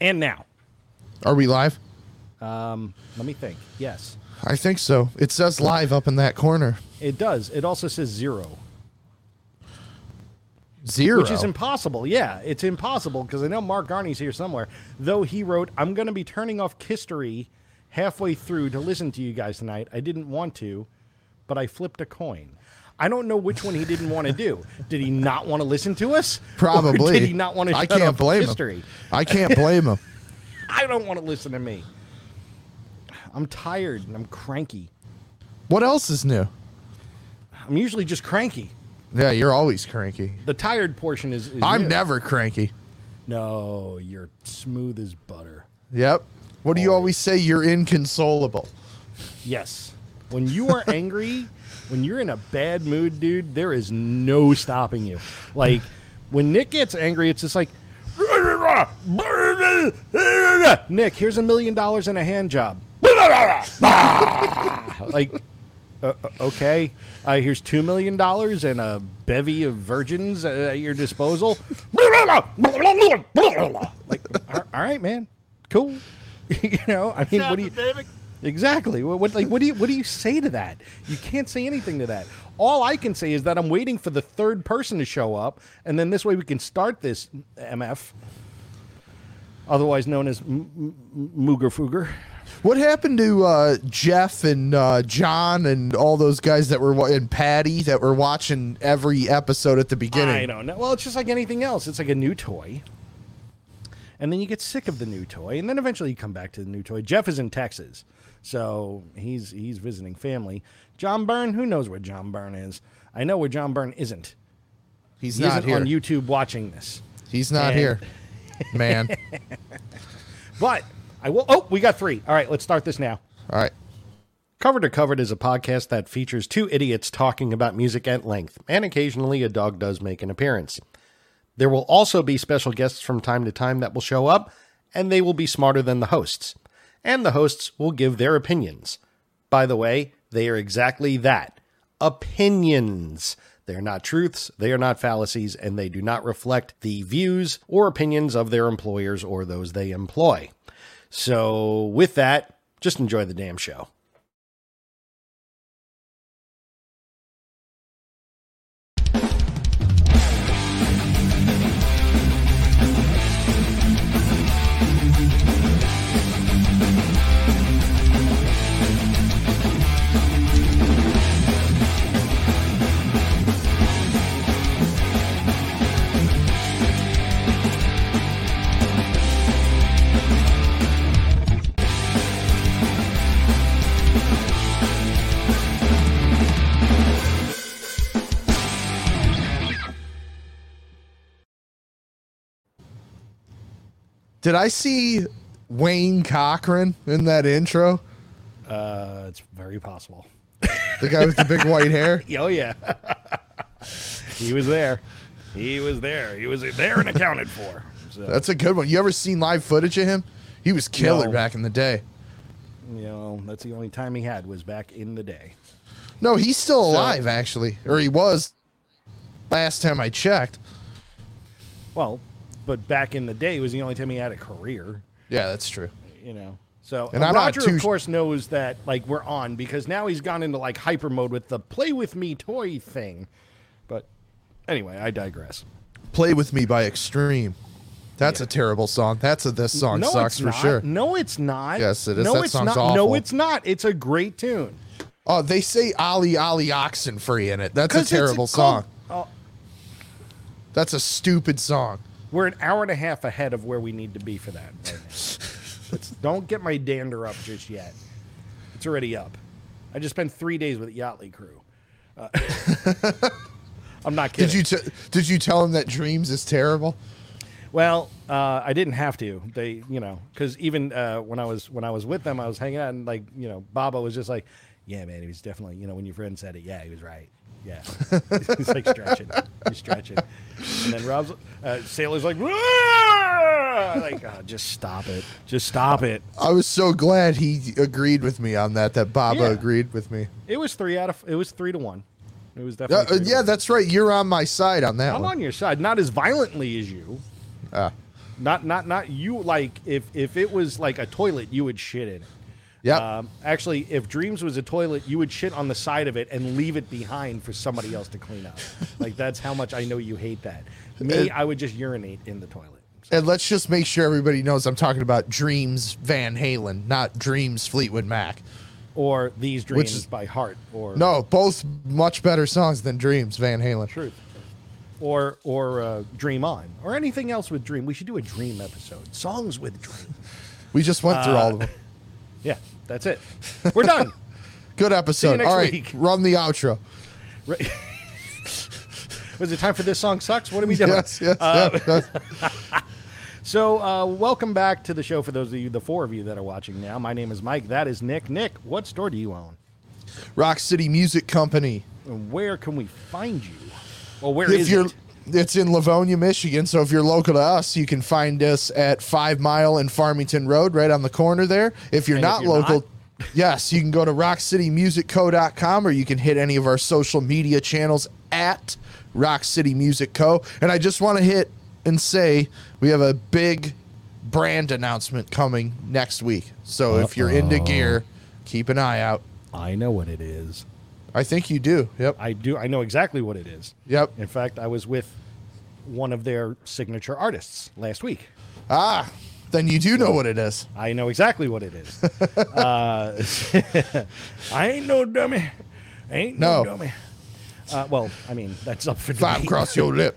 And now, Are we live? um, let me think. Yes, I think so. It says live up in that corner. it does. It also says zero, Zero. which is impossible. Yeah, it's impossible because I know Mark Garney's here somewhere. Though he wrote, "I'm going to be turning off Kistery halfway through to listen to you guys tonight. I didn't want to, but I flipped a coin." I don't know which one he didn't want to do. Did he not want to listen to us? Probably. Did he not want to I can't blame history? him. I can't blame him. I don't want to listen to me. I'm tired and I'm cranky. What else is new? I'm usually just cranky. Yeah, you're always cranky. The tired portion is. is I'm new. never cranky. No, you're smooth as butter. Yep. What do you always say? You're inconsolable. Yes. When you are angry, when you're in a bad mood, dude, there is no stopping you. Like when Nick gets angry, it's just like Nick, here's a million dollars and a hand job. like uh, uh, okay, uh, here's two million dollars and a bevy of virgins uh, at your disposal. like, all all right, man, cool. you know, I mean, what do you? Exactly. What, what like what do you what do you say to that? You can't say anything to that. All I can say is that I'm waiting for the third person to show up, and then this way we can start this MF, otherwise known as M- M-. What happened to uh, Jeff and uh, John and all those guys that were wa- and Patty that were watching every episode at the beginning? I don't know. Well, it's just like anything else. It's like a new toy. And then you get sick of the new toy, and then eventually you come back to the new toy. Jeff is in Texas, so he's he's visiting family. John Byrne, who knows where John Byrne is? I know where John Byrne isn't. He's He not isn't here. on YouTube watching this. He's not And- here, man. But I will. Oh, we got three. All right, let's start this now. All right. Cover to Covered is a podcast that features two idiots talking about music at length, and occasionally a dog does make an appearance. There will also be special guests from time to time that will show up, and they will be smarter than the hosts. And the hosts will give their opinions. By the way, they are exactly that opinions. They are not truths, they are not fallacies, and they do not reflect the views or opinions of their employers or those they employ. So, with that, just enjoy the damn show. Did I see Wayne Cochran in that intro? Uh, it's very possible. The guy with the big white hair? Oh yeah, he was there. He was there. He was there and accounted for. So, That's a good one. You ever seen live footage of him? He was killer No. back in the day. you know, that's the only time he had was back in the day. No, he's still alive, actually. Or he was last time I checked. Well, but back in the day it was the only time he had a career. Yeah, that's true. You know. So And uh, Roger, too- of course, knows that like we're on because now he's gone into like hyper mode with the "play with me" toy thing. But anyway, I digress. Play with Me by Extreme. That's a terrible song. That's a this song no, sucks for sure. No, it's not. Yes, it is. No, That it's song's not. No, it's not. It's a great tune. Oh, they say Ali Ali Oxen Free in it. That's a terrible called- song. Oh, That's a stupid song. We're an hour and a half ahead of where we need to be for that. Right. Let's- don't get my dander up just yet. It's already up. I just spent three days with the Yachtly crew. Uh, I'm not kidding. Did you t- did you tell him that Dreams is terrible? Well, uh, I didn't have to. They, you know, because even uh, when I was when I was with them, I was hanging out and like, you know, Baba was just like, "Yeah, man, he was definitely, you know, when your friend said it, yeah, he was right. Yeah, he's like stretching, he's stretching." And then Rob's uh, Sailor's like, "Wah!" like, oh, just stop it, just stop it. I was so glad he agreed with me on that. That Baba Yeah. agreed with me. It was three out of it was three to one. It was definitely uh, yeah, one. that's right. You're on my side on that I'm one. on your side, not as violently as you. Ah. Not not not you like if if it was like a toilet, you would shit in it. Yep. Um, actually, if Dreams was a toilet, you would shit on the side of it and leave it behind for somebody else to clean up. like that's how much I know you hate that. Me, I would just urinate in the toilet. and let's just make sure everybody knows I'm talking about Dreams Van Halen, not Dreams Fleetwood Mac. Or These Dreams Which is- by Heart. Or No, both much better songs than Dreams Van Halen. Truth. Or or uh, Dream On. Or anything else with Dream. We should do a Dream episode. Songs with Dream. We just went through all of them. Yeah, that's it. We're done. Good episode. All right, week. run the outro. Right. Was it time for this song sucks? What are we doing? Yes, yes, yes, yes. So, uh, welcome back to the show for those of you, the four of you that are watching now. My name is Mike. That is Nick. Nick, what store do you own? Rock City Music Company. And where can we find you? Well, where if is you're it? It's in Livonia, Michigan. So if you're local to us, you can find us at Five Mile and Farmington Road, right on the corner there. If you're And if not you're local, not- yes, you can go to rockcitymusicco.com or you can hit any of our social media channels at Rock City Music Co. And I just want to hit and say we have a big brand announcement coming next week. So if you're into gear, keep an eye out. I know what it is. I think you do. Yep. I do. I know exactly what it is. Yep. In fact, I was with one of their signature artists last week. Ah, then you do know what it is. I know exactly what it is. uh, I ain't no dummy. Ain't no, No. dummy. Uh, well, I mean, that's up for debate. Five cross your lip.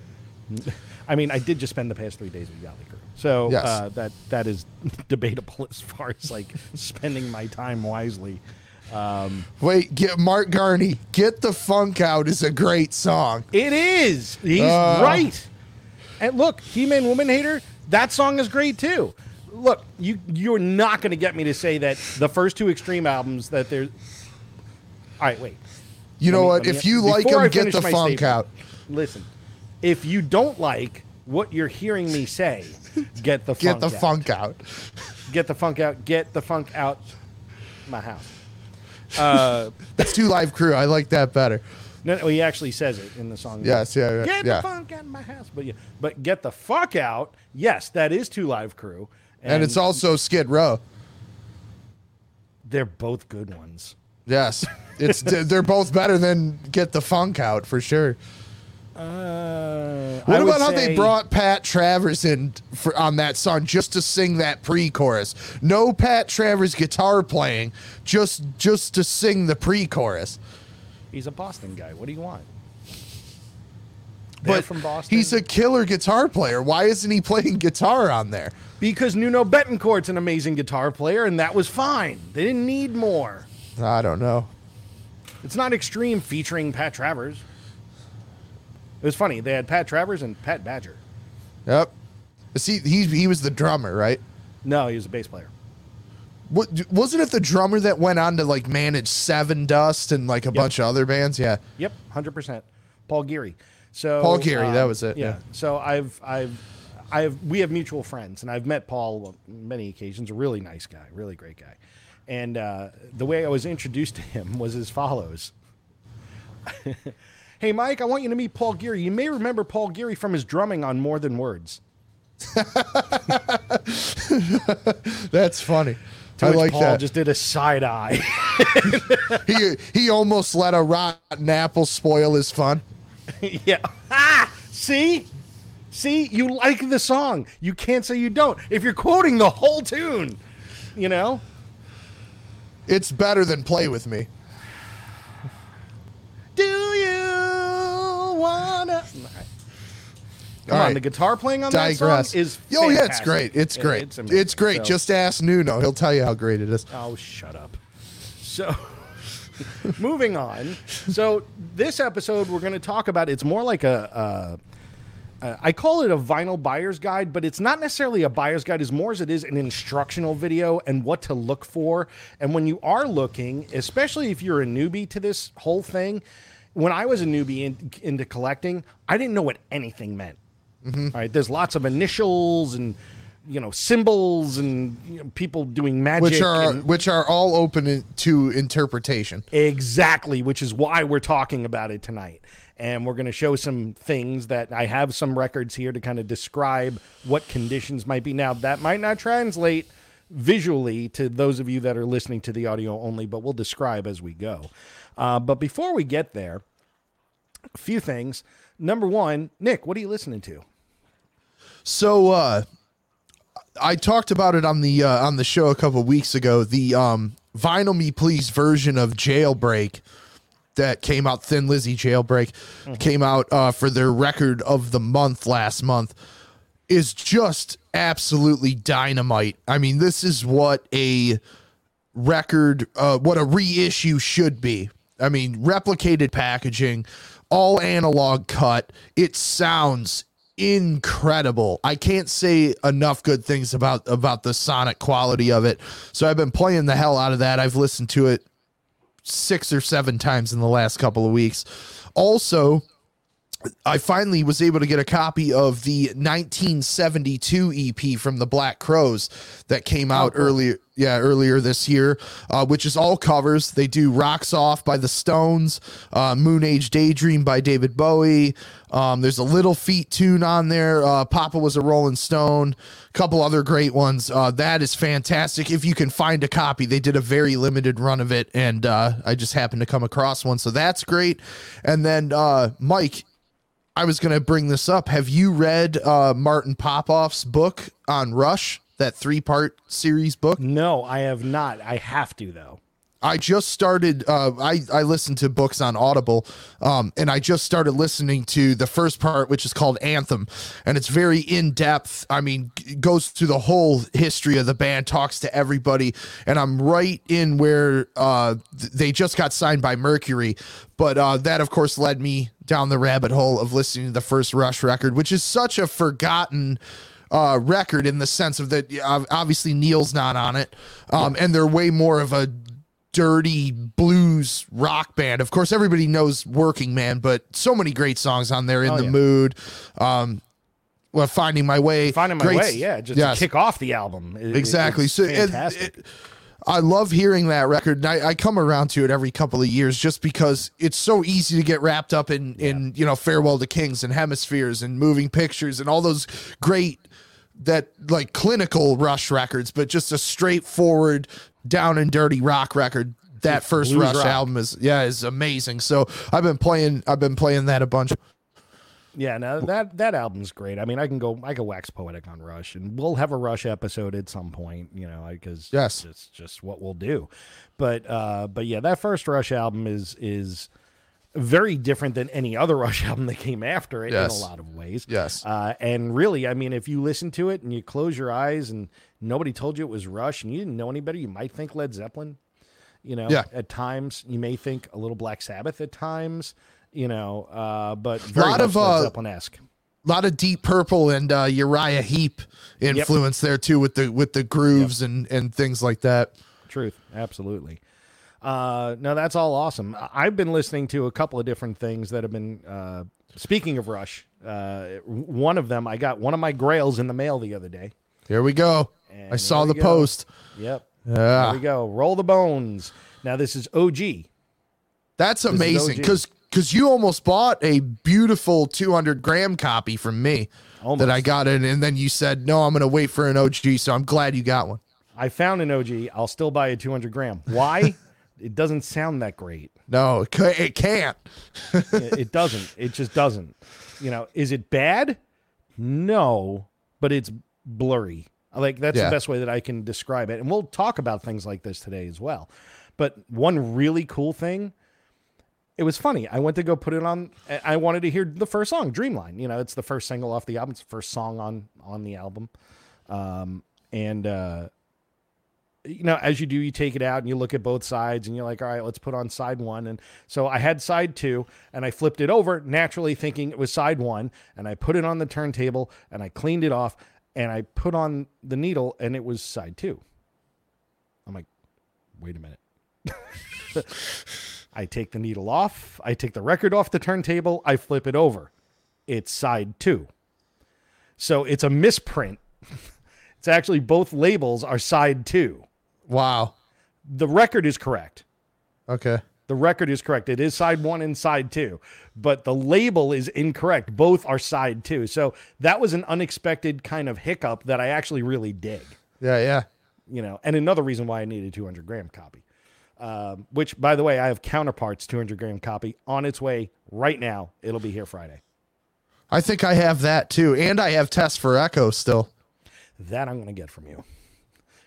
I mean, I did just spend the past three days with Yali so Yes. uh, that that is debatable as far as like spending my time wisely. Wait, get Mark Garney. Get the funk out is a great song. It is. He's Uh. right. And look, He-Man Woman Hater, that song is great too. Look, you you're not going to get me to say that the first two Extreme albums that they're. All right, wait. You Let know me- what? let me- If you like them, get the funk statement, out. Listen, if you don't like what you're hearing me say, get the Get funk the out. funk out. Get the funk out. Get the funk out. My house. Uh, That's two live crew. I like that better. no, no, he actually says it in the song. Yes, yeah, yeah, Get yeah. the funk out of my house. But yeah, but get the fuck out. Yes, that is two live crew, And it's also Skid Row. they're both good ones. Yes. It's they're both better than Get the Funk Out for sure. Uh, What I about how they brought Pat Travers in for, on that song just to sing that pre-chorus? No Pat Travers guitar playing, just just to sing the pre-chorus. He's a Boston guy. What do you want? They're But from Boston. he's a killer guitar player. Why isn't he playing guitar on there? because Nuno Bettencourt's an amazing guitar player, and that was fine. They didn't need more. I don't know. It's not extreme featuring Pat Travers. It was funny. They had Pat Travers and Pat Badger. Yep. See, he he was the drummer, right? No, he was a bass player. What, wasn't it the drummer that went on to like manage Sevendust and like a bunch of other bands? Yeah. Yep, hundred percent. Paul Geary. So Paul Geary, that was it, Yeah. yeah. So I've I've I've we have mutual friends, and I've met Paul on many occasions. A really nice guy, really great guy. And uh, the way I was introduced to him was as follows. hey, Mike, I want you to meet Paul Geary. You may remember Paul Geary from his drumming on More Than Words. That's funny. I like Paul that. just did a side eye. he he almost let a rotten apple spoil his fun. yeah. Ah, see? See, you like the song. You can't say you don't. If you're quoting the whole tune, you know? It's better than play with me. Do Come All on, right. the guitar playing on Digress. that song is oh yeah, it's great. It's It- great. It's, amazing. great. So- Just ask Nuno; he'll tell you how great it is. Oh, shut up. So, moving on. So, this episode we're going to talk about. It's more like a. a, a I call it a vinyl buyer's guide, but it's not necessarily a buyer's guide as more as it is an instructional video and what to look for. And when you are looking, especially if you're a newbie to this whole thing, when I was a newbie in, into collecting, I didn't know what anything meant. Mm-hmm. All right, there's lots of initials and you know symbols and you know, people doing magic, Which are and- which are all open in- to interpretation. Exactly, which is why we're talking about it tonight. and we're going to show some things that I have some records here to kind of describe what conditions might be. Now, that might not translate visually to those of you that are listening to the audio only, but we'll describe as we go. Uh, but before we get there, a few things. Number one, Nick, what are you listening to? So uh I talked about it on the uh, on the show a couple weeks ago. The um Vinyl Me Please version of Jailbreak that came out Thin Lizzy Jailbreak came out uh, for their record of the month last month is just absolutely dynamite. I mean, this is what a record uh, what a reissue should be. I mean, replicated packaging, all analog cut. It sounds incredible. I can't say enough good things about about the sonic quality of it. So I've been playing the hell out of that. I've listened to it 6 or 7 times in the last couple of weeks. Also, I finally was able to get a copy of the 1972 EP from the Black Crowes that came out earlier, yeah, earlier this year, uh, which is all covers. They do "Rocks Off" by the Stones, uh, "Moon Age Daydream" by David Bowie. Um, there's a Little Feat tune on there. Uh, Papa was a Rolling Stone. A couple other great ones. Uh, that is fantastic. If you can find a copy, they did a very limited run of it, and uh, I just happened to come across one, so that's great. And then uh, Mike, I was going to bring this up. Have you read uh, Martin Popoff's book on Rush, that three part series book? No, I have not. I have to though. I just started. Uh, I I listen to books on Audible, um, and I just started listening to the first part, which is called Anthem, and it's very in depth. I mean, goes through the whole history of the band, talks to everybody, and I'm right in where uh, th- they just got signed by Mercury, but uh, that of course led me down the rabbit hole of listening to the first Rush record, which is such a forgotten uh, record in the sense of that obviously Neil's not on it, um, and they're way more of a dirty blues rock band. Of course, everybody knows Working Man, but so many great songs on there. In Oh, the yeah. mood, um, well, finding my way, Finding my great way, yeah, just yes. to kick off the album. It- it- Exactly. So fantastic. it- I love hearing that record. And I, I come around to it every couple of years just because it's so easy to get wrapped up in, in you know, Farewell to Kings and Hemispheres and Moving Pictures and all those great that like clinical Rush records, but just a straightforward down and dirty rock record. That first blues Rush rock. album is yeah is amazing. So I've been playing I've been playing that a bunch. Yeah, no, that that album's great. I mean, I can go, I can wax poetic on Rush, and we'll have a Rush episode at some point, you know, because Yes. it's just what we'll do. But uh, but yeah, that first Rush album is is very different than any other Rush album that came after it Yes. in a lot of ways. Yes. Uh, and really, I mean, if you listen to it and you close your eyes and nobody told you it was Rush and you didn't know any better, you might think Led Zeppelin. You know, Yeah. at times you may think a little Black Sabbath at times. You know, uh, but very Lot of, Led uh, Zeppelin esque. A lot of Deep Purple and uh, Uriah Heep influence there too with the with the grooves and and things like that. Truth, absolutely. Uh, no, that's all awesome. I've been listening to a couple of different things that have been. Uh, speaking of Rush, uh, one of them I got one of my Grails in the mail the other day. Here we go. And I saw the go. post. Yep. Yeah. There we go. Roll the bones. Now this is OG. That's is amazing because because you almost bought a beautiful 200 gram copy from me Almost. that I got it, and then you said no, I'm going to wait for an OG. So I'm glad you got one. I found an OG. I'll still buy a 200 gram. Why? it doesn't sound that great. No, it ca- it can't. it it doesn't. It just doesn't. You know, is it bad? No, but it's blurry. Like that's Yeah. the best way that I can describe it. And we'll talk about things like this today as well. But one really cool thing, it was funny. I went to go put it on. I- I wanted to hear the first song, Dreamline. You know, it's the first single off the album. It's the first song on on the album. Um, and uh, you know, as you do, you take it out and you look at both sides and you're like, all right, let's put on side one. And so I had side two and I flipped it over, naturally thinking it was side one. And I put it on the turntable and I cleaned it off and I put on the needle and it was side two. I'm like, wait a minute. I take the needle off, I take the record off the turntable, I flip it over. It's side two. So it's a misprint. it's actually both labels are side two Wow. the record is correct. Okay. The record is correct. It is side one and side two, but the label is incorrect. Both are side two. So that was an unexpected kind of hiccup that I actually really dig. Yeah, yeah. You know, and another reason why I need a 200 gram copy. Um, which, by the way, I have counterparts 200 gram copy on its way right now. It'll be here Friday. I think I have that too, and I have Test for Echo still. That I'm going to get from you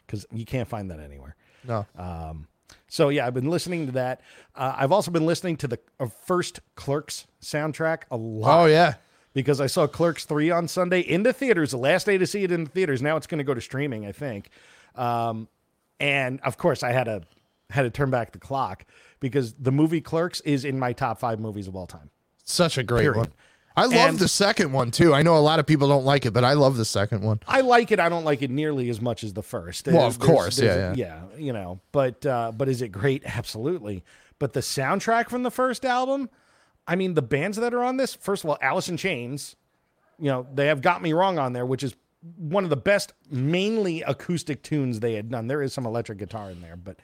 because you can't find that anywhere. No. Um, so yeah, I've been listening to that. Uh, I've also been listening to the uh, first Clerks soundtrack a lot. Oh yeah. Because I saw Clerks three on Sunday in the theaters. The last day to see it in the theaters. Now it's going to go to streaming, I think. Um, and of course, I had to had to turn back the clock because the movie Clerks is in my top five movies of all time. Such a great Period. one. I love And- the second one too. I know a lot of people don't like it, but I love the second one. I like it. I don't like it nearly as much as the first. Well, of There's- course, there's- yeah, yeah, you know. But uh, but is it great? Absolutely. But the soundtrack from the first album, I mean, the bands that are on this. First of all, Alice in Chains. You know, they have got me wrong on there, which is one of the best, mainly acoustic tunes they had done. There is some electric guitar in there, but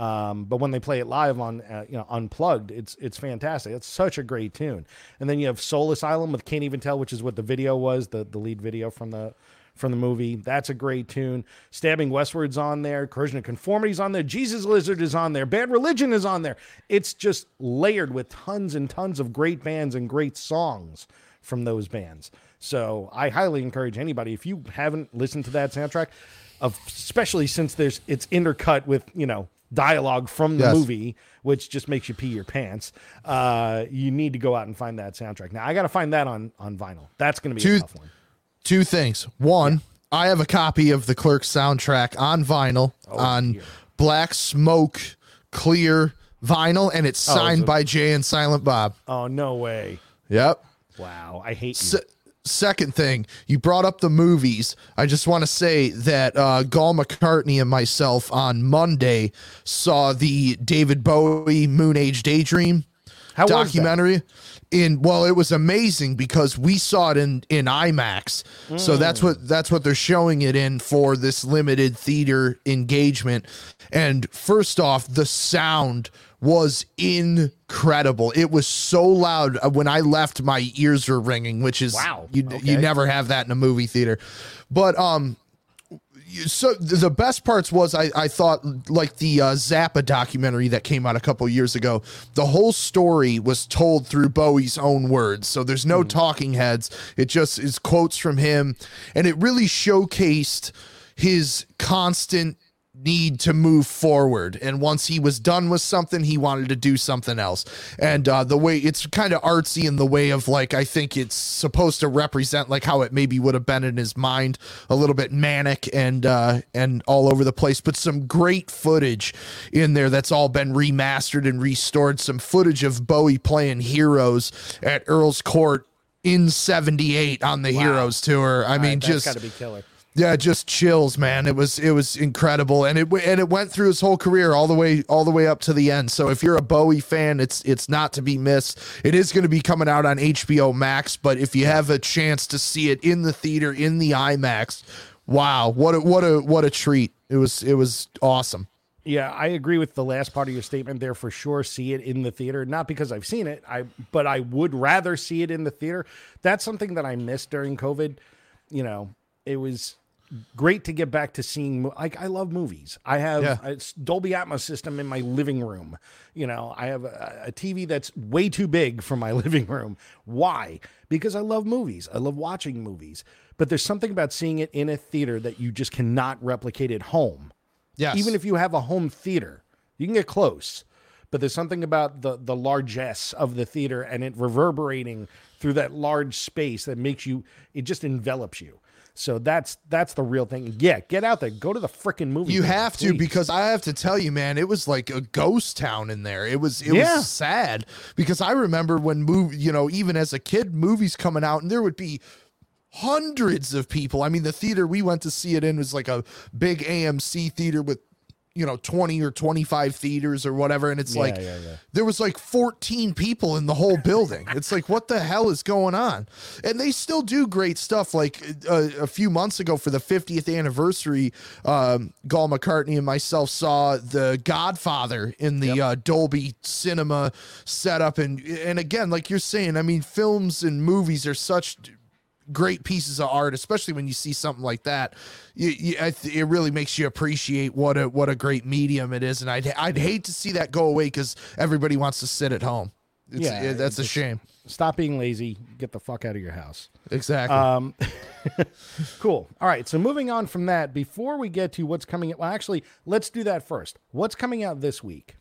um, but when they play it live on uh, you know unplugged, it's it's fantastic. It's such a great tune. And then you have Soul Asylum with Can't Even Tell, which is what the video was, the the lead video from the from the movie. That's a great tune. Stabbing Westward's on there. Corrosion of Conformity's on there. Jesus Lizard is on there. Bad Religion is on there. It's just layered with tons and tons of great bands and great songs from those bands. So I highly encourage anybody if you haven't listened to that soundtrack, especially since there's it's intercut with you know dialogue from the Yes. movie, which just makes you pee your pants. Uh, you need to go out and find that soundtrack. Now I got to find that on on vinyl. That's going to be Two- a tough one. Two things. One, I have a copy of the Clerks soundtrack on vinyl on dear. black smoke clear vinyl, and it's signed a- by Jay and Silent Bob. Oh no way! Yep. Wow, I hate you. Se- second thing, you brought up the movies. I just want to say that uh, Gall McCartney and myself on Monday saw the David Bowie Moon Age Daydream How documentary. In well, it was amazing because we saw it in in IMAX. So that's what that's what they're showing it in for this limited theater engagement. And first off, the sound was incredible. It was so loud Uh, when I left my ears were ringing, which is Wow. you Okay. you never have that in a movie theater. But um so the best parts was I, I thought like the uh, Zappa documentary that came out a couple years ago. The whole story was told through Bowie's own words, so there's no talking heads. It just is quotes from him, and it really showcased his constant need to move forward. And once he was done with something he wanted to do something else. And uh the way it's kind of artsy in the way of like i think it's supposed to represent like how it maybe would have been in his mind a little bit manic and uh and all over the place. But some great footage in there that's all been remastered and restored. Some footage of bowie playing heroes at earl's court in 78 on the heroes tour. I mean That's just got to be killer. Yeah, just chills, man. It was it was incredible, and it and it went through his whole career all the way all the way up to the end. So if you're a Bowie fan, it's it's not to be missed. It is going to be coming out on HBO Max, but if you have a chance to see it in the theater in the IMAX, wow, what a what a what a treat! It was it was awesome. Yeah, I agree with the last part of your statement there for sure. See it in the theater, not because I've seen it, I but I would rather see it in the theater. That's something that I missed during COVID. You know, it was great to get back to seeing. Like I love movies. I have Yeah. a Dolby Atmos system in my living room. You know, I have a, a TV that's way too big for my living room. Why? Because I love movies. I love watching movies. But there's something about seeing it in a theater that you just cannot replicate at home Yes, even if you have a home theater, you can get close. But there's something about the the largesse of the theater and it reverberating through that large space that makes you it just envelops you. So that's that's the real thing. Yeah, get out there, go to the freaking movie. You have to please. because I have to tell you, man, it was like a ghost town in there. It was it Yeah. was sad because I remember when movie, you know, even as a kid, movies coming out and there would be hundreds of people. I mean, the theater we went to see it in was like a big AMC theater with you know 20 or 25 theaters or whatever and it's Yeah, like yeah, yeah. there was like 14 people in the whole building. It's like what the hell is going on? And they still do great stuff like uh, a few months ago for the 50th anniversary um Gall McCartney and myself saw the Godfather in the uh, Dolby Cinema setup and and again like you're saying I mean films and movies are such great pieces of art, especially when you see something like that. You, you, it really makes you appreciate what a what a great medium it is, and I'd I'd hate to see that go away because everybody wants to sit at home. It's, Yeah, yeah, that's a shame. Stop being lazy. Get the fuck out of your house. Exactly. Um, cool. All right. So moving on from that, before we get to what's coming out, well, actually, let's do that first. What's coming out this week?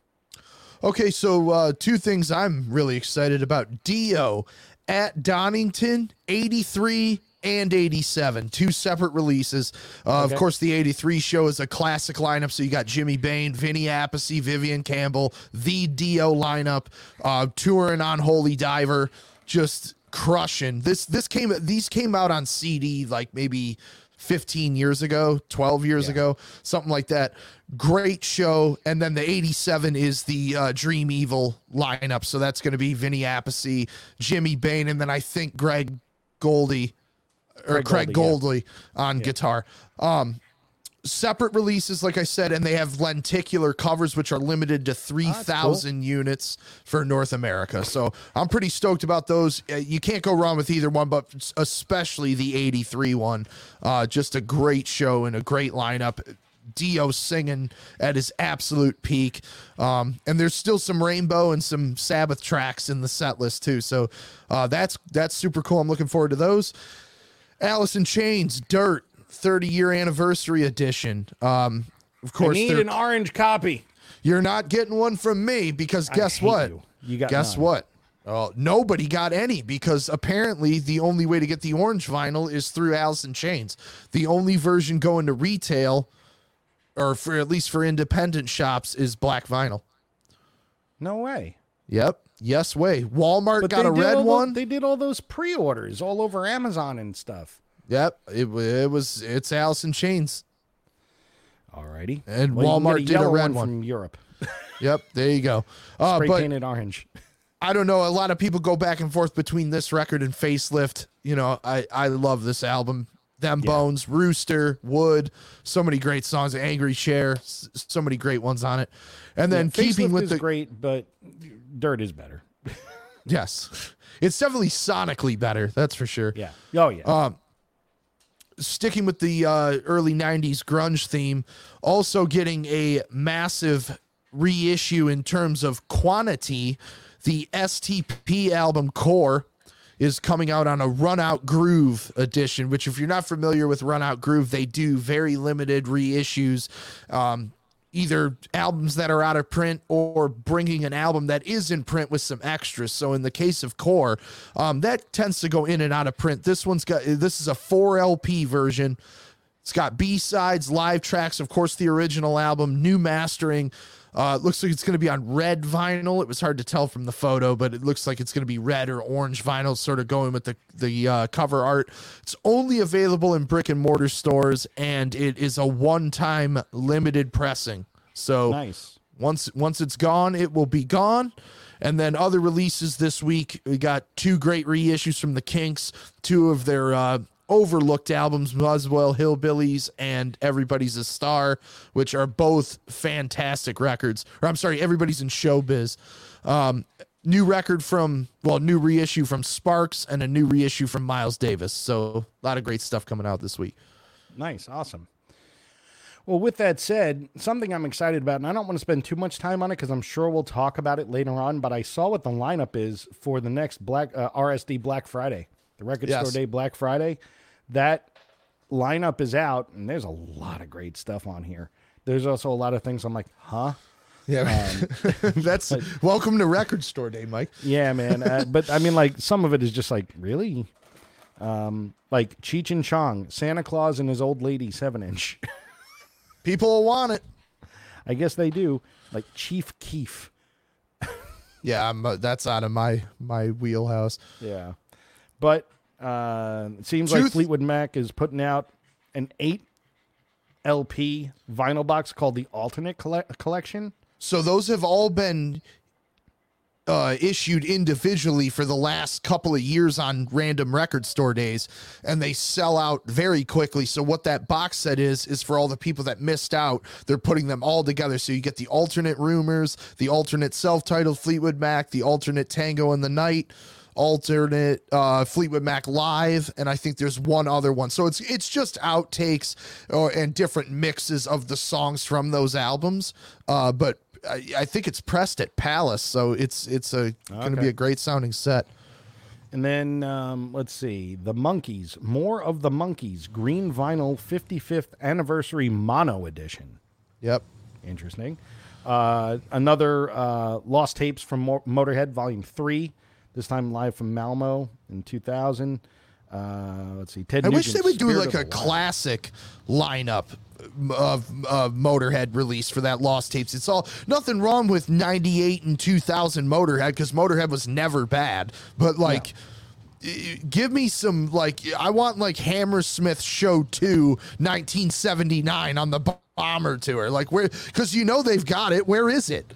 Okay, so uh, two things I'm really excited about. Dio at Donington, 83 and 87, two separate releases. Uh, Okay. Of course, the 83 show is a classic lineup. So you got Jimmy Bain, Vinny Appice, Vivian Campbell, the Dio lineup, uh, touring on Holy Diver, just crushing. This this came these came out on CD like maybe 15 years ago, 12 years ago, something like that. Great show. And then the 87 is the uh, Dream Evil lineup. So that's going to be Vinny Appice, Jimmy Bain, and then I think Greg Goldie or Craig Craig Goldie, Goldie on guitar. Um, separate releases, like I said, and they have lenticular covers, which are limited to 3,000 units for North America. So I'm pretty stoked about those. Uh, you can't go wrong with either one, but especially the 83 one. Uh, just a great show and a great lineup. Dio singing at his absolute peak. Um, and there's still some Rainbow and some Sabbath tracks in the set list too. So uh, that's that's super cool. I'm looking forward to those. Alice in Chains, Dirt, 30 year anniversary edition. Um, of I course, need an orange copy. you're not getting one from me because guess what? you. You got guess none. what? Oh, nobody got any because apparently the only way to get the orange vinyl is through Alice in Chains. The only version going to retail, or for at least for independent shops, is black vinyl. No way. Yep. Yes way. Walmart got a red tho- one. they did all those pre-orders all over Amazon and stuff. Yep. It, it was it's Alice in Chains. Alrighty. And Well, you can get Walmart did a red one. from Europe. Yep. There you go. Uh, Spray but painted orange. I don't know. A lot of people go back and forth between this record and Facelift. You know, I I love this album. Them Bones, Rooster, Wood, so many great songs. Angry Chair, so many great ones on it. And then Yeah, keeping with is the great, but Dirt is better. yes, it's definitely sonically better. That's for sure. Yeah. Oh yeah. Sticking with the uh, early 90s grunge theme, also getting a massive reissue in terms of quantity. The STP album Core is coming out on a Run Out Groove edition, which, if you're not familiar with Run Out Groove, they do very limited reissues. Um, Either albums that are out of print or bringing an album that is in print with some extras. So in the case of Core, um, that tends to go in and out of print. This one's got this is a four LP version. It's got B sides, live tracks, of course, the original album, new mastering. Uh, it looks like it's going to be on red vinyl. It was hard to tell from the photo, but it looks like it's going to be red or orange vinyl, sort of going with the the uh, cover art. It's only available in brick and mortar stores, and it is a one time limited pressing. So nice. once once it's gone, it will be gone. And then other releases this week, we got two great reissues from the Kinks, two of their uh, overlooked albums, Muswell Hillbillies and Everybody's a Star, which are both fantastic records. Or I'm sorry, Everybody's in Showbiz. Um, new record from well, new reissue from Sparks and a new reissue from Miles Davis. So a lot of great stuff coming out this week. Nice, awesome. Well, with that said, something I'm excited about, and I don't want to spend too much time on it because I'm sure we'll talk about it later on. But I saw what the lineup is for the next Black uh, RSD Black Friday, the Record Yes. Store Day Black Friday. That lineup is out, and there's a lot of great stuff on here. There's also a lot of things I'm like, huh? Yeah, that's welcome to Record Store Day, Mike. Yeah, man. Uh, but I mean, like, some of it is just like, really? Um, like Cheech and Chong, Santa Claus and his old lady seven inch. People will want it. I guess they do. Like Chief Keef. Yeah, I'm, uh, that's out of my my wheelhouse. Yeah. But uh, it seems Truth- like Fleetwood Mac is putting out an eight LP vinyl box called the Alternate Colle- Collection. So those have all been uh, issued individually for the last couple of years on random record store days, and they sell out very quickly. So what that box set is is for all the people that missed out. They're putting them all together. So you get the alternate rumors, the alternate self-titled Fleetwood Mac, the alternate Tango in the Night alternate uh, Fleetwood Mac live, and I think there's one other one. So it's it's just outtakes uh, and different mixes of the songs from those albums. Uh, but I, I think it's pressed at Pallas, so it's it's a going to be a great sounding set. And then um, let's see, the Monkees, more of the Monkees, green vinyl 55th anniversary mono edition. Yep. Interesting. Uh, another uh, Lost Tapes from Mo- Motorhead, Volume 3, this time live from Malmo in 2000. Uh, let's see, Ted I wish they would do Spirit like a classic lineup of uh, Motorhead release for that Lost Tapes. It's all nothing wrong with 98 and 2000 Motorhead because Motorhead was never bad, but like. i- Give me some like I want like Hammersmith Show 2 1979 on the bomber tour. Like where cuz you know they've got it. Where is it?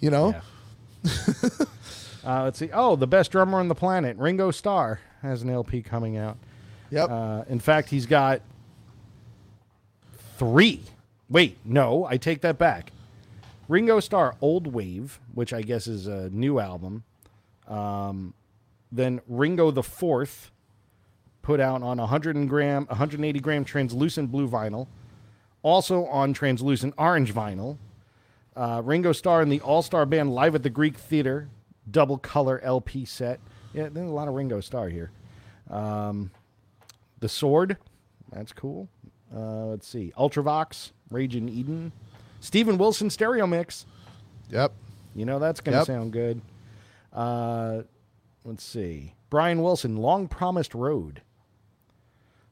You know? Yeah. uh, let's see. Oh, the best drummer on the planet, Ringo Starr, has an LP coming out. Yep. Uh, in fact, he's got three. Wait, no, I take that back. Ringo Starr, Old Wave, which I guess is a new album. Um, then Ringo the Fourth, put out on 100 gram, 180 gram translucent blue vinyl, also on translucent orange vinyl. Uh, Ringo Starr and the All Star Band live at the Greek Theater, double color LP set. Yeah, there's a lot of Ringo Starr here. Um, the Sword, that's cool. Uh, let's see, Ultravox, Rage in Eden, Steven Wilson stereo mix. yep. You know that's going to Yep. sound good. Uh, let's see, Brian Wilson, Long Promised Road.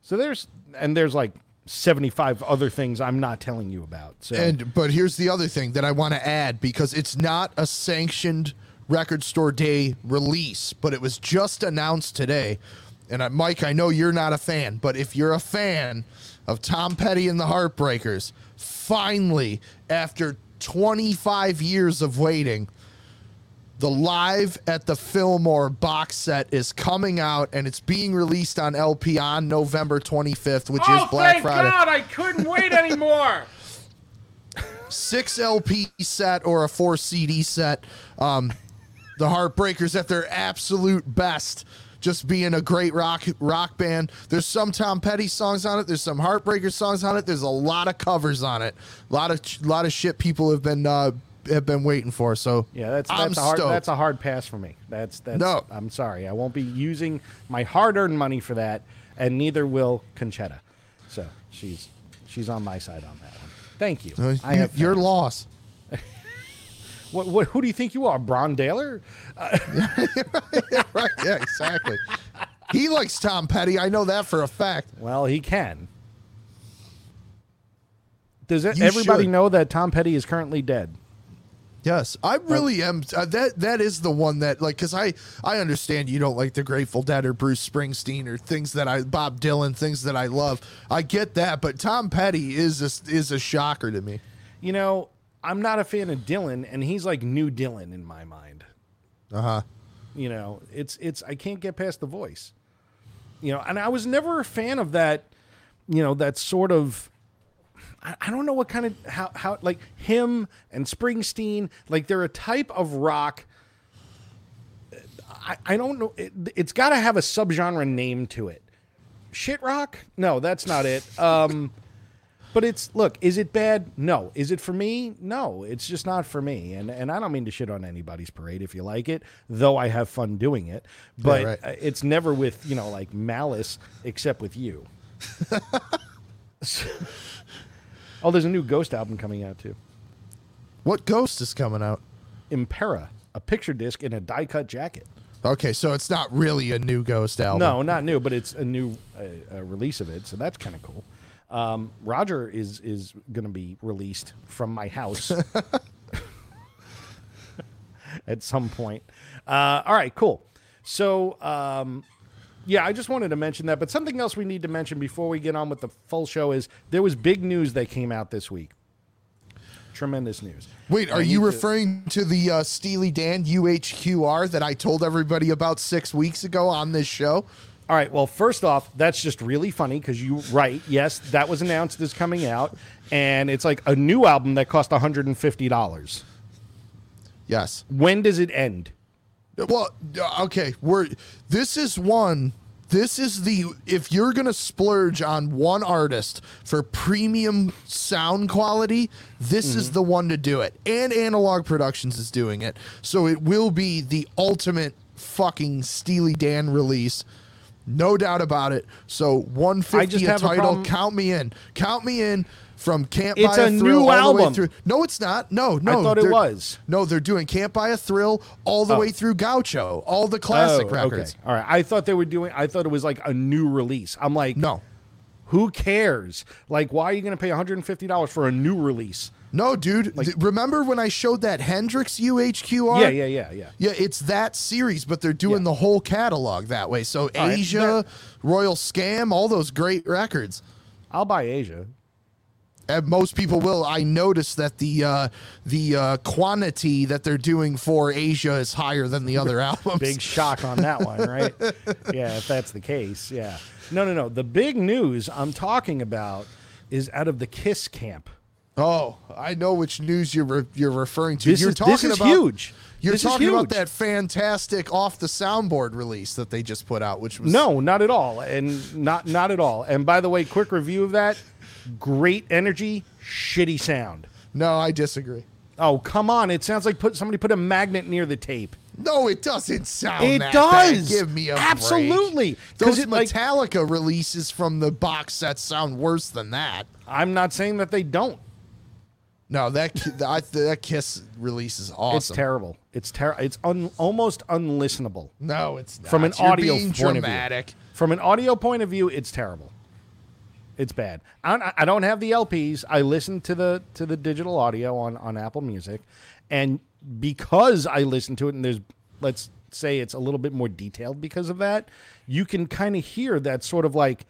So there's and there's like 75 other things I'm not telling you about. So And but here's the other thing that I want to add because it's not a sanctioned record store day release, but it was just announced today. And I, Mike, I know you're not a fan, but if you're a fan of Tom Petty and the Heartbreakers, finally, after 25 years of waiting, the live at the Fillmore box set is coming out and it's being released on LP on November 25th, which is Black Friday. Oh, I couldn't wait anymore. six LP set or a four CD set. Um, the Heartbreakers at their absolute best, just being a great rock rock band. There's some Tom Petty songs on it. There's some Heartbreaker songs on it. There's a lot of covers on it. A lot of lot of shit people have been uh, have been waiting for. So Yeah, that's I'm that's a hard stoked. that's a hard pass for me. That's that's No. I'm sorry. I won't be using my hard-earned money for that and neither will Conchetta. So, she's she's on my side on that one. Thank you. Uh, I have your loss. What, what who do you think you are, Bron Daler? right? Yeah, exactly. he likes Tom Petty. I know that for a fact. Well, he can. Does You everybody should. know that Tom Petty is currently dead? Yes, I really am. Uh, that that is the one that like because I I understand you don't like the Grateful Dead or Bruce Springsteen or things that I Bob Dylan things that I love. I get that, but Tom Petty is a, is a shocker to me. You know, I'm not a fan of Dylan, and he's like new Dylan in my mind. Uh huh. You know, it's it's I can't get past the voice. You know, and I was never a fan of that. You know, that sort of. I, I don't know what kind of how how like him and Springsteen like they're a type of rock. I, I don't know. It, it's got to have a subgenre name to it. Shit rock? No, that's not it. Um, but it's look. Is it bad? No. Is it for me? No. It's just not for me. And and I don't mean to shit on anybody's parade if you like it, though I have fun doing it. But right. uh, it's never with you know like malice, except with you. oh, there's a new Ghost album coming out too. What Ghost is coming out? Impera, a picture disc in a die cut jacket. Okay, so it's not really a new Ghost album. No, not new, but it's a new uh, uh, release of it, so that's kind of cool. Um, Roger is is going to be released from my house at some point. Uh, all right, cool. So um, Yeah, I just wanted to mention that. But something else we need to mention before we get on with the full show is there was big news that came out this week. Tremendous news. Wait, are you to- referring to the uh, Steely Dan UHQR that I told everybody about six weeks ago on this show? All right. Well, first off, that's just really funny because you right. Yes, that was announced as coming out, and it's like a new album that cost one hundred and fifty dollars. Yes. When does it end? Well, uh, okay, we're this is one. This is the if you're gonna splurge on one artist for premium sound quality, this is the one to do it. And Analog Productions is doing it, so it will be the ultimate fucking Steely Dan release, no doubt about it. So 150 I just fifty a have a title, problem- count me in, count me in. From Can't It's Buy a, a Thrill all the way album. through. No, it's not. No, no. I thought it was. No, they're doing Can't Buy a Thrill all the Oh. way through Gaucho, all the classic Oh, records. Okay. All right. I thought they were doing. I thought it was like a new release. I'm like, No, Who cares? Like, why are you going to pay one hundred and fifty dollars for a new release? No, dude. th- remember when I showed that Hendrix UHQR? Yeah, yeah, yeah, yeah. Yeah, it's that series, but they're doing Yeah. the whole catalog that way. So Asia, Royal Scam, all those great records. I'll buy Asia. And most people will. I noticed that the uh, the uh, quantity that they're doing for Asia is higher than the other albums. Big shock on that one, right? yeah, if that's the case, yeah. No, no, no. The big news I'm talking about is out of the Kiss camp. Oh, I know which news you're re- you're referring to. This you're is- talking this is about huge. You're This is talking about that fantastic off the soundboard release that they just put out, which was No, not at all, and not not at all. And by the way, quick review of that: great energy, shitty sound. No, I disagree. Oh come on! It sounds like put somebody put a magnet near the tape. No, it doesn't sound. It does. bad. Give me a break. Absolutely. 'Cause Those it, like- Metallica releases from the box sets sound worse than that. I'm not saying that they don't. No, that I, that Kiss release is awesome. It's terrible. It's terrible. It's un- almost unlistenable. No, it's not. from an You're audio point dramatic. of view. From an audio point of view, it's terrible. It's bad. I don't, I don't have the LPs. I listen to the to the digital audio on on Apple Music, and because I listen to it, and there's let's say it's a little bit more detailed because of that, you can kind of hear that sort of like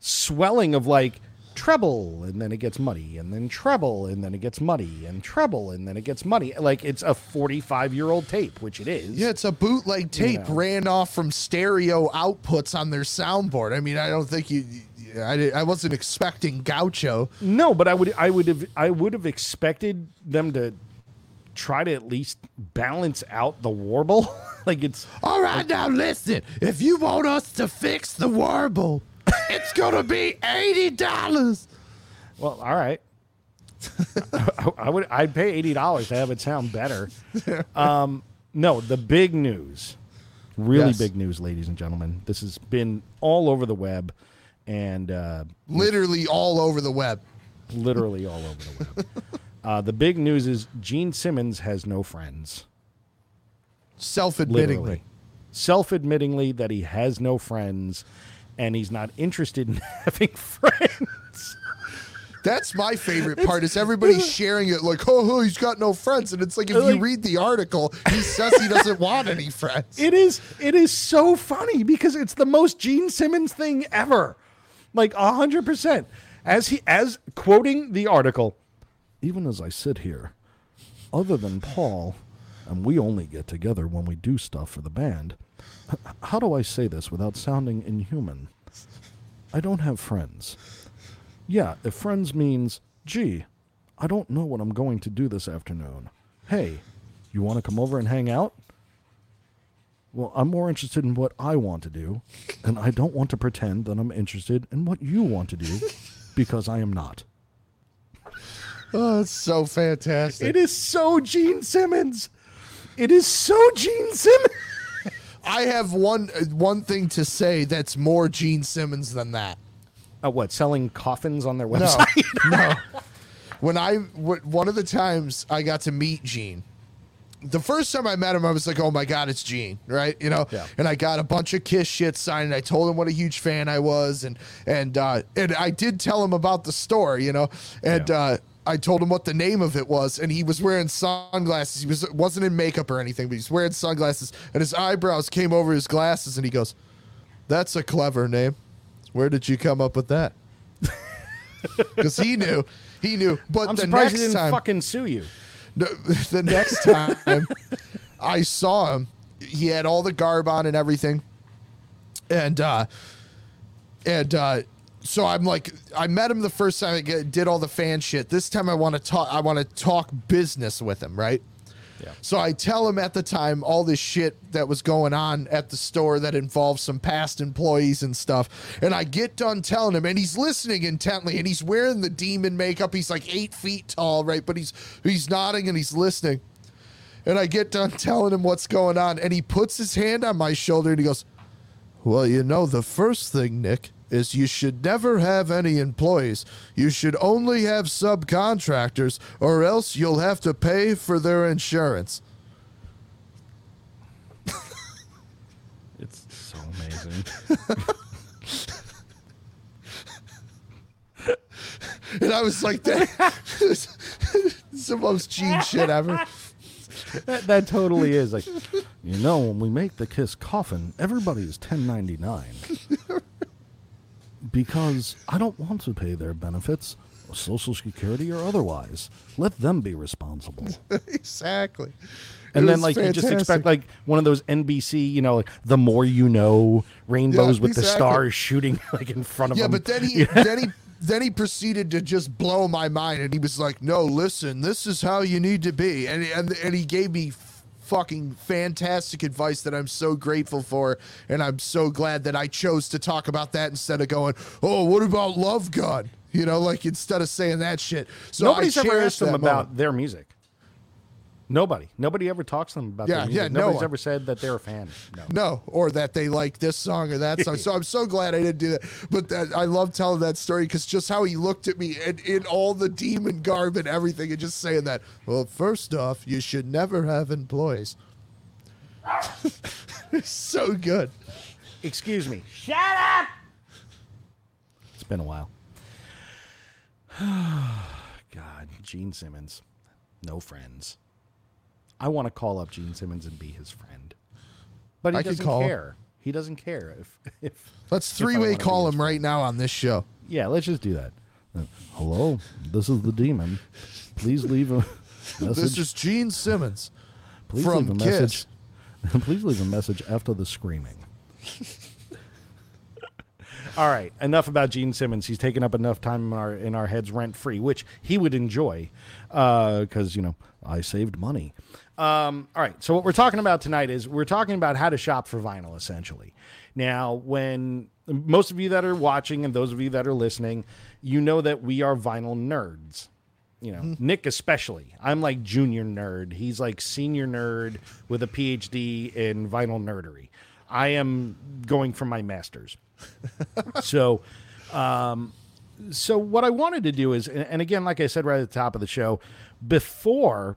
swelling of like treble and then it gets muddy and then treble and then it gets muddy and treble and then it gets muddy like it's a 45 year old tape which it is Yeah, it's a bootleg tape know. ran off from stereo outputs on their soundboard. I mean, I don't think you. I, I wasn't expecting Gaucho. No, but I would I would have I would have expected them to try to at least balance out the warble. like it's All right, now listen. If you want us to fix the warble, it's gonna be eighty dollars. well, all right. I, I would I'd pay eighty dollars to have it sound better. Um, no, the big news, really Yes. big news, ladies and gentlemen. This has been all over the web, and uh, Literally all over the web. literally all over the web. Uh, the big news is Gene Simmons has no friends. Self-admittingly. Self-admittingly that he has no friends and he's not interested in having friends. That's my favorite part. Is everybody sharing it like, oh, oh, he's got no friends, and it's like if you read the article, he says he doesn't want any friends. It is it is so funny because it's the most Gene Simmons thing ever. Like a hundred percent. As he as quoting the article, even as I sit here, other than Paul, and we only get together when we do stuff for the band. How do I say this without sounding inhuman? I don't have friends. Yeah, if friends means, gee, I don't know what I'm going to do this afternoon. Hey, you want to come over and hang out? Well, I'm more interested in what I want to do, and I don't want to pretend that I'm interested in what you want to do because I am not. Oh, it's so fantastic. It is so Gene Simmons. It is so Gene Simmons. I have one uh, one thing to say that's more Gene Simmons than that. Uh, what, selling coffins on their No, website? no. When I w- one of the times I got to meet Gene, the first time I met him, I was like, "Oh my god, it's Gene!" Right? You know. Yeah. And I got a bunch of Kiss shit signed. And I told him what a huge fan I was, and and uh, and I did tell him about the store. You know, and. Yeah. uh I told him what the name of it was, and he was wearing sunglasses. He was wasn't in makeup or anything, but he's wearing sunglasses, and his eyebrows came over his glasses, and he goes, That's a clever name. Where did you come up with that? Because he knew, he knew. But I'm the surprised he next didn't time, fucking sue you. no, the next time I saw him, he had all the garb on and everything, and uh, and uh, so I'm like, I met him the first time I get- did all the fan shit. This time I want to talk. I want to talk business with him, right? Yeah. So I tell him at the time all this shit that was going on at the store that involves some past employees and stuff. And I get done telling him, and he's listening intently, and he's wearing the demon makeup. He's like eight feet tall, right? But he's he's nodding and he's listening. And I get done telling him what's going on, and he puts his hand on my shoulder and he goes, Well, you know, the first thing, Nick, is you should never have any employees. You should only have subcontractors, or else you'll have to pay for their insurance. It's so amazing. And I was like, that is the most Gene shit ever. That, that totally is like, you know, when we make the Kiss coffin, everybody is 1099. because I don't want to pay their benefits, Social Security or otherwise. Let them be responsible. exactly. And It then like you just expect like one of those NBC, you know, like the more you know rainbows Yeah, with the stars shooting like in front of them. Yeah, but then he then he then he proceeded to just blow my mind, and he was like, "No, listen, this is how you need to be," and and and he gave me fucking fantastic advice that I'm so grateful for, and I'm so glad that I chose to talk about that instead of going, "Oh, what about Love Gun?" You know, like instead of saying that shit. So Nobody's I ever asked them about moment. their music. Nobody. Nobody ever talks to them about Yeah, their music. yeah, Nobody's one. ever said that they're a fan. No. No, or that they like this song or that song. So I'm so glad I didn't do that. But that, I love telling that story because just how he looked at me and in all the demon garb and everything, and just saying that. Well, first off, you should never have employees. so good. Excuse me. Shut up! It's been a while. God, Gene Simmons. No friends. I want to call up Gene Simmons and be his friend. But he I could doesn't call him. care. He doesn't care if if Let's three way wanna call him right now on this show. Yeah, let's just do that. Uh, Hello, this is the demon. Please leave a message. This is Gene Simmons. please from leave a message. please leave a message after the screaming. All right, enough about Gene Simmons. He's taken up enough time in our in our heads rent free, which he would enjoy, because you know I saved money. Um, all right, so what we're talking about tonight is we're talking about how to shop for vinyl, essentially. Now, when most of you that are watching and those of you that are listening, you know that we are vinyl nerds. You know, Nick especially. I'm like junior nerd. He's like senior nerd with a PhD in vinyl nerdery. I am going for my master's so um so what i wanted to do is and again like i said right at the top of the show before or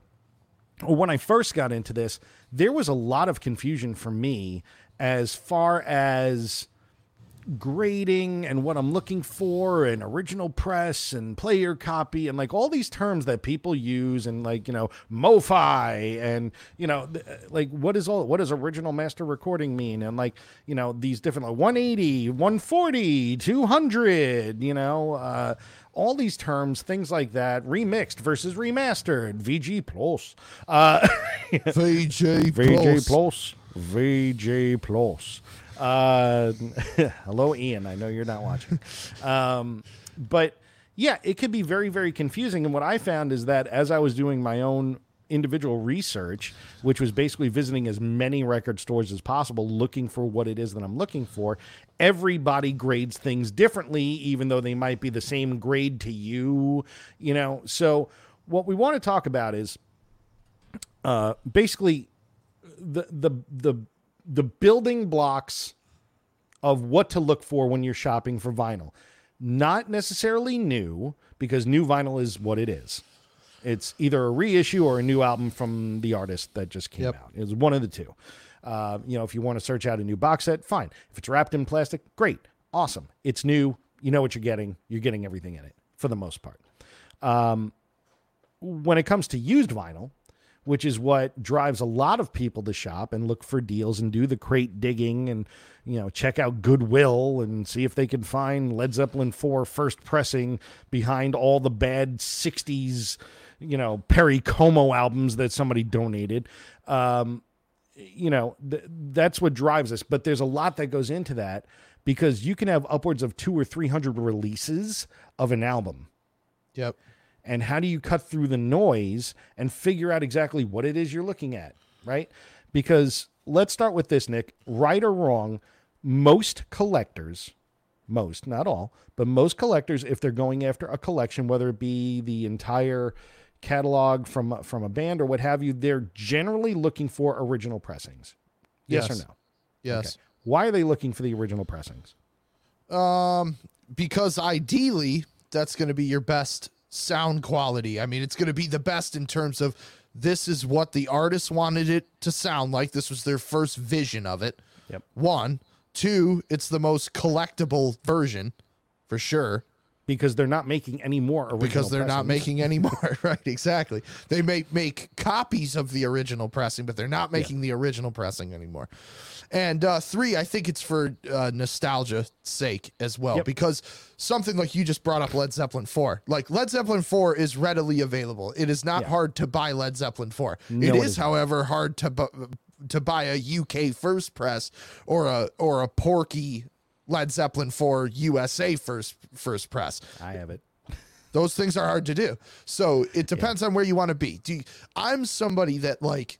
when i first got into this there was a lot of confusion for me as far as grading and what I'm looking for and original press and player copy and like all these terms that people use and like you know MoFi and you know th- like what is all what does original master recording mean? And like you know these different like 180 140 200 you know uh all these terms things like that remixed versus remastered VG plus uh VJ VJ Plus. Plus. VJ Plus. Uh, hello, Ian. I know you're not watching. Um, but yeah, it could be very, very confusing. And what I found is that as I was doing my own individual research, which was basically visiting as many record stores as possible, looking for what it is that I'm looking for, everybody grades things differently, even though they might be the same grade to you, you know? So what we want to talk about is uh, basically the the the the building blocks of what to look for when you're shopping for vinyl. Not necessarily new because new vinyl is what it is. It's either a reissue or a new album from the artist that just came Yep. out. It's one of the two. Uh, you know, if you want to search out a new box set, fine. If it's wrapped in plastic, great, awesome. It's new. You know what you're getting. You're getting everything in it for the most part. Um, when it comes to used vinyl, which is what drives a lot of people to shop and look for deals and do the crate digging and you know check out Goodwill and see if they can find Led Zeppelin 4 first pressing behind all the bad 60s you know Perry Como albums that somebody donated. Um, you know th- that's what drives us, but there's a lot that goes into that because you can have upwards of two or three hundred releases of an album Yep. and how do you cut through the noise and figure out exactly what it is you're looking at right because let's start with this nick right or wrong most collectors most not all but most collectors if they're going after a collection whether it be the entire catalog from from a band or what have you they're generally looking for original pressings yes, Yes. or no Yes. why are they looking for the original pressings Um, because ideally, that's going to be your best sound quality. I mean, it's going to be the best in terms of this is what the artist wanted it to sound like. This was their first vision of it. Yep. One, two, it's the most collectible version for sure because they're not making any more original because they're not making any more. right, exactly. They may make copies of the original pressing, but they're not making the original pressing anymore. And uh, three, I think it's for uh, nostalgia sake as well, Yep. because something like you just brought up Led Zeppelin 4. Like Led Zeppelin 4 is readily available. It is not Yeah. hard to buy Led Zeppelin 4. No, it it is, isn't. however, hard to bu- to buy a UK first press or a or a Porky Led Zeppelin for USA first first press. i have it Those things are hard to do. So it depends on where you want to be. Do you, I'm somebody that like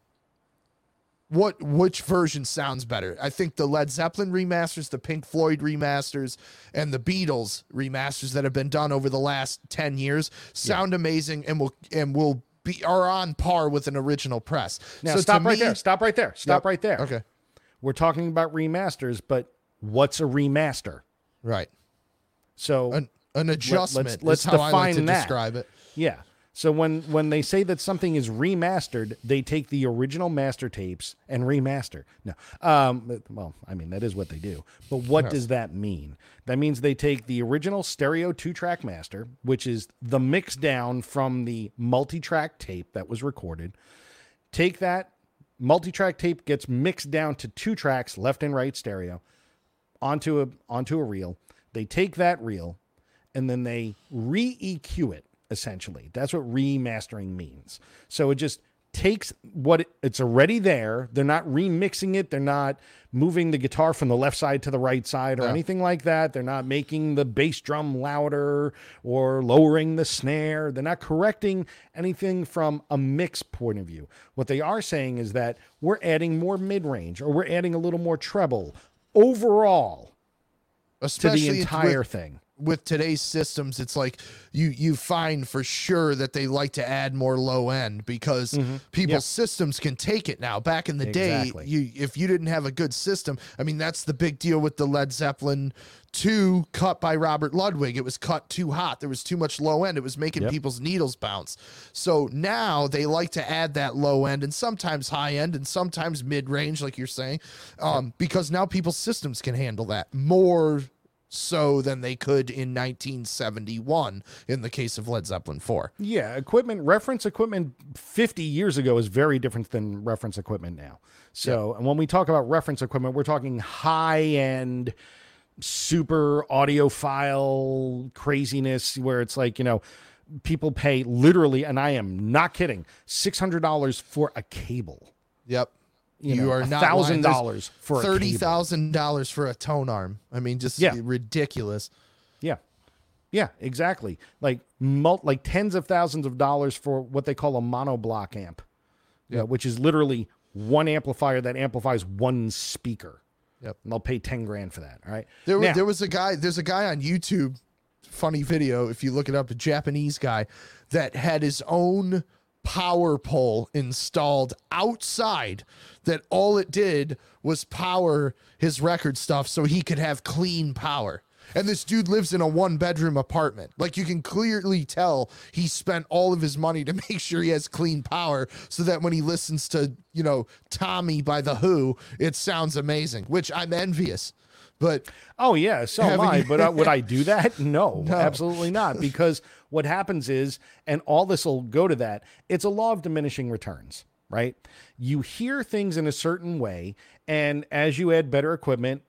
what which version sounds better? I think the Led Zeppelin remasters, the Pink Floyd remasters, and the Beatles remasters that have been done over the last 10 years sound amazing and will and will be are on par with an original press. now so stop right me- there stop right there stop Yep. right there Okay. we're talking about remasters, but what's a remaster? Right. So An, an adjustment let's is how I like define that. describe it. yeah. So when when they say that something is remastered, they take the original master tapes and remaster. No, um, well, I mean that is what they do. But what does that mean? That means they take the original stereo two-track master, which is the mix down from the multi-track tape that was recorded. Take that multi-track tape gets mixed down to two tracks, left and right stereo, onto a onto a reel. They take that reel and then they re EQ it essentially. That's what remastering means. So it just takes what it, it's already there. They're not remixing it. They're not moving the guitar from the left side to the right side or anything like that. They're not making the bass drum louder or lowering the snare. They're not correcting anything from a mix point of view. What they are saying is that we're adding more mid range or we're adding a little more treble overall to the entire with, thing. With today's systems, it's like you you find for sure that they like to add more low end because people's Yep. systems can take it now. Back in the Exactly. day, you if you didn't have a good system, I mean that's the big deal with the Led Zeppelin 2 cut by Robert Ludwig. It was cut too hot. There was too much low end. It was making Yep. people's needles bounce. So now they like to add that low end and sometimes high end and sometimes mid range, like you're saying, um, because now people's systems can handle that more so than they could in 1971 in the case of Led Zeppelin 4. Yeah, equipment reference equipment 50 years ago is very different than reference equipment now. So, and when we talk about reference equipment, we're talking high end super audiophile craziness where it's like, you know, people pay literally and I am not kidding, $600 for a cable. Yep. You, You, know, are not $1,000 for a thirty thousand dollars for a tone arm. I mean, just Yeah. ridiculous. Yeah. Yeah, exactly. Like mul- like tens of thousands of dollars for what they call a monoblock amp. Uh, yeah, which is literally one amplifier that amplifies one speaker. Yep. And they'll pay 10 grand for that, all right? There was Now- there was a guy. There's a guy on YouTube. Funny video if you look it up. A Japanese guy that had his own power pole installed outside. That all it did was power his record stuff so he could have clean power. And this dude lives in a one bedroom apartment. Like you can clearly tell he spent all of his money to make sure he has clean power so that when he listens to, you know, Tommy by The Who, it sounds amazing, which I'm envious. But Oh yeah, so am I. But uh, would I do that? No, absolutely not. Because what happens is, and all this will go to that. It's a law of diminishing returns. right? You hear things in a certain way, and as you add better equipment,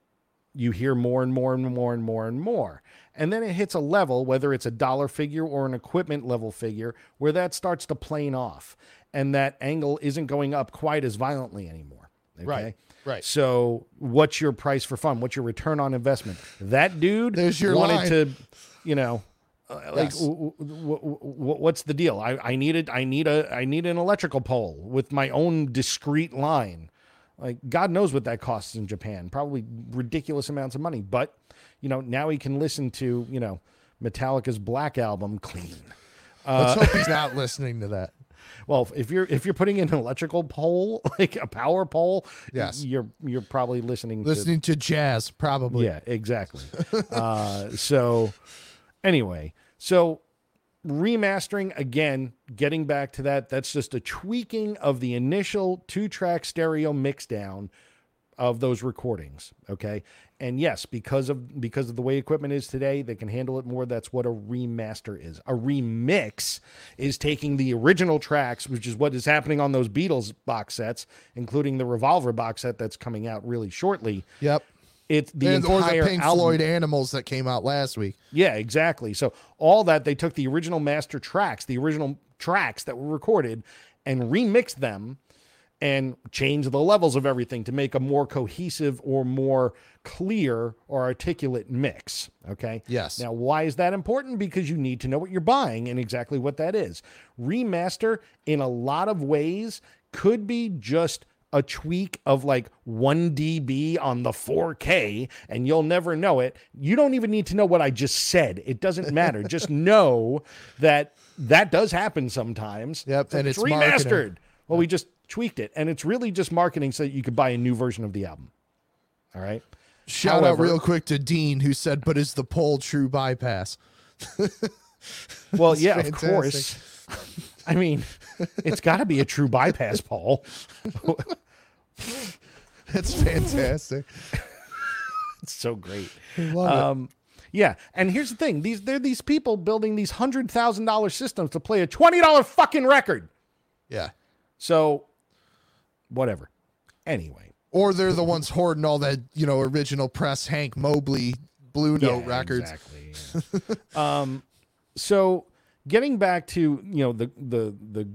you hear more and more and more and more and more. And then it hits a level, whether it's a dollar figure or an equipment level figure, where that starts to plane off and that angle isn't going up quite as violently anymore. Okay? Right, right. So, what's your price for fun? What's your return on investment? That dude There's your wanted line. to, you know, uh, like Yes. w- w- w- what's the deal? I, I needed I need a I need an electrical pole with my own discrete line. Like God knows what that costs in Japan, probably ridiculous amounts of money. But you know now he can listen to you know Metallica's Black album clean. Let's hope he's not listening to that. Well, if you're if you're putting in an electrical pole, like a power pole, Yes. you're you're probably listening to Listening to jazz, probably. yeah, exactly. uh, so, anyway, so remastering again, getting back to that, that's just a tweaking of the initial two track stereo mix down of those recordings. Okay. And yes, because of because of the way equipment is today, they can handle it more. That's what a remaster is. A remix is taking the original tracks, which is what is happening on those Beatles box sets, including the Revolver box set that's coming out really shortly. Yep. It's the and, or entire the Pink album. Floyd Animals that came out last week. Yeah, exactly. So all that they took the original master tracks, the original tracks that were recorded, and remixed them and change the levels of everything to make a more cohesive or more clear or articulate mix. Okay. Yes. Now, why is that important? Because you need to know what you're buying and exactly what that is. Remaster, in a lot of ways, could be just a tweak of like 1 dB on the 4K, and you'll never know it. You don't even need to know what I just said. It doesn't matter. just know that that does happen sometimes. Yep, and it's it's marketing. remastered. Well, we just tweaked it, and it's really just marketing so that you could buy a new version of the album. All right. Shout However- out real quick to Dean who said, "But is the pole true bypass?" Well, yeah, fantastic. of course. I mean, it's got to be a true bypass, Paul. That's fantastic. It's so great. Um, yeah, and here's the thing: these they're these people building these hundred thousand dollar systems to play a twenty dollar fucking record. Yeah. So, whatever. Anyway, Or they're the ones hoarding all that, you know, original press Hank Mobley Blue Note Yeah, records. Exactly. yeah. um, so getting back to you know the the the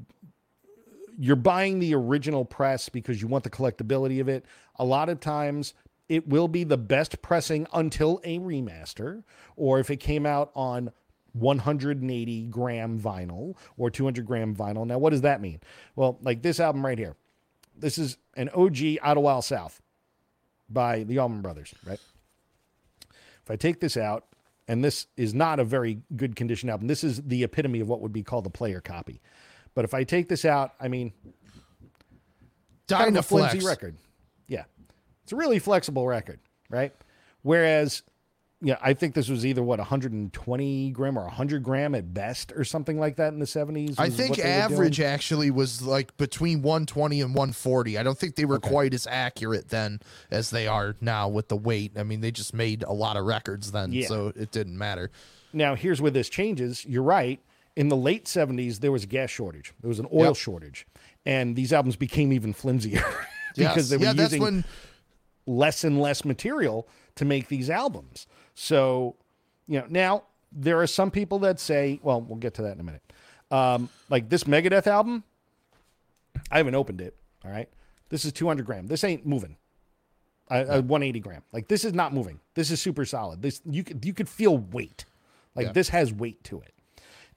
you're buying the original press because you want the collectability of it. A lot of times it will be the best pressing until a remaster, or if it came out on 180 gram vinyl or 200 gram vinyl. Now, what does that mean? Well, like this album right here. This is an OG Idlewild South by the Allman Brothers, right? If I take this out, and this is not a very good condition album, this is the epitome of what would be called a player copy. But if I take this out, I mean, kind of a flimsy record. Yeah. It's a really flexible record, right? Whereas, yeah, I think this was either what 120 gram or 100 gram at best, or something like that in the 70s. I think what they were average actually was like between 120 and 140. I don't think they were quite as accurate then as they are now with the weight. I mean, they just made a lot of records then, Yeah. so it didn't matter. Now, here's where this changes. You're right. In the late 70s, there was a gas shortage. There was an oil Yep. shortage, and these albums became even flimsier because Yes. they were yeah, that's using when less and less material to make these albums. So, you know, now there are some people that say, well, we'll get to that in a minute. Um, like this Megadeth album, I haven't opened it. All right. This is 200 gram. This ain't moving. Uh, 180 gram. Like this is not moving. This is super solid. This you could you could feel weight. Like Yeah. this has weight to it.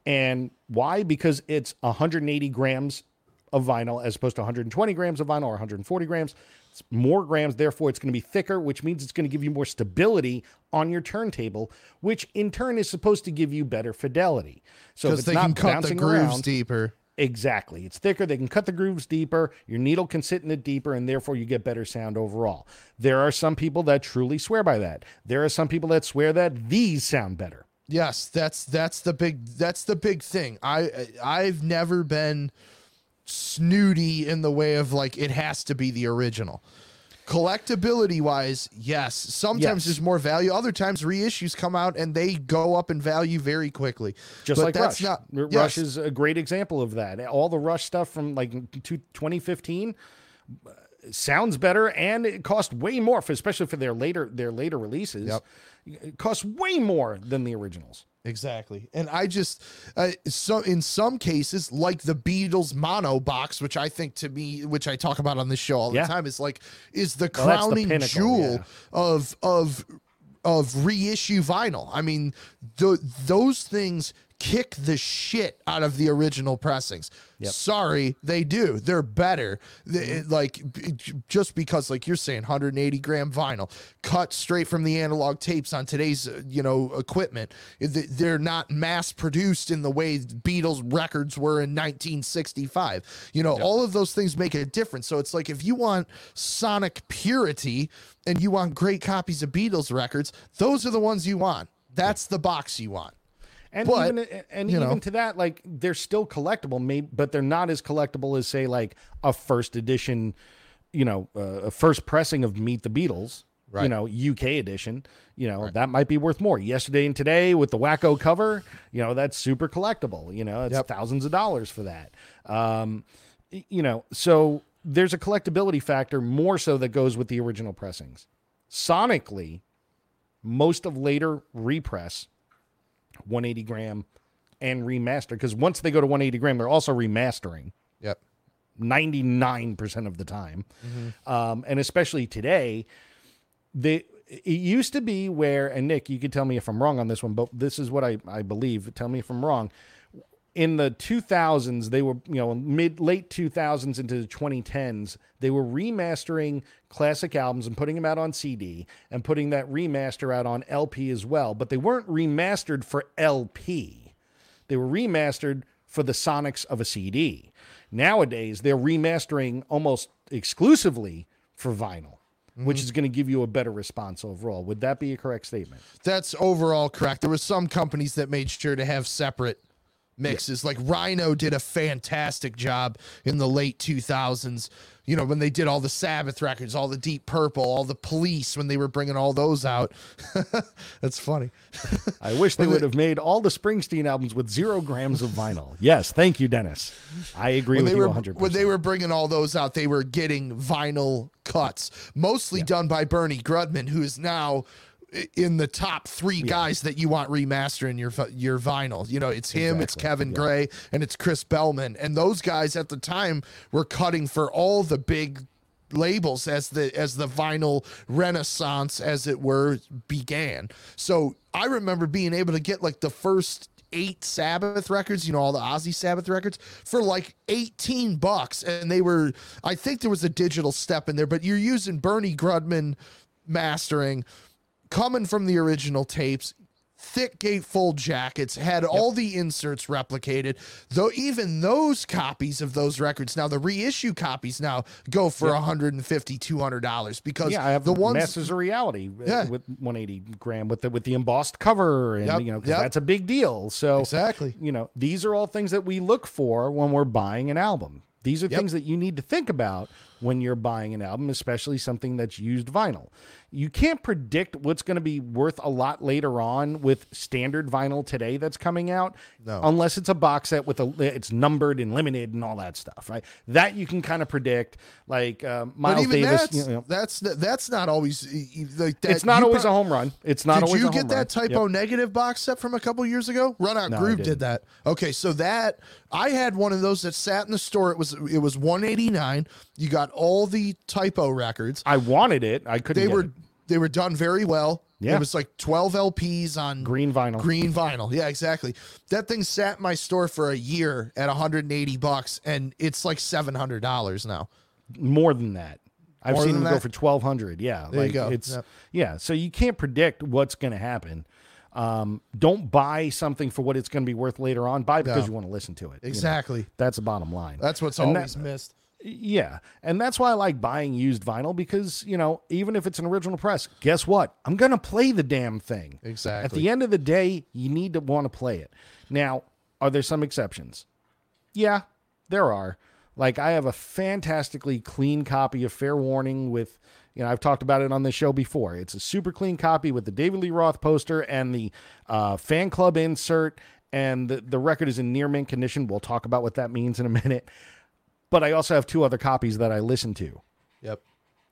And why? Because it's 180 grams of vinyl as opposed to 120 grams of vinyl or 140 grams. It's more grams, therefore it's going to be thicker, which means it's going to give you more stability on your turntable, which in turn is supposed to give you better fidelity. So if it's they not can cut the grooves around, deeper. Exactly. It's thicker. They can cut the grooves deeper. Your needle can sit in it deeper, and therefore you get better sound overall. There are some people that truly swear by that. There are some people that swear that these sound better. Yes, that's that's the big that's the big thing. I I've never been snooty in the way of like it has to be the original. collectability wise, yes. Sometimes Yes. there's more value. Other times reissues come out and they go up in value very quickly. just But like that's Rush. not R- yes. Rush is a great example of that. All the Rush stuff from like two- 2015 uh, sounds better and it cost way more, for, especially for their later their later releases. Yep. It costs way more than the originals. Exactly. And I just uh, so in some cases like the Beatles mono box which I think to me which I talk about on this show all Yeah. the time is like is the Well, that's the crowning pinnacle, jewel yeah. of of of reissue vinyl. I mean th- those things kick the shit out of the original pressings. Sorry, they do. They're better. They- Mm-hmm. like just because like you're saying 180 gram vinyl cut straight from the analog tapes on today's uh, you know equipment they're not mass produced in the way Beatles records were in 1965 you know all of those things make a difference so it's like if you want sonic purity and you want great copies of Beatles records those are the ones you want that's the box you want And But, even and even know. to that, like they're still collectible, maybe, but they're not as collectible as say like a first edition, you know, uh, a first pressing of Meet the Beatles, you know, UK edition. You know, that might be worth more. Yesterday and today with the wacko cover, you know, that's super collectible. You know, it's Yep. thousands of dollars for that. Um, you know, so there's a collectability factor more so that goes with the original pressings. Sonically, most of later repress 180 gram and remaster because once they go to 180 gram they're also remastering yep. 99% of the time. Um, and especially today the it used to be where and nick you could tell me if i'm wrong on this one but this is what i, I believe. Tell me if i'm wrong in the 2000s they were you know mid late 2000s into the 2010s they were remastering classic albums and putting them out on cd and putting that remaster out on lp as well. But they weren't remastered for lp they were remastered for the sonics of a cd nowadays they're remastering almost exclusively for vinyl which mm-hmm. is going to give you a better response overall. Would that be a correct statement? That's overall correct. There were some companies that made sure to have separate mixes. Like Rhino did a fantastic job in the late 2000s. You know, when they did all the Sabbath records, all the Deep Purple, all the Police, when they were bringing all those out. That's funny. I wish they would have made all the Springsteen albums with zero grams of vinyl. Yes, thank you, Dennis. I agree when with you were 100. when they were bringing all those out, they were getting vinyl cuts, mostly done by Bernie Grundman, who is now in the top three guys that you want remastering your your vinyl. You know, it's him, it's Kevin yeah. Gray, and it's Chris Bellman, and those guys at the time were cutting for all the big labels as the as the vinyl renaissance as it were began. So i remember being able to get like the first eight sabbath records you know all the ozzy sabbath records for like 18 bucks. And they were i think there was a digital step in there but you're using bernie grundman mastering coming from the original tapes thick gatefold jackets had all the inserts replicated though even those copies of those records now the reissue copies now go for 150 200 dollars because yeah, I have the ones Masters of Reality uh, Yeah. with 180 gram with the with the embossed cover, and Yep, you know yep. that's a big deal. So Exactly. you know these are all things that we look for when we're buying an album. These are Yep. things that you need to think about when you're buying an album, especially something that's used vinyl. You can't predict what's going to be worth a lot later on with standard vinyl today that's coming out, No. unless it's a box set with a it's numbered and limited and all that stuff, right? That you can kind of predict. Like uh, Miles even Davis, that's you know, that's that's not always like that it's not always pro- a home run. It's not Did always you a get that Type O Yep. negative box set from a couple years ago? Run Out No, Groove did that. Okay, so that I had one of those that sat in the store. It was it was 189. You got all the Type O records. I wanted it. I couldn't. They were it. They were done very well. Yeah. It was like 12 LPs on green vinyl. green vinyl. Yeah, exactly. That thing sat in my store for a year at 180 bucks and it's like $700 now. more than that. I've More seen them go for twelve hundred. Yeah, There you go. it's Yep. yeah. So you can't predict what's going to happen. Um, don't buy something for what it's going to be worth later on. Buy because No. you want to listen to it. you know. Exactly. That's the bottom line. That's what's And that- always missed. Yeah. And that's why I like buying used vinyl because, you know, even if it's an original press, guess what? I'm going to play the damn thing. Exactly. At the end of the day, you need to want to play it. Now, are there some exceptions? Yeah, there are. Like I have a fantastically clean copy of Fair Warning with You know, I've talked about it on this show before. It's a super clean copy with the David Lee Roth poster and the uh, fan club insert, and the, the record is in near mint condition. We'll talk about what that means in a minute. But I also have two other copies that I listen to. Yep.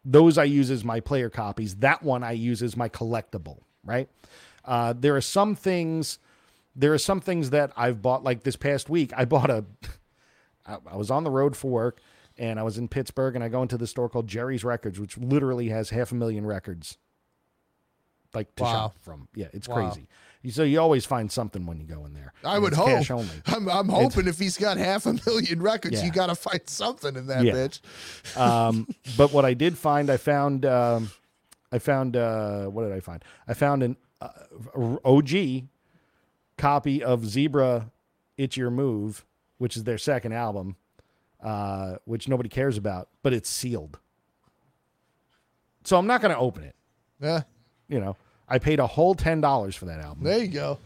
Those I use as my player copies. That one I use as my collectible, right? Uh, there are some things. There are some things that I've bought. Like this past week, I bought a I was on the road for work, and I was in Pittsburgh, and I go into the store called Jerry's Records, which literally has half a million records, like to Wow. shop from. Yeah, it's Wow. crazy. So you always find something when you go in there. I And would hope. cash only. I'm, I'm hoping if he's got half a million records, Yeah. you got to find something in that Yeah. bitch. um, but what I did find, I found, um, I found, uh, what did I find? I found an uh, OG copy of Zebra "It's Your Move," which is their second album, uh, which nobody cares about, but it's sealed. So I'm not going to open it. Yeah. You know, I paid a whole ten dollars for that album. There you go.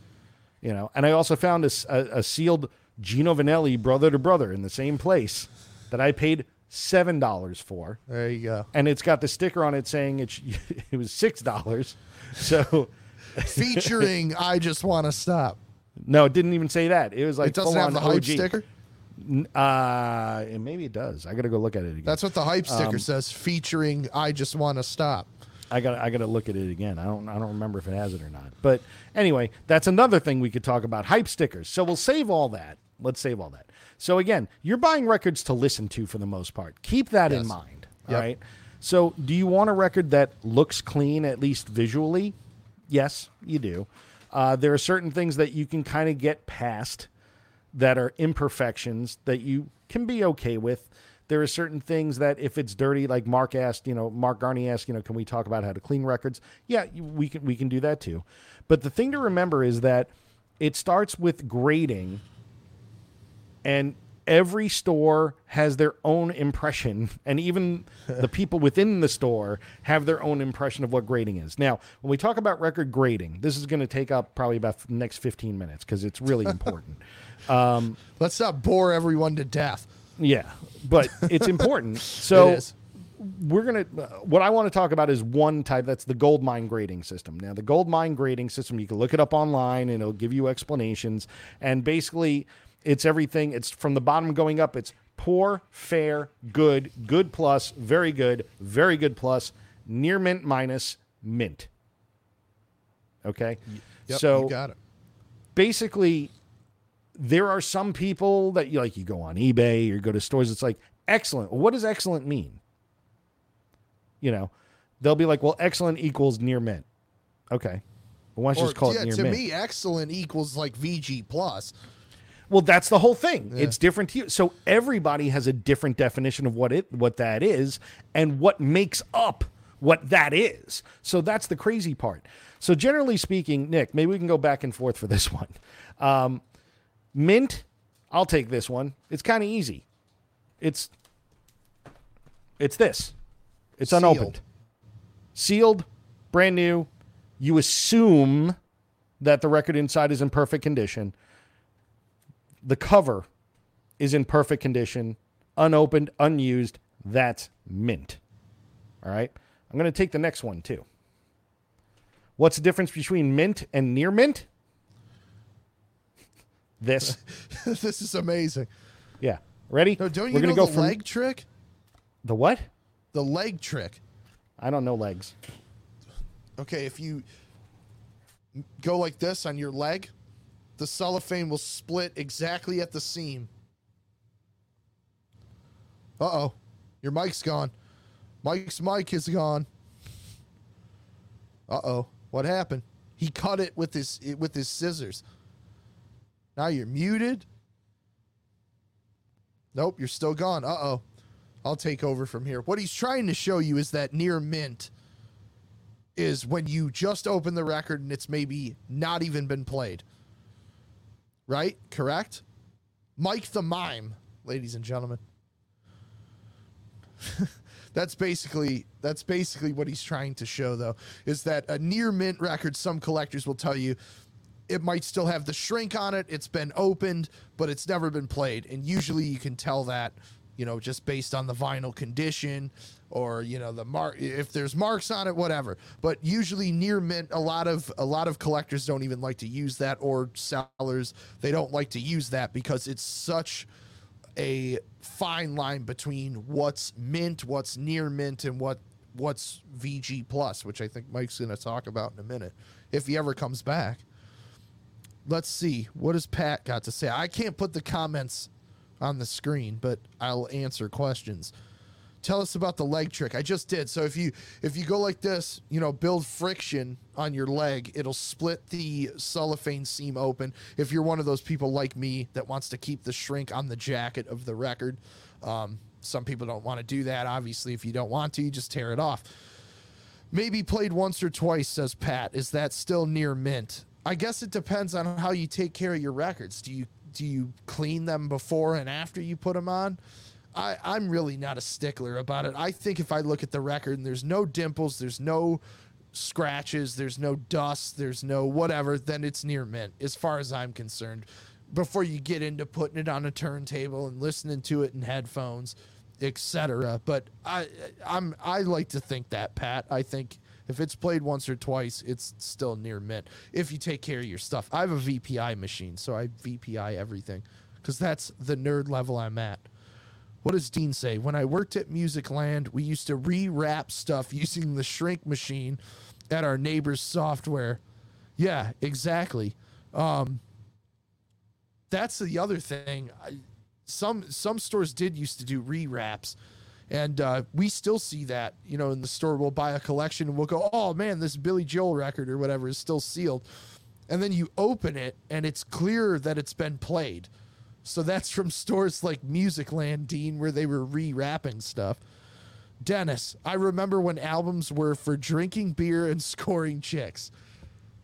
You know, and I also found a sealed Gino Vannelli "Brother to Brother" in the same place that I paid seven dollars for There you go. and it's got the sticker on it saying it, it was six dollars. So Featuring I Just Want to Stop. no, it didn't even say that. It was like It doesn't have the hype OG. sticker. Uh, maybe it does. I gotta go look at it again. That's what the hype Um, sticker says. Featuring I Just Want to Stop. I got I got to look at it again. I don't I don't remember if it has it or not. But anyway, that's another thing we could talk about hype stickers. So we'll save all that. Let's save all that. So again, you're buying records to listen to for the most part. Keep that in mind. Yep. All right. So do you want a record that looks clean at least visually? Yes, you do. Uh, there are certain things that you can kind of get past that are imperfections that you can be okay with. There are certain things that if it's dirty, like Mark asked, you know, Mark Garney asked, you know, can we talk about how to clean records? Yeah, we can we can do that too. But the thing to remember is that it starts with grading and every store has their own impression and even the people within the store have their own impression of what grading is now when we talk about record grading this is going to take up probably about the next 15 minutes because it's really important Let's not bore everyone to death. Yeah but it's important. So it is. we're gonna uh, what i want to talk about is one type that's the Goldmine grading system. Now the Goldmine grading system you can look it up online and it'll give you explanations. And basically it's everything it's from the bottom going up it's poor fair good good plus very good very good plus near mint minus mint. Okay? Yep, so you got it. basically there are some people that you like you go on ebay or go to stores it's like excellent. Well, what does excellent mean? You know they'll be like well excellent equals near mint. Okay. Well, why don't you just call yeah, it near to mint? To me, excellent equals like VG plus. well that's the whole thing. It's different to you. So everybody has a different definition of what it what that is and what makes up what that is. So that's the crazy part. So generally speaking nick maybe we can go back and forth for this one. Um, mint i'll take this one it's kind of easy it's it's this it's Sealed. unopened sealed brand new you assume that the record inside is in perfect condition the cover is in perfect condition, unopened, unused. That's mint. All right. I'm going to take the next one too. What's the difference between mint and near mint? This. this is amazing. Yeah. Ready? No, don't you We're know gonna go the from leg trick? the what? The leg trick. I don't know legs. Okay, if you go like this on your leg, the cellophane will split exactly at the seam. Uh oh, your mic's gone. Mike's mic is gone. Uh oh, what happened? He cut it with his with his scissors. Now you're muted. Nope, you're still gone. Uh oh. I'll take over from here. What he's trying to show you is that near mint is when you just open the record and it's maybe not even been played. Right? Correct? Mike the Mime, ladies and gentlemen. that's basically that's basically what he's trying to show though is that a near mint record some collectors will tell you it might still have the shrink on it. It's been opened but it's never been played. And usually you can tell that you know, just based on the vinyl condition or you know the mark if there's marks on it whatever. But usually near mint a lot of a lot of collectors don't even like to use that or sellers they don't like to use that because it's such a fine line between what's mint what's near mint and what what's VG plus which I think Mike's going to talk about in a minute if he ever comes back let's see what has Pat got to say I can't put the comments on the screen but I'll answer questions tell us about the leg trick. I just did. So if you if you go like this, you know, build friction on your leg, it'll split the cellophane seam open. If you're one of those people like me that wants to keep the shrink on the jacket of the record, um, some people don't want to do that. Obviously, if you don't want to, you just tear it off. Maybe played once or twice, says Pat. Is that still near mint? I guess it depends on how you take care of your records. Do you do you clean them before and after you put them on? I, I'm really not a stickler about it. I think if I look at the record and there's no dimples, there's no scratches, there's no dust, there's no whatever, then it's near mint, as far as I'm concerned. Before you get into putting it on a turntable and listening to it in headphones, etc. But I I'm I like to think that, Pat. I think if it's played once or twice, it's still near mint. If you take care of your stuff. I have a VPI machine, so I VPI everything. Because that's the nerd level I'm at. What does Dean say? When I worked at Musicland, we used to rewrap stuff using the shrink machine at our neighbor's software. Yeah, exactly. Um, that's the other thing. I, some some stores did used to do rewraps, and uh, we still see that. You know, in the store, we'll buy a collection and we'll go, "Oh man, this Billy Joel record or whatever is still sealed," and then you open it and it's clear that it's been played so that's from stores like Musicland, Dean, where they were rewrapping stuff. Dennis, I remember when albums were for drinking beer and scoring chicks.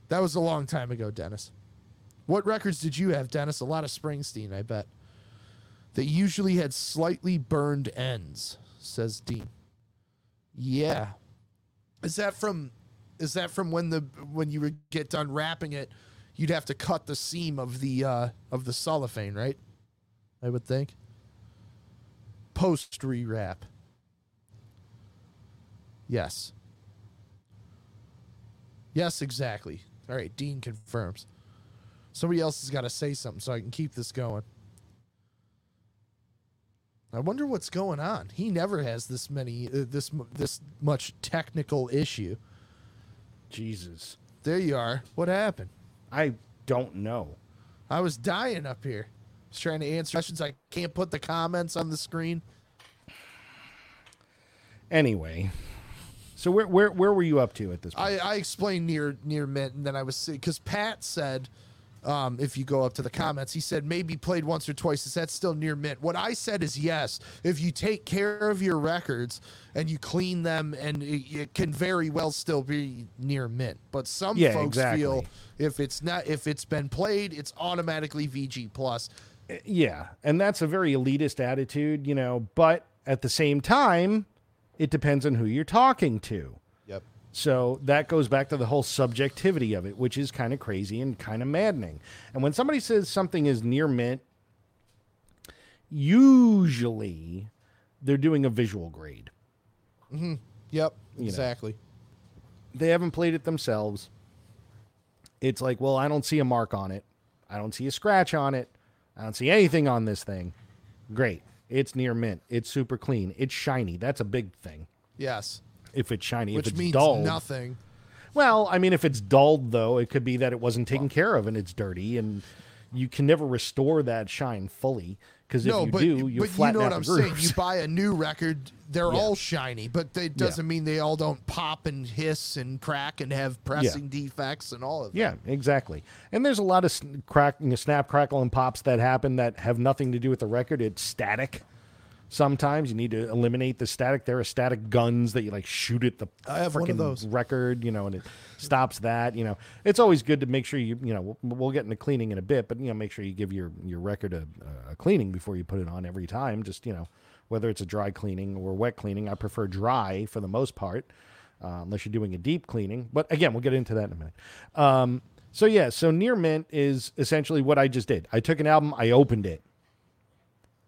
That was a long time ago, Dennis. What records did you have, Dennis? A lot of Springsteen, I bet. They usually had slightly burned ends, says Dean. Yeah. Is that from is that from when the when you would get done wrapping it, you'd have to cut the seam of the uh of the cellophane, right? I would think. Post rewrap. Yes. Yes, exactly. All right, Dean confirms. Somebody else has got to say something so I can keep this going. I wonder what's going on. He never has this many uh, this this much technical issue. Jesus. There you are. What happened? I don't know. I was dying up here. I was trying to answer questions. I can't put the comments on the screen. Anyway, so where where where were you up to at this point? I, I explained near near mint, and then I was because Pat said, um, if you go up to the comments, he said maybe played once or twice. Is that still near mint? What I said is yes. If you take care of your records and you clean them, and it, it can very well still be near mint. But some Yeah, folks exactly. feel if it's not if it's been played, it's automatically VG plus. yeah, and that's a very elitist attitude, you know, but at the same time, it depends on who you're talking to. So that goes back to the whole subjectivity of it, which is kind of crazy and kind of maddening. And when somebody says something is near mint, usually they're doing a visual grade. Mm-hmm. Yep. Exactly. They haven't played it themselves. It's like, well, I don't see a mark on it. I don't see a scratch on it. I don't see anything on this thing. Great. It's near mint. It's super clean. It's shiny. That's a big thing. Yes. If it's shiny, Which if it's means dulled, nothing. Well, I mean, if it's dulled, though, it could be that it wasn't taken care of and it's dirty, and you can never restore that shine fully. Because if no, you but, do, you but you know what I'm saying. You buy a new record, they're Yeah. all shiny, but it doesn't mean they all don't pop and hiss and crack and have pressing defects and all of that. yeah, exactly. And there's a lot of crack, you know, snap, crackle, and pops that happen that have nothing to do with the record. It's static. Sometimes you need to eliminate the static. There are static guns that you like shoot at the I have one of those. record, you know, and it stops that. You know, it's always good to make sure you, you know, we'll, we'll get into cleaning in a bit, but you know, make sure you give your your record a, a cleaning before you put it on every time. Just you know, whether it's a dry cleaning or wet cleaning, I prefer dry for the most part, uh, unless you're doing a deep cleaning. But again, we'll get into that in a minute. Um, so yeah, so near mint is essentially what I just did. I took an album, I opened it.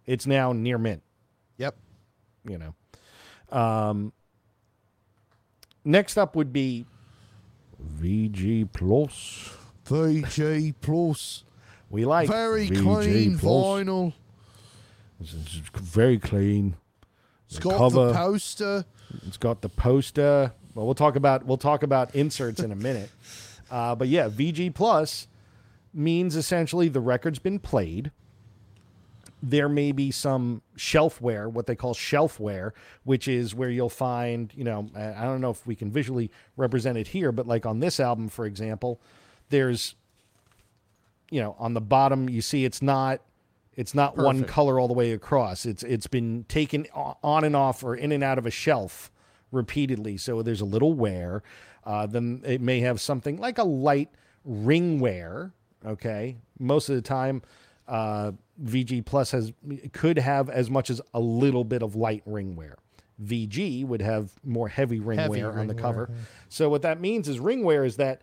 It's now near mint. Yep. You know. Um, next up would be VG Plus. VG Plus. We like Very VG clean Plus. vinyl. It's, very clean. It's The got cover. the poster. It's got the poster. Well, we'll talk about we'll talk about inserts in a minute. Uh, but yeah, VG Plus means essentially the record's been played. There may be some shelfware, what they call shelfware, which is where you'll find, you know, I don't know if we can visually represent it here, but like on this album, for example, there's, you know, on the bottom you see it's not, it's not one color all the way across. It's it's been taken on and off or in and out of a shelf repeatedly. So there's a little wear. Uh, then it may have something like a light ring wear. Okay, most of the time, uh, VG Plus has could have as much as a little bit of light ring wear. VG would have more heavy ring Heavy wear on the ring cover. wear, So what that means is ring wear is that,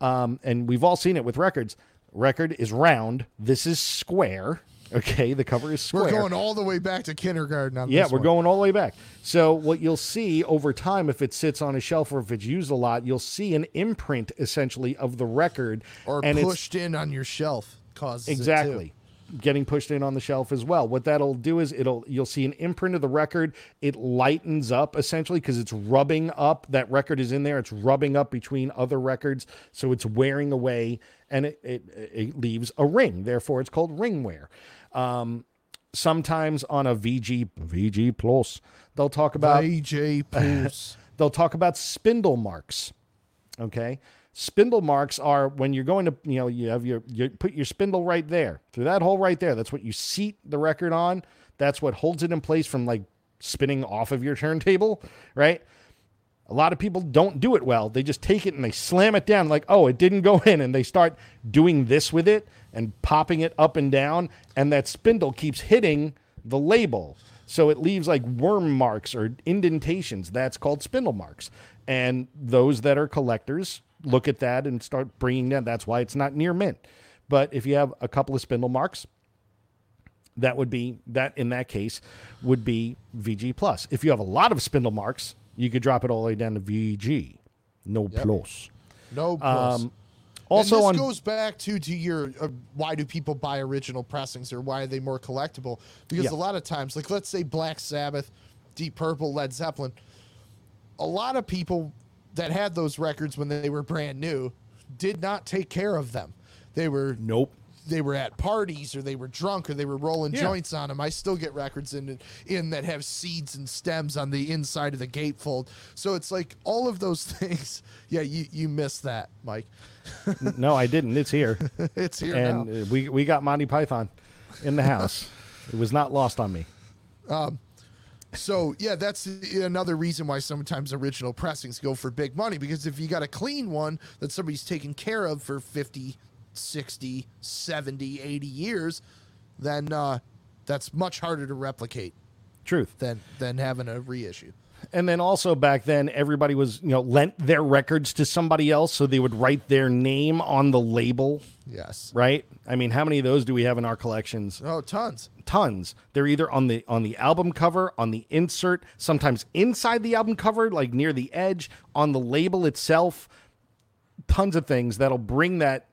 um, and we've all seen it with records. Record is round. This is square. Okay, the cover is square. We're going all the way back to kindergarten on Yeah, we're one. going all the way back. So what you'll see over time, if it sits on a shelf or if it's used a lot, you'll see an imprint essentially of the record, or and pushed in on your shelf causes exactly getting pushed in on the shelf as well. What that'll do is it'll you'll see an imprint of the record. It lightens up essentially because it's rubbing up. That record is in there. It's rubbing up between other records, so it's wearing away, and it it, it leaves a ring. Therefore, it's called ring wear. Um, sometimes on a VG VG Plus, they'll talk about VG Plus. they'll talk about spindle marks. Okay. Spindle marks are when you're going to, you know, you have your, you put your spindle right there through that hole right there. That's what you seat the record on. That's what holds it in place from like spinning off of your turntable, right? A lot of people don't do it well. They just take it and they slam it down like, oh, it didn't go in. And they start doing this with it and popping it up and down. And that spindle keeps hitting the label. So it leaves like worm marks or indentations. That's called spindle marks. And those that are collectors look at that and start bringing that. That's why it's not near mint. But if you have a couple of spindle marks, that would be that in that case would be VG plus. If you have a lot of spindle marks, you could drop it all the way down to VG, no plus. No plus. Um, also and this on goes back to to your uh, why do people buy original pressings or why are they more collectible? Because Yeah. a lot of times, like let's say Black Sabbath, Deep Purple, Led Zeppelin, a lot of people that had those records when they were brand new did not take care of them. They were nope. they were at parties or they were drunk or they were rolling Yeah. joints on them. I still get records in in that have seeds and stems on the inside of the gatefold. So it's like all of those things. Yeah, you you missed that, Mike. No, I didn't. It's here, it's here and now. uh, we we got Monty Python in the house. it was not lost on me. So yeah, that's another reason why sometimes original pressings go for big money because if you got a clean one that somebody's taken care of for 50, 60, 70, 80 years, then uh, that's much harder to replicate Truth. than than having a reissue. And then also back then, everybody was you know lent their records to somebody else, so they would write their name on the label. Yes. Right. I mean, how many of those do we have in our collections? Oh, tons. Tons. They're either on the on the album cover, on the insert, sometimes inside the album cover, like near the edge, on the label itself. Tons of things that'll bring that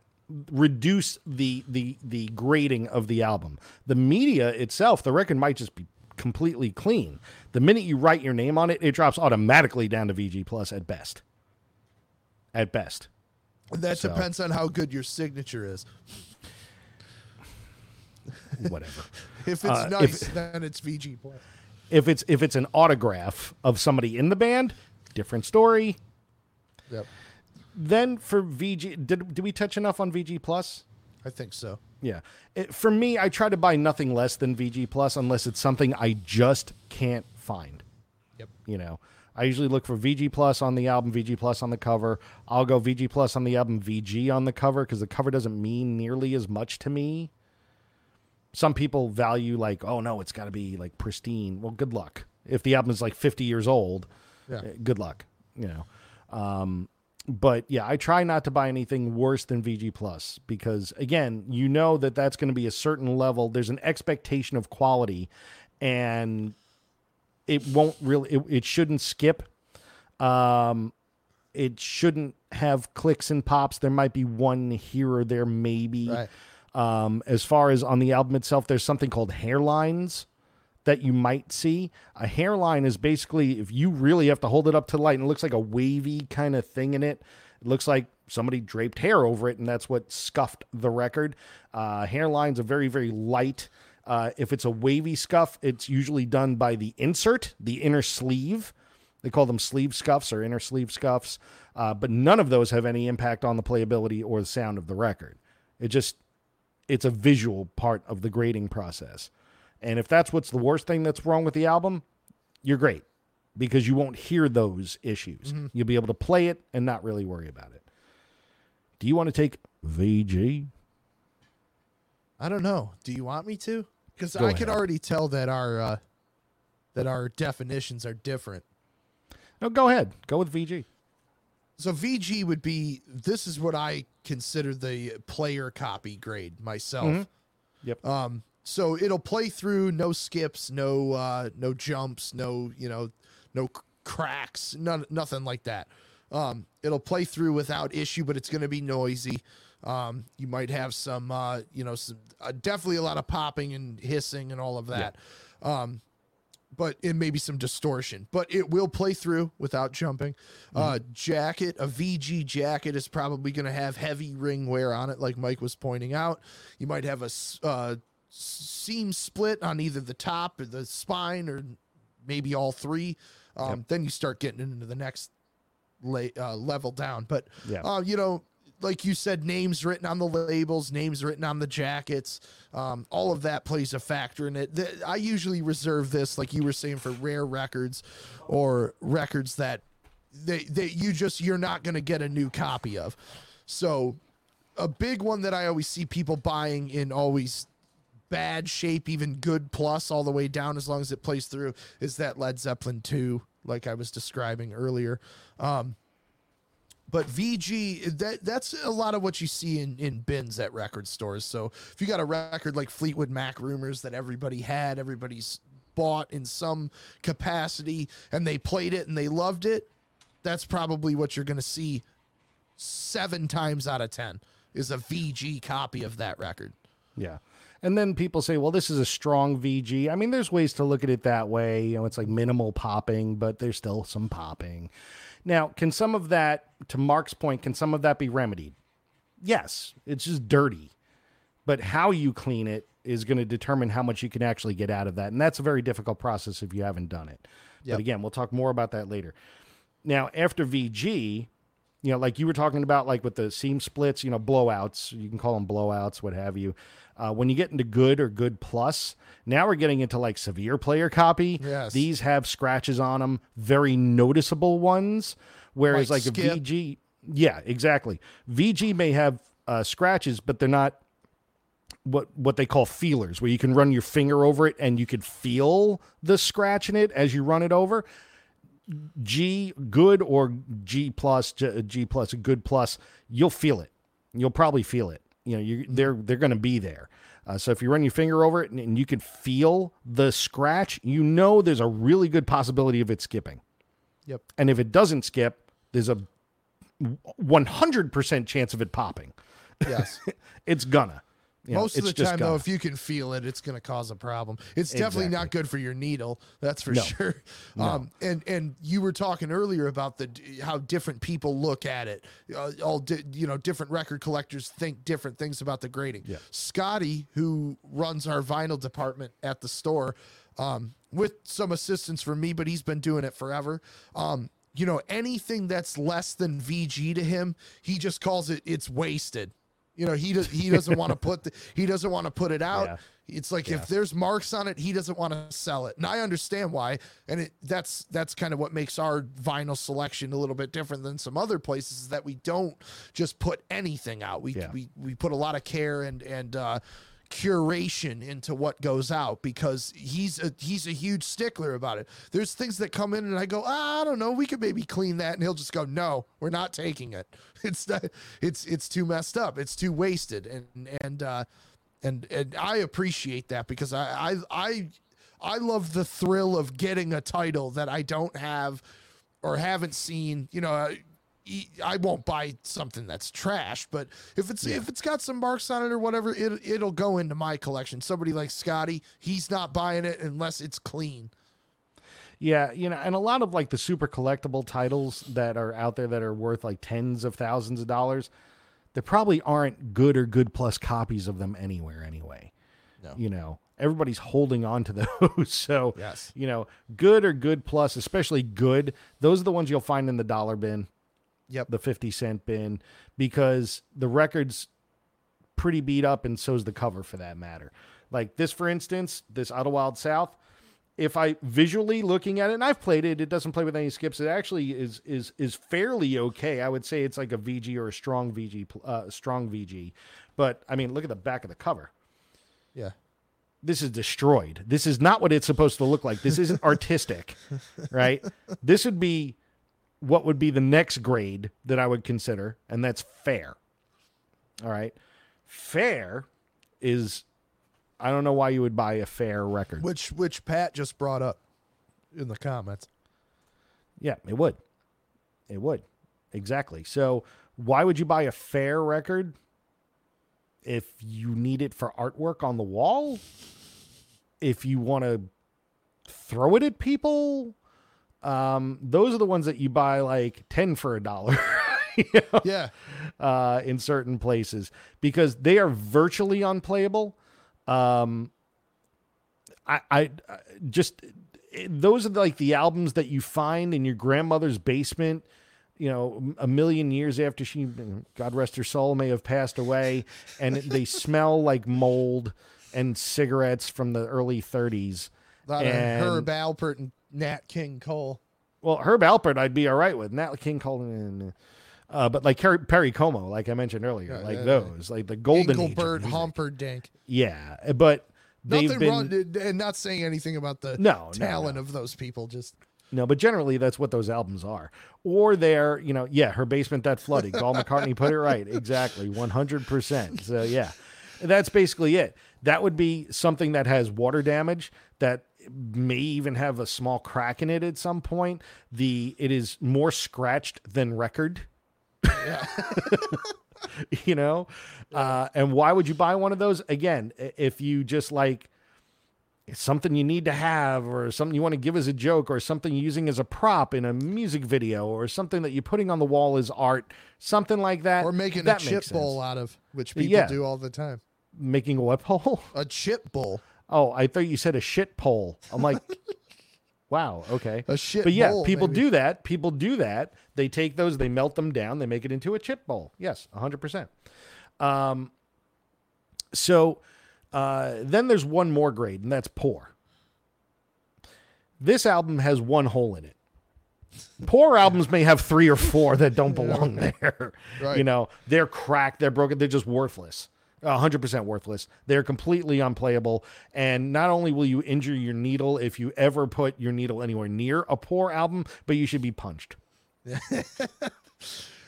reduce the the the grading of the album. The media itself, the record might just be completely clean. The minute you write your name on it, it drops automatically down to VG plus at best. At best. That So- depends on how good your signature is. Whatever. If it's Uh, nice, then it's VG plus. if it's if it's an autograph of somebody in the band, different story. Yep. then for VG, did did we touch enough on VG Plus? I think so. Yeah. It, for me, I try to buy nothing less than VG Plus unless it's something I just can't find. Yep. You know, I usually look for VG Plus on the album, VG Plus on the cover. I'll go VG Plus on the album, VG on the cover because the cover doesn't mean nearly as much to me. Some people value like, oh no, it's got to be like pristine. Well, good luck. If the album is like 50 years old, Yeah. eh, good luck. You know. Um, but yeah, I try not to buy anything worse than VG Plus because again, you know that that's going to be a certain level. There's an expectation of quality, and it won't really it, it shouldn't skip um it shouldn't have clicks and pops there might be one here or there maybe Right. Um as far as on the album itself there's something called hairlines that you might see a hairline is basically if you really have to hold it up to light and it looks like a wavy kind of thing in it it looks like somebody draped hair over it and that's what scuffed the record uh hairlines are very very light uh, if it's a wavy scuff, it's usually done by the insert, the inner sleeve. They call them sleeve scuffs or inner sleeve scuffs, uh, but none of those have any impact on the playability or the sound of the record. It just it's a visual part of the grading process. And if that's what's the worst thing that's wrong with the album, you're great because you won't hear those issues. You'll be able to play it and not really worry about it. Do you want to take VG? I don't know. Do you want me to? Because I can ahead. already tell that our uh, that our definitions are different. No, go ahead. Go with VG. So VG would be this is what I consider the player copy grade myself. Yep. Um so it'll play through no skips, no uh no jumps, no, you know, no cracks, none nothing like that. Um it'll play through without issue, but it's going to be noisy. Um you might have some uh you know some uh, definitely a lot of popping and hissing and all of that. Um but it may be some distortion, but it will play through without jumping. Uh, jacket, a VG jacket is probably going to have heavy ring wear on it, like Mike was pointing out. You might have a uh, seam split on either the top or the spine, or maybe all three. Um, Then you start getting into the next la- uh, level down. But Yeah. uh, you know, like you said, names written on the labels, names written on the jackets, um, all of that plays a factor in it. The, I usually reserve this, like you were saying, for rare records or records that they, they you just you're not going to get a new copy of. So, a big one that I always see people buying in always bad shape, even good plus, all the way down as long as it plays through, is that Led Zeppelin 2, like I was describing earlier. Um, but VG, that that's a lot of what you see in, in bins at record stores. So if you got a record like Fleetwood Mac Rumors that everybody had, everybody's bought in some capacity, and they played it and they loved it, that's probably what you're going to see seven times out of 10 is a VG copy of that record. Yeah. And then people say, well, this is a strong VG. I mean, there's ways to look at it that way. You know, it's like minimal popping, but there's still some popping. Now, can some of that, to Mark's point, can some of that be remedied? Yes. It's just dirty. But how you clean it is going to determine how much you can actually get out of that. And that's a very difficult process if you haven't done it. Yep. But again, we'll talk more about that later. Now, after VG, you know, like you were talking about, like with the seam splits, you know, blowouts, you can call them blowouts, what have you. Uh, when you get into good or good plus, now we're getting into like severe player copy. Yes. These have scratches on them, very noticeable ones. Whereas Like like, a VG, yeah, exactly. VG may have uh, scratches, but they're not what what they call feelers, where you can run your finger over it and you could feel the scratch in it as you run it over. G good or G plus G, G plus good plus, you'll feel it. You'll probably feel it. You know, you they're they're going to be there. Uh, so if you run your finger over it and, and you can feel the scratch, you know there's a really good possibility of it skipping. Yep. And if it doesn't skip, there's a 100% chance of it popping. Yes. It's gonna. You know, Most of the time, though, gonna. if you can feel it, it's going to cause a problem. It's definitely not good for your needle. That's for No. sure. Um, and and you were talking earlier about the how different people look at it. Uh, all di- you know, different record collectors think different things about the grading. Yeah. Scotty, who runs our vinyl department at the store, um, with some assistance from me, but he's been doing it forever. Um, you know, anything that's less than VG to him, he just calls it it's wasted. You know, he does he doesn't want to put the, he doesn't want to put it out. Yeah. It's like Yeah. if there's marks on it, he doesn't want to sell it. And I understand why. And it that's that's kind of what makes our vinyl selection a little bit different than some other places is that we don't just put anything out. We Yeah. we we put a lot of care and and uh curation into what goes out because he's a he's a huge stickler about it. There's things that come in and I go, ah, I don't know, we could maybe clean that, and he'll just go, No, we're not taking it. It's not, it's it's too messed up. It's too wasted, and and uh, and and I appreciate that because I I I I love the thrill of getting a title that I don't have or haven't seen. You know, I, I won't buy something that's trash, but if it's if it's got some marks on it or whatever, it it'll go into my collection. Somebody like Scotty, he's not buying it unless it's clean. Yeah, you know, and a lot of like the super collectible titles that are out there that are worth like tens of thousands of dollars, there probably aren't good or good plus copies of them anywhere anyway. No. You know, everybody's holding on to those. so, Yes. you know, good or good plus, especially good, those are the ones you'll find in the dollar bin, Yep. the 50 cent bin, because the record's pretty beat up and so's the cover for that matter. Like this, for instance, this Idlewild South, if I visually looking at it, and I've played it, it doesn't play with any skips. It actually is is is fairly okay. I would say it's like a VG or a strong VG, uh, strong VG. But I mean, look at the back of the cover. yeah. This is destroyed. This is not what it's supposed to look like. This isn't artistic, right? This would be what would be the next grade that I would consider, and that's fair. All right, fair is. I don't know why you would buy a fair record. Which which Pat just brought up in the comments. Yeah, it would. It would. Exactly. So, why would you buy a fair record if you need it for artwork on the wall? If you want to throw it at people? Um, those are the ones that you buy like 10 for a dollar. you know, Yeah. uh, in certain places because they are virtually unplayable. Um, I, I, I just those are like the albums that you find in your grandmother's basement. You know, a million years after she, God rest her soul, may have passed away, and they smell like mold and cigarettes from the early 30s. A lot And- of Herb Alpert and Nat King Cole. Well, Herb Alpert, I'd be all right with. Nat King Cole, uh, but like Perry, Perry Como, like I mentioned earlier, Yeah, like yeah, those, like the golden Engelbert. Humperdinck. Yeah, but they've Nothing been wrong, and not saying anything about the No, no, talent no. of those people. Just no, but generally that's what those albums are. Or they're, you know, yeah, her basement that flooded. Paul McCartney put it right, exactly, one hundred percent. So yeah, that's basically it. That would be something that has water damage that may even have a small crack in it at some point. The it is more scratched than record. Yeah. you know uh, and why would you buy one of those again if you just like it's something you need to have or something you want to give as a joke or something you're using as a prop in a music video or something that you're putting on the wall as art something like that or making that a chip bowl out of which people Yeah. do all the time. making a what pole A chip bowl. Oh i thought you said a shit pole. I'm like wow okay. A shit but yeah bowl, people maybe. do that. People do that. They take those they melt them down they make it into a chip bowl. Yes 100% um, so uh, then there's one more grade and that's poor. This album has one hole in it. Poor albums may have three or four that don't belong there. Right. you know they're cracked they're broken they're just worthless 100% worthless they're completely unplayable and not only will you injure your needle if you ever put your needle anywhere near a poor album but you should be punched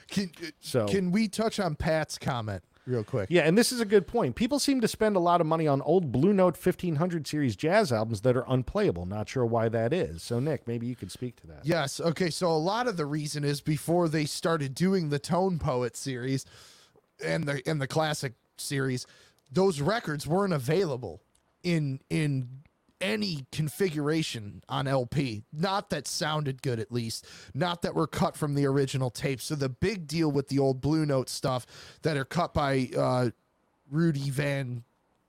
Can, So- can we touch on Pat's comment real quick? Yeah, and this is a good point. People seem to spend a lot of money on old Blue Note 1500 series jazz albums that are unplayable. Not sure why that is. So, Nick, maybe you could speak to that. Yes. Okay. So a lot of the reason is before they started doing the Tone Poet series and the and the classic series, those records weren't available in in any configuration on LP. Not that sounded good, at least. Not that were cut from the original tape. So the big deal with the old Blue Note stuff that are cut by uh, Rudy Van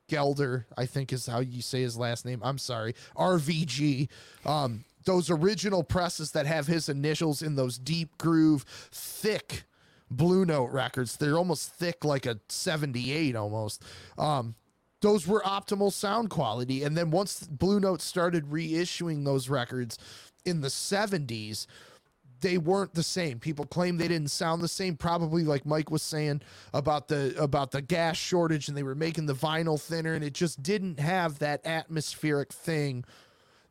Gelder, I think is how you say his last name. I'm sorry. RVG. Um, those original presses that have his initials in those deep groove, thick Blue Note records. They're almost thick like a 78 almost. Um, those were optimal sound quality. And then once Blue Note started reissuing those records in the 70s, they weren't the same. People claim they didn't sound the same. Probably like Mike was saying about the about the gas shortage, and they were making the vinyl thinner, and it just didn't have that atmospheric thing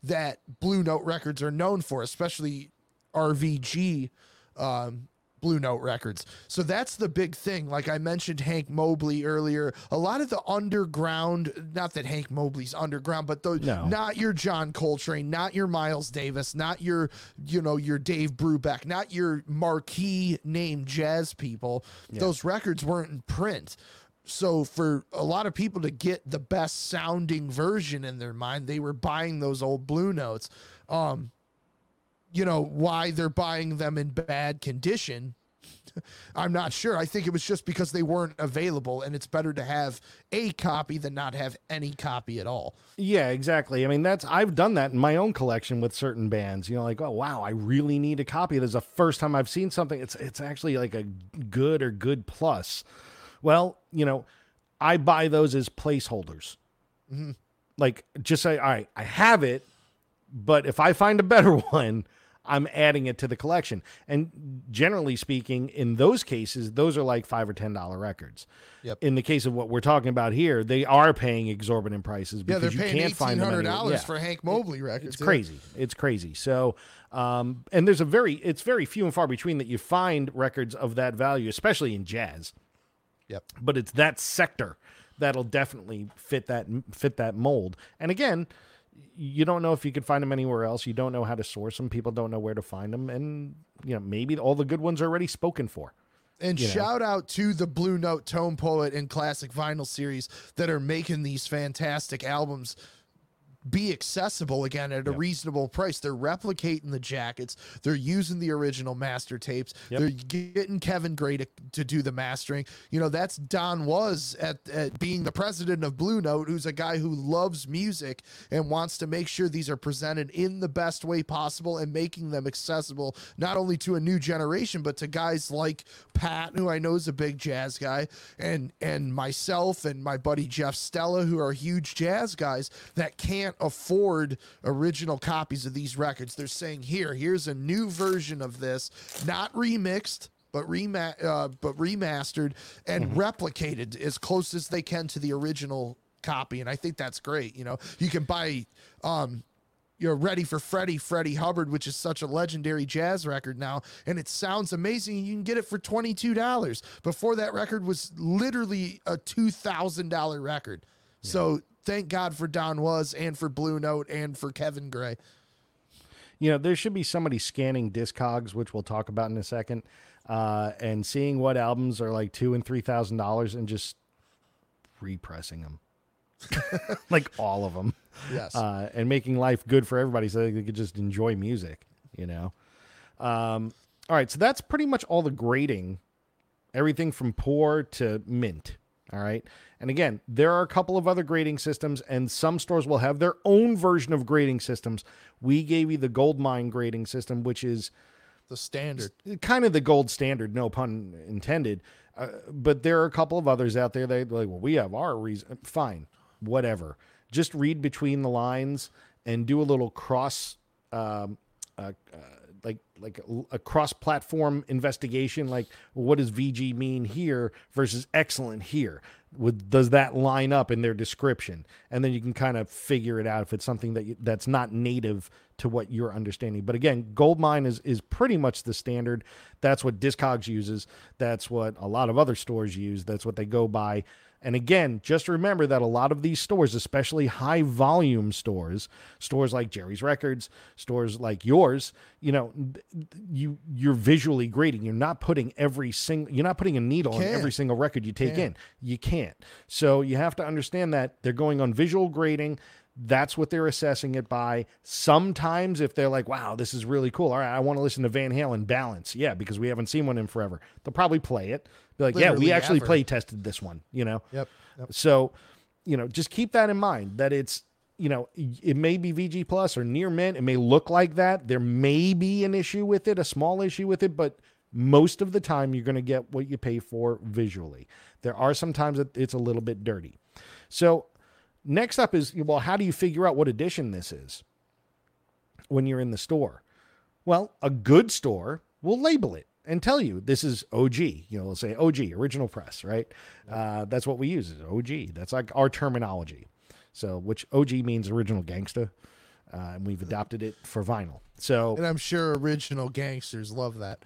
that Blue Note records are known for, especially RVG. Um, Blue Note records. So that's the big thing. Like I mentioned Hank Mobley earlier, a lot of the underground, not that Hank Mobley's underground, but those No. not your John Coltrane, not your Miles Davis, not your, you know, your Dave Brubeck, not your marquee name jazz people. Those records weren't in print. So for a lot of people to get the best sounding version in their mind, they were buying those old blue notes. Um, you know why they're buying them in bad condition i'm not sure i think it was just because they weren't available and it's better to have a copy than not have any copy at all Yeah, exactly. I mean, that's I've done that in my own collection with certain bands. You know, like, oh wow, I really need a copy. This is the first time I've seen something. It's it's actually like a good or good plus. Well, you know, I buy those as placeholders. Mm-hmm. Like, just say, all right, I have it, but if I find a better one, I'm adding it to the collection. And generally speaking, in those cases, those are like five or ten dollar records. Yep. In the case of what we're talking about here, they are paying exorbitant prices yeah because they're you paying can't find them $1800. Yeah. for hank mobley records It's yeah. crazy. It's crazy. So, um, and there's a very, it's very few and far between that you find records of that value, especially in jazz. yep But it's that sector that'll definitely fit that fit that mold. And again, you don't know if you can find them anywhere else. You don't know how to source them. People don't know where to find them, and you know maybe all the good ones are already spoken for. And you know. shout out to the Blue Note Tone Poet and Classic Vinyl series that are making these fantastic albums be accessible again at a reasonable price. They're replicating the jackets. They're using the original master tapes. Yep. They're getting Kevin Gray to, to do the mastering. You know, that's Don Was at, at being the president of Blue Note, who's a guy who loves music and wants to make sure these are presented in the best way possible and making them accessible not only to a new generation but to guys like Pat, who I know is a big jazz guy, and and myself and my buddy Jeff Stella, who are huge jazz guys that can't afford original copies of these records. They're saying, "Here, here's a new version of this, not remixed." But rema- uh, but remastered and replicated as close as they can to the original copy, and I think that's great. You know, you can buy um, you're ready for Freddie, Freddie Hubbard, which is such a legendary jazz record now, and it sounds amazing. You can get it for twenty two dollars. Before that record was literally a two thousand dollar record. So thank God for Don Was and for Blue Note and for Kevin Gray. You know, there should be somebody scanning Discogs, which we'll talk about in a second, uh, and seeing what albums are like two and three thousand dollars, and just repressing them, like all of them. Yes. uh, and making life good for everybody so they could just enjoy music, you know? Um, all right, so that's pretty much all the grading, everything from poor to mint. All right. And again, there are a couple of other grading systems, and some stores will have their own version of grading systems. We gave you the Goldmine grading system, which is the standard. kind of the gold standard, no pun intended. Uh, but there are a couple of others out there that like, well, we have our reason. Fine, whatever. Just read between the lines and do a little cross, um, uh, uh, like a cross-platform investigation. Like, what does VG mean here versus excellent here? Would does that line up in their description? And then you can kind of figure it out if it's something that you, that's not native to what you're understanding. But again, Goldmine is is pretty much the standard. That's what Discogs uses. That's what a lot of other stores use. That's what they go by. And again, just remember that a lot of these stores, especially high volume stores, stores like Jerry's Records, stores like yours, you know, you you're visually grading. You're not putting every single you're not putting a needle on every single record you take Can't. in. You can't. So you have to understand that they're going on visual grading. That's what they're assessing it by. Sometimes, if they're like, wow, this is really cool. All right, I want to listen to Van Halen Balance. Yeah, because we haven't seen one in forever. They'll probably play it. Be like, yeah, we actually ever. play tested this one, you know? Yep. Yep. So, you know, just keep that in mind that it's, you know, it may be VG Plus or near mint. It may look like that. There may be an issue with it, a small issue with it, but most of the time you're going to get what you pay for visually. There are some times that it's a little bit dirty. So, next up is well, how do you figure out what edition this is when you're in the store? Well, a good store will label it and tell you this is OG. You know, they'll say OG, original press, right? Uh, that's what we use is OG. That's like our terminology. So, which OG means original gangsta, uh, and we've adopted it for vinyl. So, And I'm sure original gangsters love that.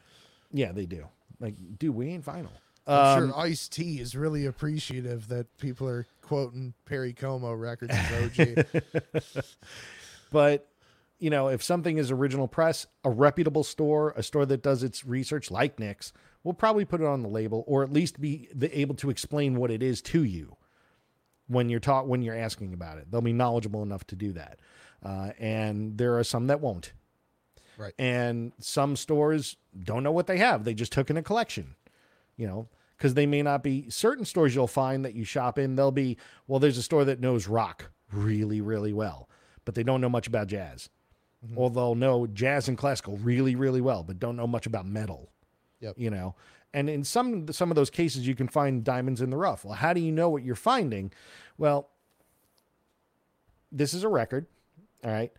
yeah, they do. Like, dude, we ain't vinyl. I'm Um, sure Ice T is really appreciative that people are quoting Perry Como records as OG. But you know, if something is original press, a reputable store, a store that does its research, like Nick's, will probably put it on the label, or at least be able to explain what it is to you when you're taught when you're asking about it. They'll be knowledgeable enough to do that, uh, and there are some that won't. right. And some stores don't know what they have; they just took in a collection, you know. Because they may not be certain stores you'll find that you shop in. They'll be well. There's a store that knows rock really, really well, but they don't know much about jazz or they'll know jazz and classical really, really well, but don't know much about metal. Yep. You know, and in some some of those cases, you can find diamonds in the rough. Well, how do you know what you're finding? Well, this is a record. All right,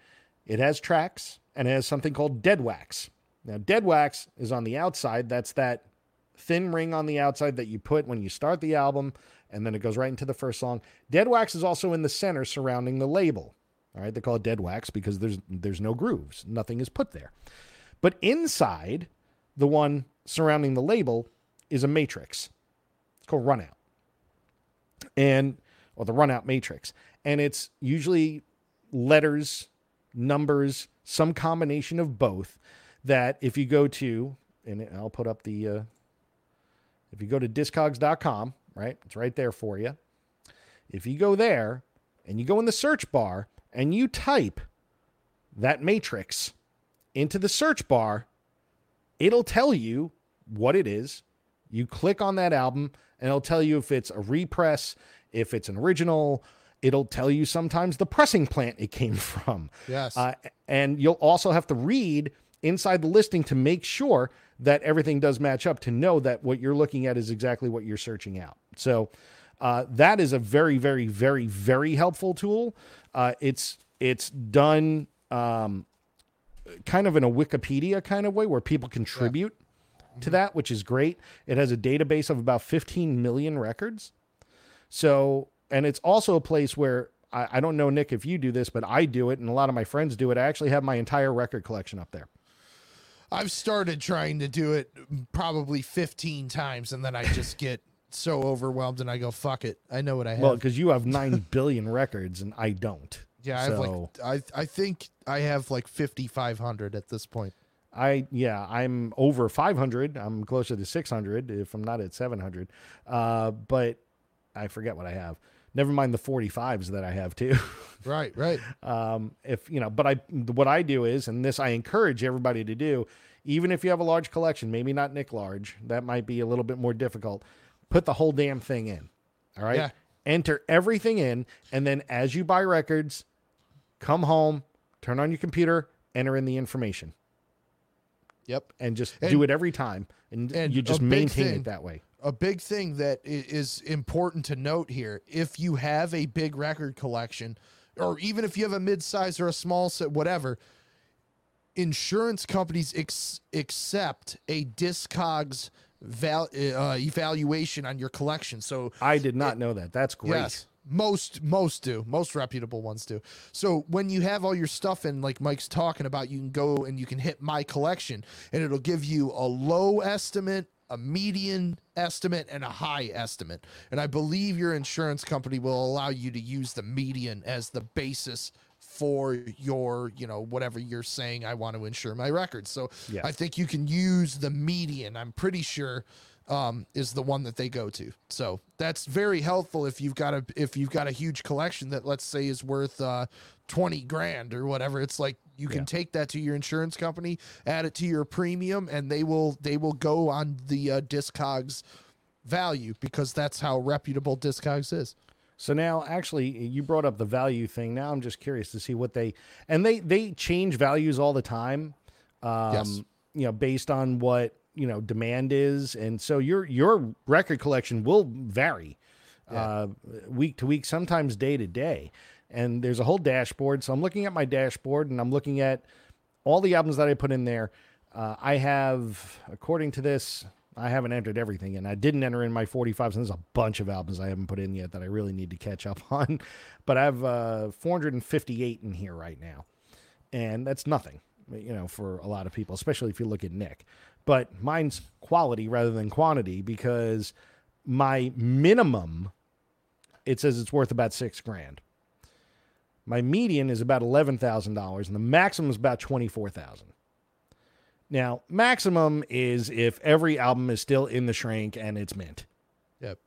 it has tracks and it has something called dead wax. Now, dead wax is on the outside. That's that thin ring on the outside that you put when you start the album, and then it goes right into the first song. Dead wax is also in the center surrounding the label. All right, they call it dead wax because there's there's no grooves, nothing is put there. But inside, the one surrounding the label is a matrix. It's called runout, and or the runout matrix, and it's usually letters, numbers, some combination of both. That if you go to, and I'll put up the, uh, if you go to discogs.com, right, it's right there for you. If you go there and you go in the search bar and you type that matrix into the search bar, it'll tell you what it is. You click on that album and it'll tell you if it's a repress, if it's an original. It'll tell you sometimes the pressing plant it came from. Yes. Uh, and you'll also have to read inside the listing to make sure that everything does match up to know that what you're looking at is exactly what you're searching out. So uh, that is a very, very, very, very helpful tool. Uh, it's it's done um, kind of in a Wikipedia kind of way where people contribute to that, which is great. It has a database of about 15 million records. So, and it's also a place where I, I don't know, Nick, if you do this, but I do it, and a lot of my friends do it. I actually have my entire record collection up there. I've started trying to do it probably 15 times and then I just get so overwhelmed and I go, fuck it. I know what I have. Well, because you have 9 billion records, and I don't. yeah, I have like, I, I think I have like 5,500 at this point. I yeah, I'm over 500. I'm closer to 600 if I'm not at 700. Uh, but I forget what I have. Never mind the 45s that I have too. Right, right. um, if you know, but I what I do is, and this I encourage everybody to do, even if you have a large collection, maybe not Nick large, that might be a little bit more difficult. Put the whole damn thing in. All right. Yeah. Enter everything in, and then as you buy records, come home, turn on your computer, enter in the information, Yep. and just And- do it every time, and, and you just maintain thing- it that way. a big thing that is important to note here if you have a big record collection or even if you have a mid-size or a small set whatever insurance companies ex- accept a discogs val- uh, evaluation on your collection so I did not know that. That's great. Yes. Most most do. Most reputable ones do. So when you have all your stuff in, like Mike's talking about, you can go and you can hit my collection, and it'll give you a low estimate, a median estimate, and a high estimate. And I believe your insurance company will allow you to use the median as the basis for your, you know, whatever you're saying. I want to insure my records. So Yeah. I think you can use the median. I'm pretty sure um, is the one that they go to. So that's very helpful if you've got a if you've got a huge collection that let's say is worth uh, twenty grand or whatever. It's like you can Yeah. take that to your insurance company, add it to your premium, and they will they will go on the uh, Discogs value because that's how reputable Discogs is. So now, actually, you brought up the value thing. Now I'm just curious to see what they and they they change values all the time. Um, Yes. You know, based on what you know demand is, and so your your record collection will vary uh, week to week, sometimes day to day. And there's a whole dashboard. So I'm looking at my dashboard, and I'm looking at all the albums that I put in there. Uh, I have, according to this, I haven't entered everything, and I didn't enter in my 45s. And there's a bunch of albums I haven't put in yet that I really need to catch up on. But I have uh, 458 in here right now, and that's nothing, you know, for a lot of people, especially if you look at Nick. but mine's quality rather than quantity because my minimum it says it's worth about six grand. My median is about eleven thousand dollars, and the maximum is about twenty four thousand. Now, maximum is if every album is still in the shrink and it's mint. Yep.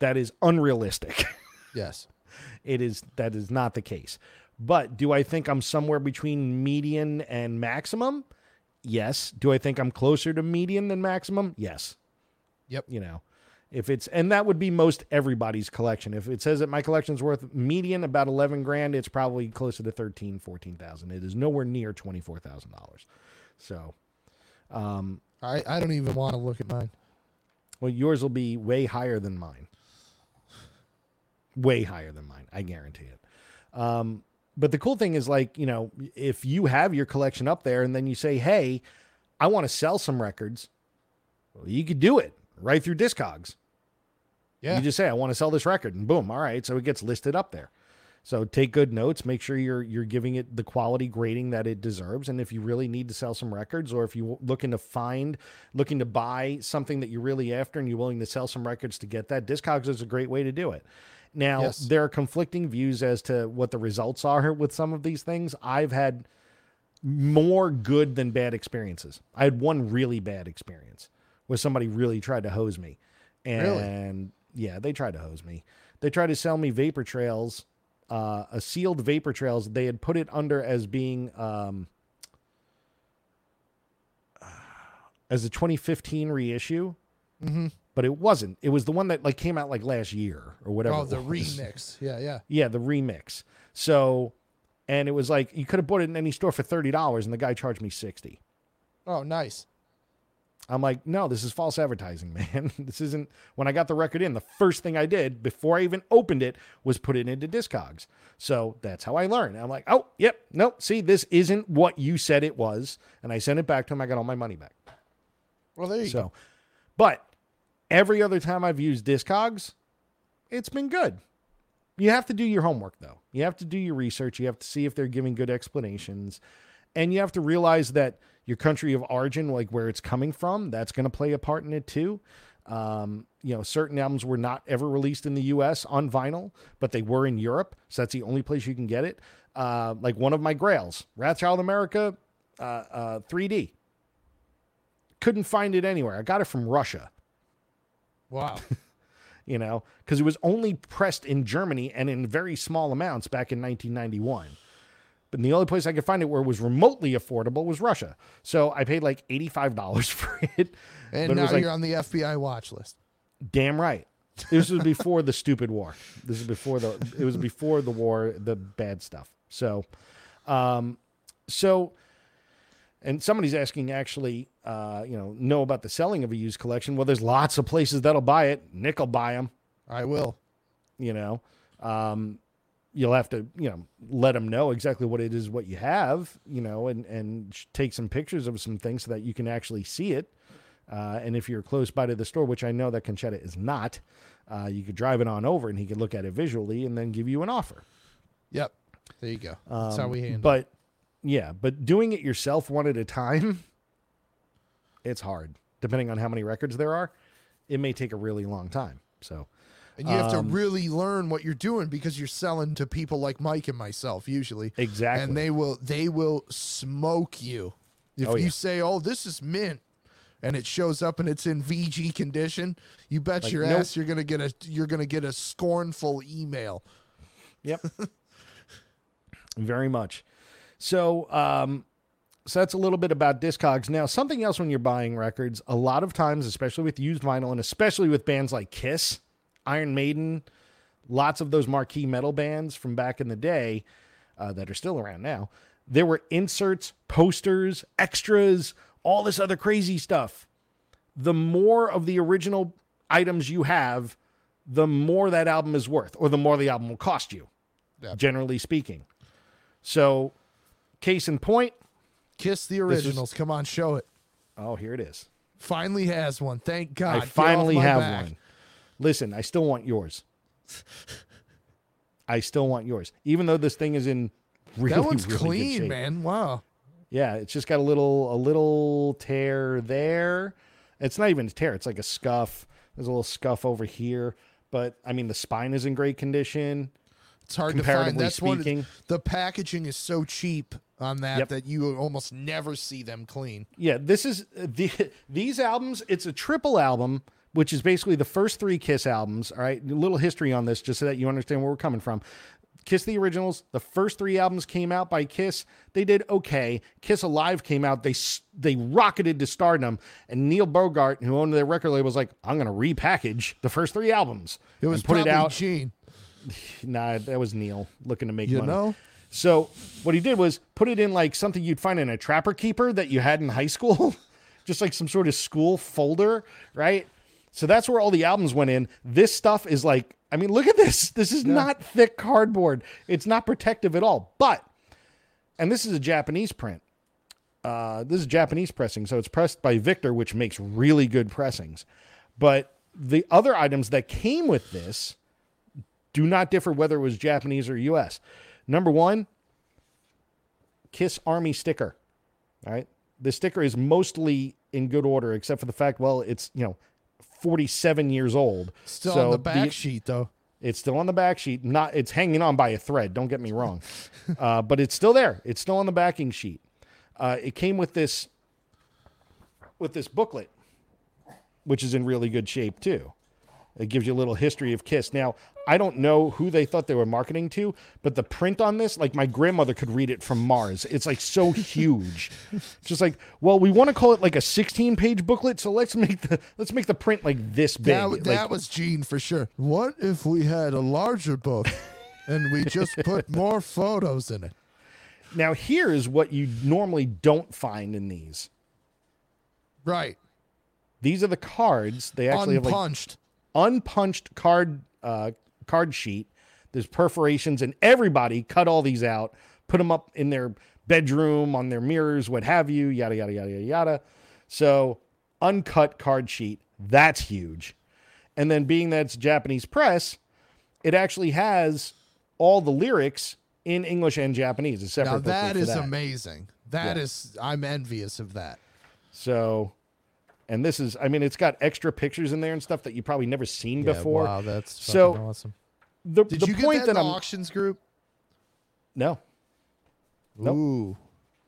That is unrealistic. Yes. it is that is not the case. But do I think I'm somewhere between median and maximum? Yes. Do I think I'm closer to median than maximum? Yes. Yep. You know, if it's and that would be most everybody's collection. If it says that my collection's worth median about 11 grand, it's probably closer to 13, 14,000. It is nowhere near $24,000. So, I, I don't even want to look at mine. well, yours will be way higher than mine. Way higher than mine. I guarantee it. Um, but the cool thing is, like, you know, if you have your collection up there and then you say, hey, I want to sell some records, well, you could do it right through Discogs. Yeah. You just say, I want to sell this record, and boom, all right. So it gets listed up there. So take good notes, make sure you're you're giving it the quality grading that it deserves. And if you really need to sell some records, or if you're looking to find, looking to buy something that you're really after, and you're willing to sell some records to get that, Discogs is a great way to do it. Now Yes. there are conflicting views as to what the results are with some of these things. I've had more good than bad experiences. I had one really bad experience where somebody really tried to hose me. And yeah, they tried to hose me. They tried to sell me vapor trails, uh, a sealed vapor trails. They had put it under as being um, as a 2015 reissue, but it wasn't. It was the one that like came out like last year or whatever. Oh, the remix. Yeah, yeah. Yeah, the remix. So, and it was like you could have bought it in any store for thirty dollars, and the guy charged me sixty. Oh, nice. I'm like, no, this is false advertising, man. this isn't. When I got the record in, the first thing I did before I even opened it was put it into Discogs. So that's how I learned. I'm like, oh, yep, nope. See, this isn't what you said it was, and I sent it back to him. I got all my money back. Well, there you go. But every other time I've used Discogs, it's been good. You have to do your homework though. You have to do your research. You have to see if they're giving good explanations. And you have to realize that your country of origin, like where it's coming from, that's going to play a part in it too. Um, you know, certain albums were not ever released in the US on vinyl, but they were in Europe. So that's the only place you can get it. Uh, like one of my grails, Wrathchild America uh, uh, 3D. Couldn't find it anywhere. I got it from Russia Wow. you know, because it was only pressed in Germany and in very small amounts back in 1991. But the only place I could find it where it was remotely affordable was Russia. So I paid like $85 for it. And but now like, you're on the FBI watch list. damn right. This was before the stupid war. This is before the, it was before the war, the bad stuff. So, um, so, and somebody's asking actually, uh, you know, know about the selling of a used collection. Well, there's lots of places that'll buy it. Nick will buy them. I will. you know um, you'll have to you know let them know exactly what it is what you have you know and and take some pictures of some things so that you can actually see it uh, and if you're close by to the store which i know that conchetta is not uh, you could drive it on over and he could look at it visually and then give you an offer Yep. There you go. That's how we handle. it. Um, but yeah but doing it yourself one at a time it's hard depending on how many records there are it may take a really long time so And you have um, to really learn what you're doing because you're selling to people like Mike and myself usually. Exactly. And they will they will smoke you. If Oh, you yeah. say, "Oh, this is mint," and it shows up and it's in VG condition, you bet Like, your nope. ass you're gonna get a you're gonna get a scornful email. Yep. Very much. So, um, so that's a little bit about Discogs. Now, something else when you're buying records, a lot of times, especially with used vinyl and especially with bands like Kiss, Iron Maiden, lots of those marquee metal bands from back in the day uh, that are still around now, there were inserts, posters, extras, all this other crazy stuff. The more of the original items you have, the more that album is worth, or the more the album will cost you, generally speaking. So, case in point, Kiss the is- originals. Come on, show it. oh, here it is. Finally has one. Thank God. I finally have back. one. Listen, I still want yours. I still want yours, even though this thing is in really, That one's really clean, man. Wow. Yeah, it's just got a little a little tear there. It's not even a tear; it's like a scuff. There's a little scuff over here, but I mean the spine is in great condition. It's hard to find. That's one. speaking. The packaging is so cheap on that Yep. that you almost never see them clean. Yeah, this is the these albums. It's a triple album, which is basically the first three Kiss albums. All right, a little history on this, just so that you understand where we're coming from. Kiss the originals. The first three albums came out by Kiss. They did okay. Kiss Alive came out. They they rocketed to stardom. And Neil Bogart, who owned their record label, was like, "I'm going to repackage the first three albums It was put it out." Gene. Nah, that was Neil looking to make You money. know? So what he did was put it in like something you'd find in a trapper keeper that you had in high school, just like some sort of school folder, right? So that's where all the albums went in. This stuff is like, I mean, look at this. This is not thick cardboard. It's not protective at all. But, and this is a Japanese print. Uh, this is Japanese pressing, so it's pressed by Victor, which makes really good pressings. But the other items that came with this do not differ whether it was Japanese or US. Number one, Kiss Army sticker. All right. The sticker is mostly in good order, except for the fact, well, it's, you know, 47 years old. Still So on the back sheet though. it's still on the back sheet. Not it's hanging on by a thread. Don't get me wrong, uh, but it's still there. It's still on the backing sheet. Uh, it came with this with this booklet, which is in really good shape too. It gives you a little history of Kiss. Now, I don't know who they thought they were marketing to, but the print on this, like my grandmother could read it from Mars. It's like so huge. Just like, well, we want to call it like a 16-page booklet, so let's make the let's make the print like this big. That, Like, was Gene for sure. What if we had a larger book and we just put more photos in it? Now, here is what you normally don't find in these. Right. These are the cards. They actually have like Unpunched. card uh, card sheet. There's perforations, and everybody cut all these out, put them up in their bedroom, on their mirrors, what have you, yada yada yada yada yada. So uncut card sheet. That's huge. And then being that it's Japanese press, it actually has all the lyrics in English and Japanese. A separate now that is that. amazing. That Yeah. is, I'm envious of that. So, and this is, I mean, it's got extra pictures in there and stuff that you probably never seen before. Wow, that's So- awesome. The, Did the you get point that in that the I'm auctions group? no, Nope. Ooh.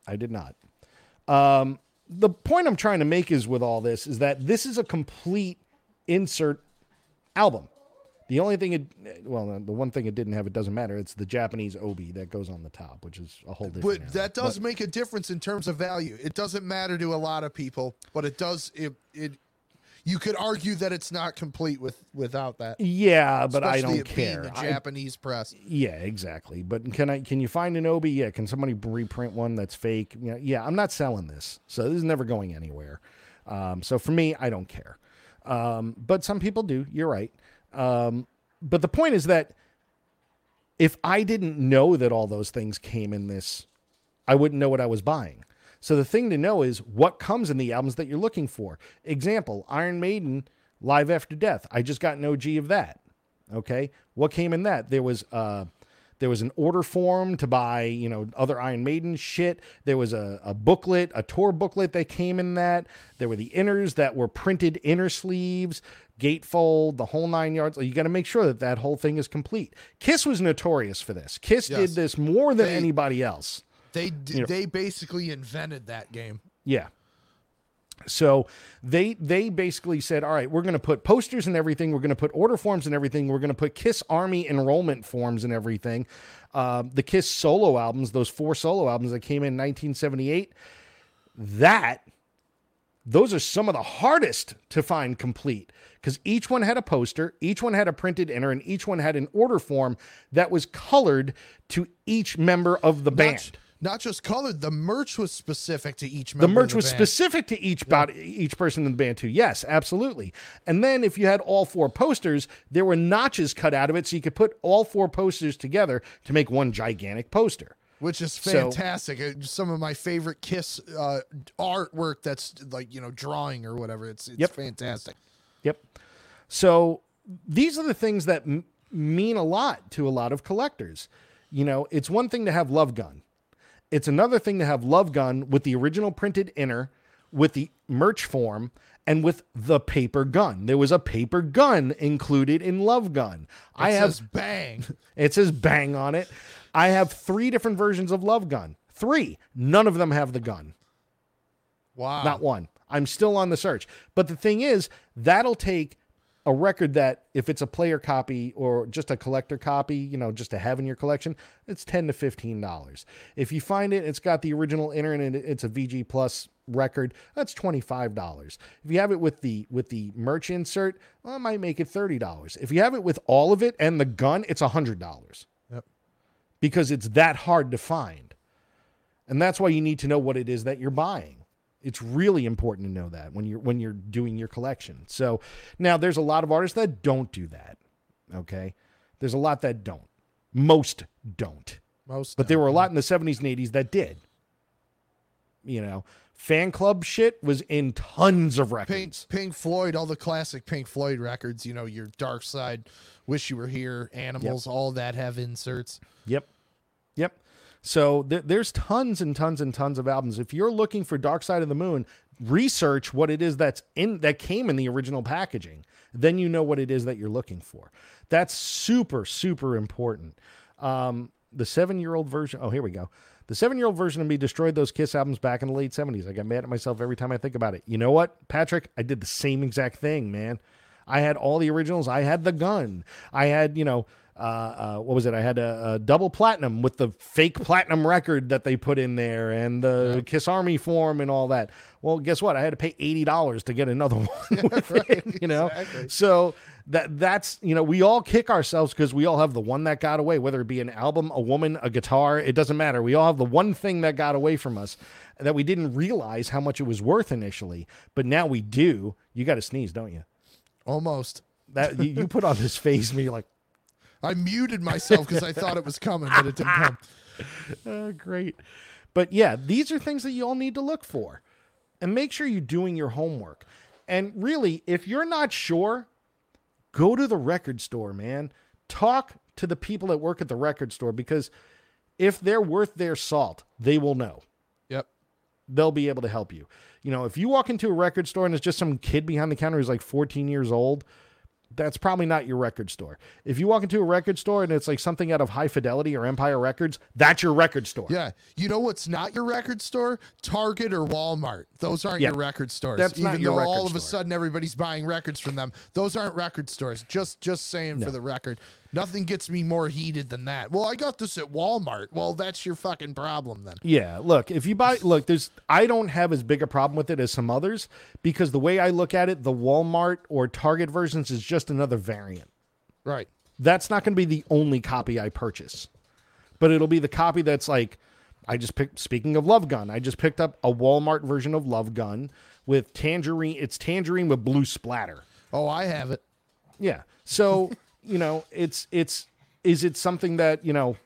I did not. Um, the point I'm trying to make is with all this is that this is a complete insert album. The only thing it, well, the one thing it didn't have, it doesn't matter. It's the Japanese obi that goes on the top, which is a whole different. But that does But- make a difference in terms of value. It doesn't matter to a lot of people, but it does. It, it you could argue that it's not complete with without that. yeah, but I don't care. the I- Japanese press. Yeah, exactly. But can I can you find an Obi? Yeah. Can somebody reprint one that's fake? Yeah, yeah. I'm not selling this, so this is never going anywhere. Um, so for me, I don't care. Um, but some people do. You're right. Um, but the point is that if I didn't know that all those things came in this, I wouldn't know what I was buying. So the thing to know is what comes in the albums that you're looking for. Example: Iron Maiden, Live After Death. I just got an OG of that. Okay, what came in that? There was uh, there was an order form to buy, you know, other Iron Maiden shit. There was a, a booklet, a tour booklet that came in that. There were the inners that were printed inner sleeves, gatefold, the whole nine yards. You got to make sure that that whole thing is complete. Kiss was notorious for this. Kiss Yes. did this more than They- anybody else. They d- know- they basically invented that game. Yeah. So they they basically said, all right, we're going to put posters and everything. We're going to put order forms and everything. We're going to put Kiss Army enrollment forms and everything. Um, the Kiss solo albums, those four solo albums that came in 1978, that those are some of the hardest to find complete because each one had a poster, each one had a printed inner, and each one had an order form that was colored to each member of the band. Not just colored. The merch was specific to each The merch of was band. specific to each body, each person in the band too. Yes, absolutely. And then if you had all four posters, there were notches cut out of it, so you could put all four posters together to make one gigantic poster. which is fantastic. Uh, Some of my favorite Kiss uh, artwork that's like you know drawing or whatever. It's it's Yep. fantastic. Yep. So these are the things that m- mean a lot to a lot of collectors. You know, it's one thing to have Love Gun. It's another thing to have Love Gun with the original printed inner, with the merch form, and with the paper gun. There was a paper gun included in Love Gun. I It have bang. it says bang on it. I have three different versions of Love Gun. Three. None of them have the gun. Wow. Not one. I'm still on the search. But the thing is, that'll take a record that if it's a player copy or just a collector copy, you know, just to have in your collection, it's 10 to 15 dollars. If you find it, it's got the original inner and it's a VG plus record, that's 25 dollars. If you have it with the with the merch insert, well, it might make it 30 dollars. If you have it with all of it and the gun, it's a hundred dollars Yep. because it's that hard to find. And that's why you need to know what it is that you're buying. It's really important to know that when you're when you're doing your collection. So now there's a lot of artists that don't do that. Okay? There's a lot that don't. Most don't. Most. But there were a lot in the 70s and 80s that did. You know, fan club shit was in tons of records. Pink Floyd, all the classic Pink Floyd records, you know, your Dark Side, Wish You Were Here, Animals, all that have inserts. Yep. Yep. So th- there's tons and tons and tons of albums. If you're looking for Dark Side of the Moon, research what it is that's in that came in the original packaging. Then you know what it is that you're looking for. That's super super important. Um, the seven year old version. Oh, here we go. The seven year old version of me destroyed those Kiss albums back in the late 70s. I got mad at myself every time I think about it. You know what, Patrick? I did the same exact thing, man. I had all the originals. I had the gun. I had, you know, uh, uh, what was it? I had a, a double platinum with the fake platinum record that they put in there and the Kiss Army form and all that. Well, guess what? I had to pay eighty dollars to get another one. with it, you know, exactly. so that that's you know we all kick ourselves because we all have the one that got away, whether it be an album, a woman, a guitar. It doesn't matter. We all have the one thing that got away from us that we didn't realize how much it was worth initially, but now we do. You got to sneeze, don't you? Almost. That you, you put on this face, me like, I muted myself because I thought it was coming, but it didn't come. Uh, great. But yeah, these are things that you all need to look for. And make sure you're doing your homework. And really, if you're not sure, go to the record store, man. Talk to the people that work at the record store because if they're worth their salt, they will know. Yep. They'll be able to help you. You know, if you walk into a record store and it's just some kid behind the counter who's like 14 years old, that's probably not your record store. If you walk into a record store and it's like something out of High Fidelity or Empire Records, that's your record store. Yeah. You know what's not your record store? Target or Walmart. Those aren't Yeah. your record stores. That's Even not your though record all of a sudden everybody's buying records from them. Those aren't record stores. Just just saying for the record. Nothing gets me more heated than that. Well, I got this at Walmart. Well, that's your fucking problem then. Yeah, look, if you buy look, there's I don't have as big a problem with it as some others because the way I look at it, the Walmart or Target versions is just another variant. Right. That's not going to be the only copy I purchase. But it'll be the copy that's like I just picked speaking of Love Gun, I just picked up a Walmart version of Love Gun with tangerine it's tangerine with blue splatter. Oh, I have it. Yeah. So, you know, it's it's is it something that, you know,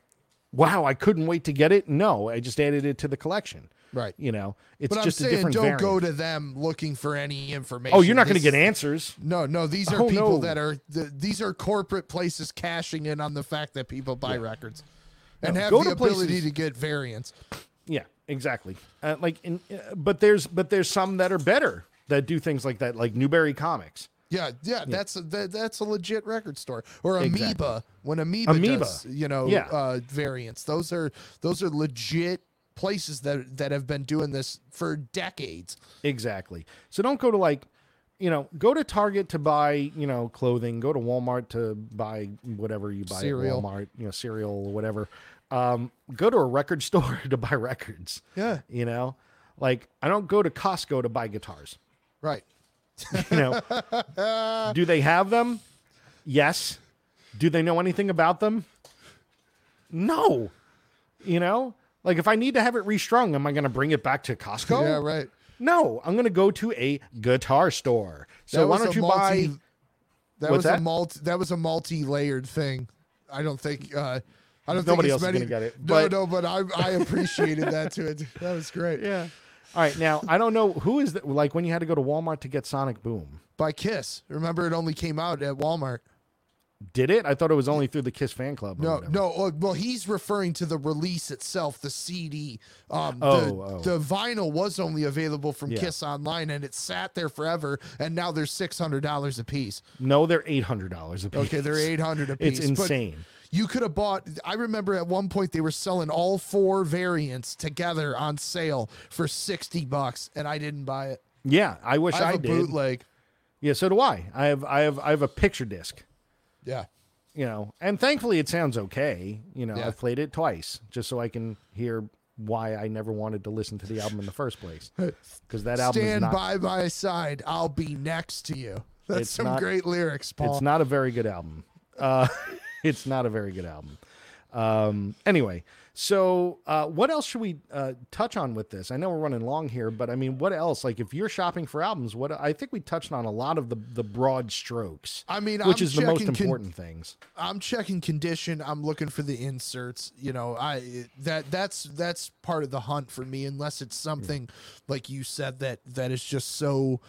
wow, I couldn't wait to get it? No, I just added it to the collection. Right. You know, it's But just I'm a saying different don't variant. go to them looking for any information. oh, you're not going to get answers. No, no, these are Oh, people no. that are th- these are corporate places cashing in on the fact that people buy records and No, have go the to ability places- to get variants. Yeah, exactly. Uh, like, in, uh, but there's but there's some that are better that do things like that, like Newbury Comics. Yeah, yeah, that's a, that, that's a legit record store or Exactly. When Amoeba, Amoeba. does you know Yeah. uh, variants. Those are those are legit places that that have been doing this for decades. Exactly. So don't go to like, you know, go to Target to buy, you know, clothing. Go to Walmart to buy whatever you buy Cereal. at Walmart, you know, cereal or whatever. Um, go to a record store to buy records. Yeah. You know, like I don't go to Costco to buy guitars. Right. You know, do they have them? Yes. Do they know anything about them? No. You know, like if I need to have it restrung, am I going to bring it back to Costco? Yeah, right. No, I'm going to go to a guitar store. So why don't you multi- buy? That was that? a multi that was a multi-layered thing. I don't think uh I don't Nobody think else as is many, gonna get it, No, but- no, but I I appreciated that to it. That was great. Yeah. All right, now I don't know who is that. Like when you had to go to Walmart to get Sonic Boom. By Kiss. Remember it only came out at Walmart. Did it? I thought it was only through the Kiss fan club. or No, whatever. no. uh, Well, he's referring to the release itself, the CD. Um, the, Oh, oh. the vinyl was only available from Yeah. Kiss Online, and it sat there forever. And now they're six hundred dollars a piece. No, they're eight hundred dollars a piece. Okay, they're eight hundred a piece. It's but insane. You could have bought. I remember at one point they were selling all four variants together on sale for sixty bucks, and I didn't buy it. Yeah, I wish I I, have a did. bootleg. Yeah, so do I. I have, I have, I have a picture disc. Yeah. You know, and thankfully it sounds okay. You know, Yeah. I've played it twice just so I can hear why I never wanted to listen to the album in the first place. Because that album is Stand not. by my side. I'll be next to you. That's some not- great lyrics, Paul. It's not a very good album. Uh, it's not a very good album. Um, anyway, so uh, what else should we uh, touch on with this? I know we're running long here, but I mean, what else? Like, if you're shopping for albums, what I think we touched on a lot of the the broad strokes. I mean, which I'm is the most checking con- important things. I'm checking condition. I'm looking for the inserts. You know, I that that's that's part of the hunt for me. Unless it's something like you said that that is just so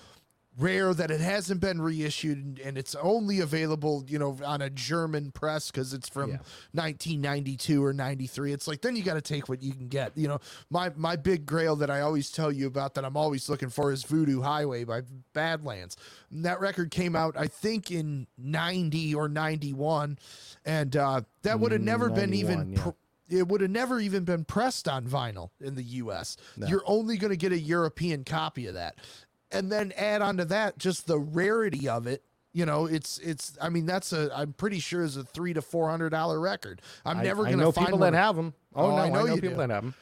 rare that it hasn't been reissued and, it's only available, you know, on a German press because it's from Yeah. 1992 or 93. It's like then you got to take what you can get. You know, my my big grail that I always tell you about that I'm always looking for is Voodoo Highway by Badlands. And that record came out I think in 90 or 91 and uh that would have never been even yeah. pr- it would have never even been pressed on vinyl in the US. You're only going to get a European copy of that. And then add on to that just the rarity of it. You know, it's it's. I mean, that's a. I'm pretty sure is a three to four hundred dollar record. I'm I- never I, going to know find people that have them. Oh, Oh, no, I I know know, people do. that have them.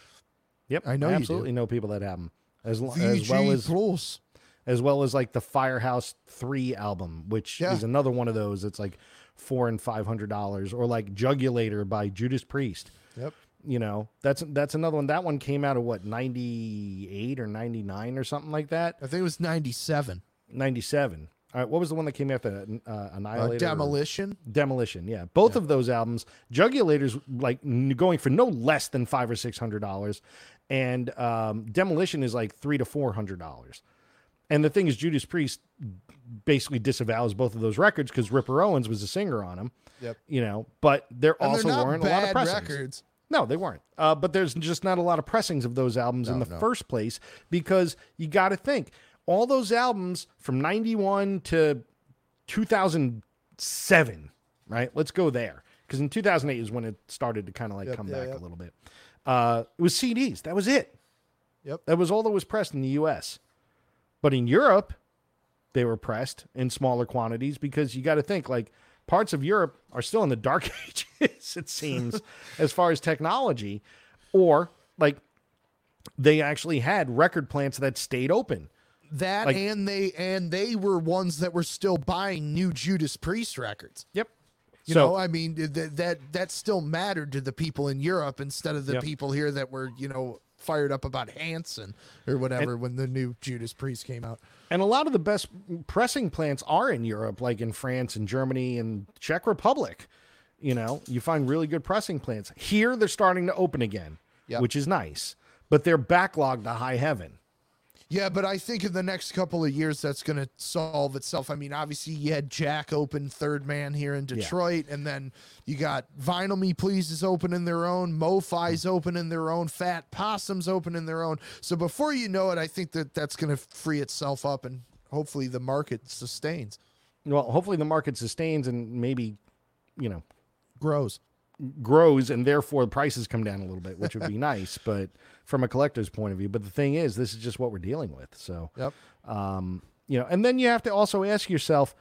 Yep, I know do. absolutely know people that have them. As, VG as well as Plus. as well as like the Firehouse Three album, which Yeah. is another one of those. It's like four and five hundred dollars, or like Jugulator by Judas Priest. Yep. You know, that's that's another one. That one came out of what ninety eight or ninety nine or something like that. I think it was ninety seven. Ninety seven. All right, what was the one that came after that? Uh, Annihilator. Uh, or- Demolition. Demolition, yeah. Both of those albums, Jugulator's like going for no less than five or six hundred dollars, and um, Demolition is like three to four hundred dollars. And the thing is, Judas Priest basically disavows both of those records because Ripper Owens was a singer on them. Yep. You know, but there And also weren't a lot of pressings. records. No, they weren't. Uh, but there's just not a lot of pressings of those albums in the no. first place because you got to think all those albums from 91 to 2007, right? Let's go there. Because in 2008 is when it started to kind of like Yep, come yeah, back yep. a little bit. Uh, it was CDs. That was it. Yep. That was all that was pressed in the US. But in Europe, they were pressed in smaller quantities because you got to think like parts of Europe are still in the dark ages, it seems, as far as technology, or like they actually had record plants that stayed open. That Like- and they and they were ones that were still buying new Judas Priest records. Yep. You so know, I mean that that that still mattered to the people in Europe instead of the Yep. people here that were you know fired up about Hanson or whatever when the new Judas Priest came out. And a lot of the best pressing plants are in Europe, like in France and Germany and Czech Republic. You know, you find really good pressing plants. Here, they're starting to open again, Yep. which is nice, but they're backlogged to high heaven. Yeah, but I think in the next couple of years that's going to solve itself. I mean, obviously you had Jack open third man here in Detroit, and then you got Vinyl Me Please is opening their own, MoFi's hmm. opening their own, Fat Possum's opening their own. So before you know it, I think that that's going to free itself up, and hopefully the market sustains, Well, hopefully the market sustains and maybe, you know, grows. Grows and therefore the prices come down a little bit, which would be nice, but from a collector's point of view. But the thing is, this is just what we're dealing with. So, Yep. um, you know, and then you have to also ask yourself,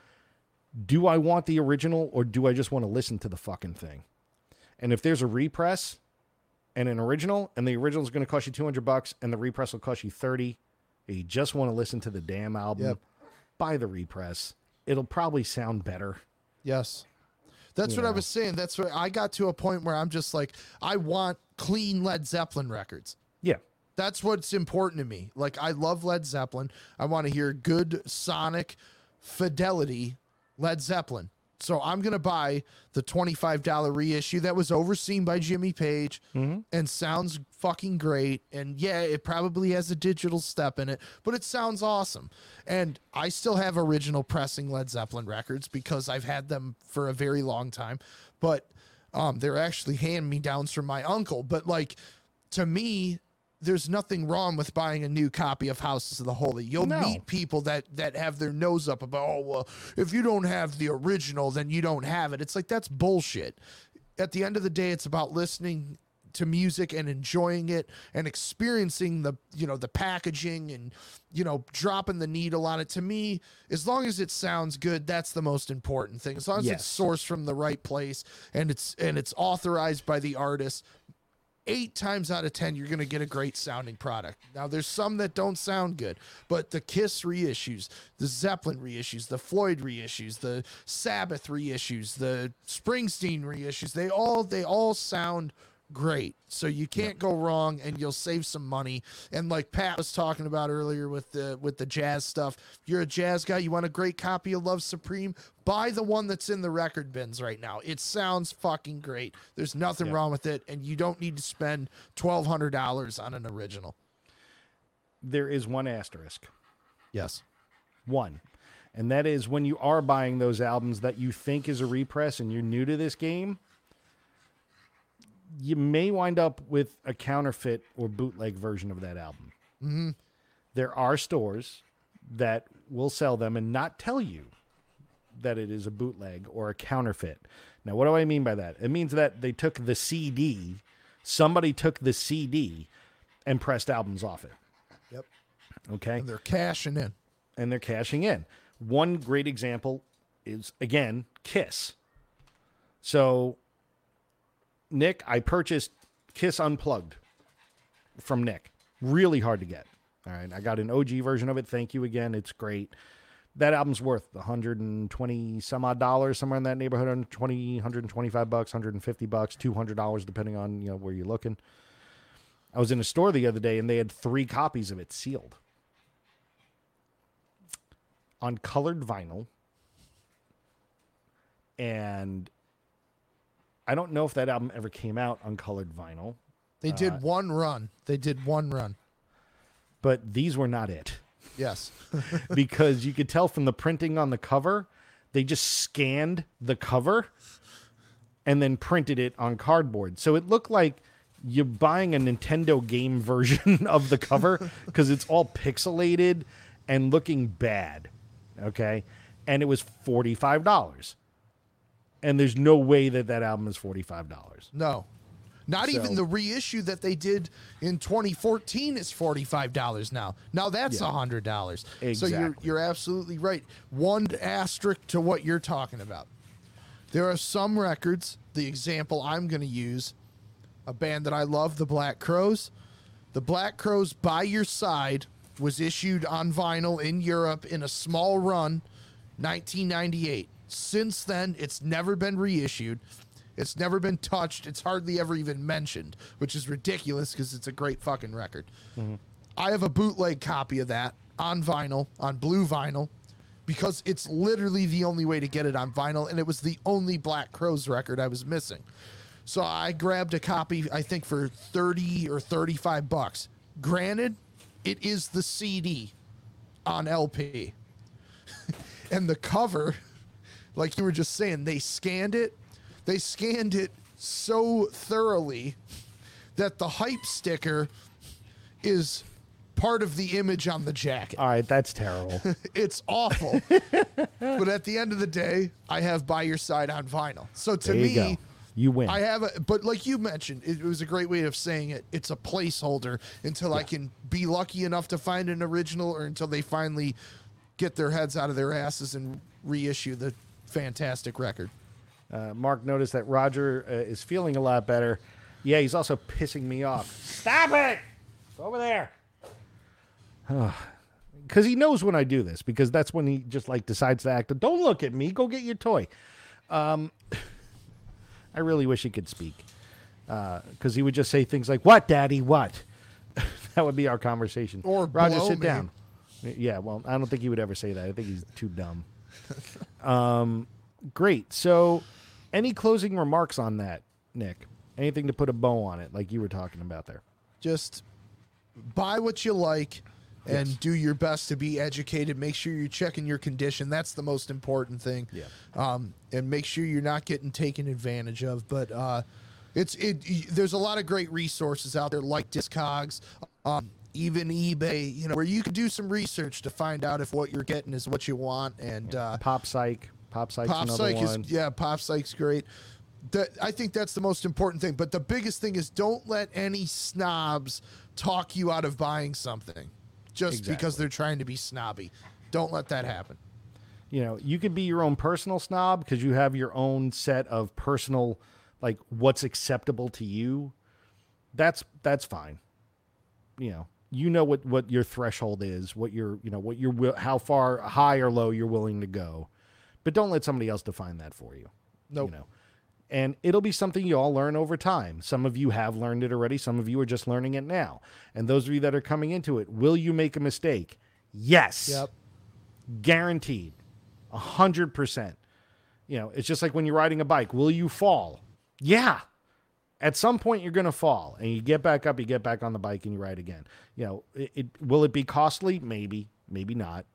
do I want the original or do I just want to listen to the fucking thing? And if there's a repress and an original, and the original is going to cost you 200 bucks and the repress will cost you 30, and you just want to listen to the damn album, Yep. buy the repress. It'll probably sound better. Yes. That's what I was saying. That's what I got to a point where I'm just like, I want clean Led Zeppelin records. Yeah. That's what's important to me. Like I love Led Zeppelin. I want to hear good sonic fidelity Led Zeppelin. So I'm gonna buy the $25 reissue that was overseen by Jimmy Page and sounds fucking great. And yeah, it probably has a digital step in it, but it sounds awesome. And I still have original pressing Led Zeppelin records because I've had them for a very long time. But um, they're actually hand me downs from my uncle. But like to me, there's nothing wrong with buying a new copy of Houses of the Holy. You'll No. meet people that that have their nose up about, oh well, if you don't have the original, then you don't have it. It's like that's bullshit. At the end of the day, it's about listening to music and enjoying it and experiencing the you know the packaging and you know dropping the needle on it to me as long as it sounds good that's the most important thing as long as Yes. it's sourced from the right place and it's and it's authorized by the artist eight times out of ten you're going to get a great sounding product. Now there's some that don't sound good but the kiss reissues the zeppelin reissues the floyd reissues the sabbath reissues the springsteen reissues they all they all sound great. So you can't go wrong and you'll save some money. And like pat was talking about earlier with the with the jazz stuff if you're a jazz guy you want a great copy of love supreme? Buy the one that's in the record bins right now. It sounds fucking great. There's nothing Yeah. wrong with it and you don't need to spend $1200 on an original. There is one asterisk. yes. One. And that is when you are buying those albums that you think is a repress and you're new to this game, you may wind up with a counterfeit or bootleg version of that album. Mm-hmm. There are stores that will sell them and not tell you that it is a bootleg or a counterfeit. Now, what do I mean by that? It means that they took the CD, somebody took the CD and pressed albums off it. yep Okay and they're cashing in and they're cashing in. One great example is again Kiss. So, Nick, I purchased Kiss Unplugged from Nick. Really hard to get. All right, I got an OG version of it. Thank you again. It's great. That album's worth 120 some odd dollars, somewhere in that neighborhood, 120, 125 bucks, 150 bucks, 200 dollars, depending on you know where you're looking. I was in a store the other day and they had three copies of it sealed on colored vinyl. And I don't know if that album ever came out on colored vinyl, they did uh, one run they did one run but these were not it yes because you could tell from the printing on the cover, they just scanned the cover and then printed it on cardboard. So it looked like you're buying a Nintendo game version of the cover because it's all pixelated and looking bad. Okay. And it was $45. And there's no way that that album is $45. No. Not So- even the reissue that they did in 2014 is $45 now. Now that's a Yeah. $100. So you're you're absolutely right. One asterisk to what you're talking about. There are some records, the example I'm going to use, a band that I love, the Black Crowes. The Black Crowes By Your Side was issued on vinyl in Europe in a small run 1998. Since then, it's never been reissued. It's never been touched. It's hardly ever even mentioned, which is ridiculous because it's a great fucking record. Mm-hmm. I have a bootleg copy of that on vinyl, on blue vinyl, because it's literally the only way to get it on vinyl, and it was the only Black Crowes record I was missing. So I grabbed a copy, I think for 30 or 35 bucks. Granted, it is the CD on LP. and the cover, like you were just saying, they scanned it. They scanned it so thoroughly that the hype sticker is part of the image on the jacket. All right, that's terrible. It's awful. but at the end of the day, I have by your side on vinyl. So to you me, go. You win. I have a, but like you mentioned, it was a great way of saying it. It's a placeholder until I can be lucky enough to find an original or until they finally get their heads out of their asses and reissue the fantastic record. Uh, Mark noticed that Roger uh, is feeling a lot better. Yeah, he's also pissing me off. Stop it! It's over there. Because he knows when I do this, because that's when he just like decides to act. Don't look at me. Go get your toy. Um, I really wish he could speak. Because he would just say things like, What, Daddy? What? that would be our conversation. Or Roger, sit me. down. Yeah, well, I don't think he would ever say that. I think he's too dumb. Um, Great. So, any closing remarks on that, Nick? Anything to put a bow on it, like you were talking about there? Just buy what you like and Yes. do your best to be educated. Make sure you're checking your condition. That's the most important thing. Yeah. Um, and make sure you're not getting taken advantage of. But uh, it's it. y- There's a lot of great resources out there like Discogs, um, even eBay. You know where you can do some research to find out if what you're getting is what you want. And uh, Popsike. Pop Psych, Popsike is yeah, Popsike's great. That I think that's the most important thing. But the biggest thing is don't let any snobs talk you out of buying something just because they're trying to be snobby. Don't let that happen. you know you could be your own personal snob because you have your own set of personal like what's acceptable to you that's that's fine you know you know what what your threshold is what your you know what your how far high or low you're willing to go. But don't let somebody else define that for you Nope. you know. And it'll be something you all learn over time. Some of you have learned it already. Some of you are just learning it now. And those of you that are coming into it will you make a mistake? Yes. Yep. guaranteed. A hundred percent. You know it's just like when you're riding a bike. Will you fall? Yeah at some point you're going to fall and you get back up you get back on the bike and you ride again you know it, it will it be costly maybe maybe not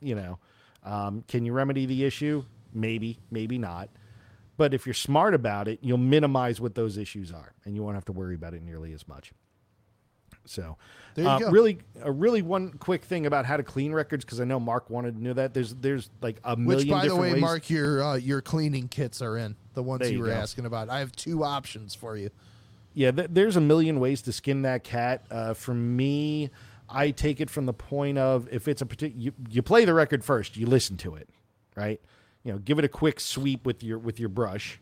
you know um, can you remedy the issue maybe maybe not but if you're smart about it you'll minimize what those issues are and you won't have to worry about it nearly as much so, There you uh, go. really, uh, really, one quick thing about how to clean records because I know Mark wanted to know that. There's, there's like a million Which, by the way, ways. Mark, your uh, your cleaning kits are in the ones you you were go. asking about. I have two options for you. Yeah, th- there's a million ways to skin that cat. Uh, for me, I take it from the point of if it's a particular, you, you play the record first, you listen to it, right? You know, give it a quick sweep with your with your brush,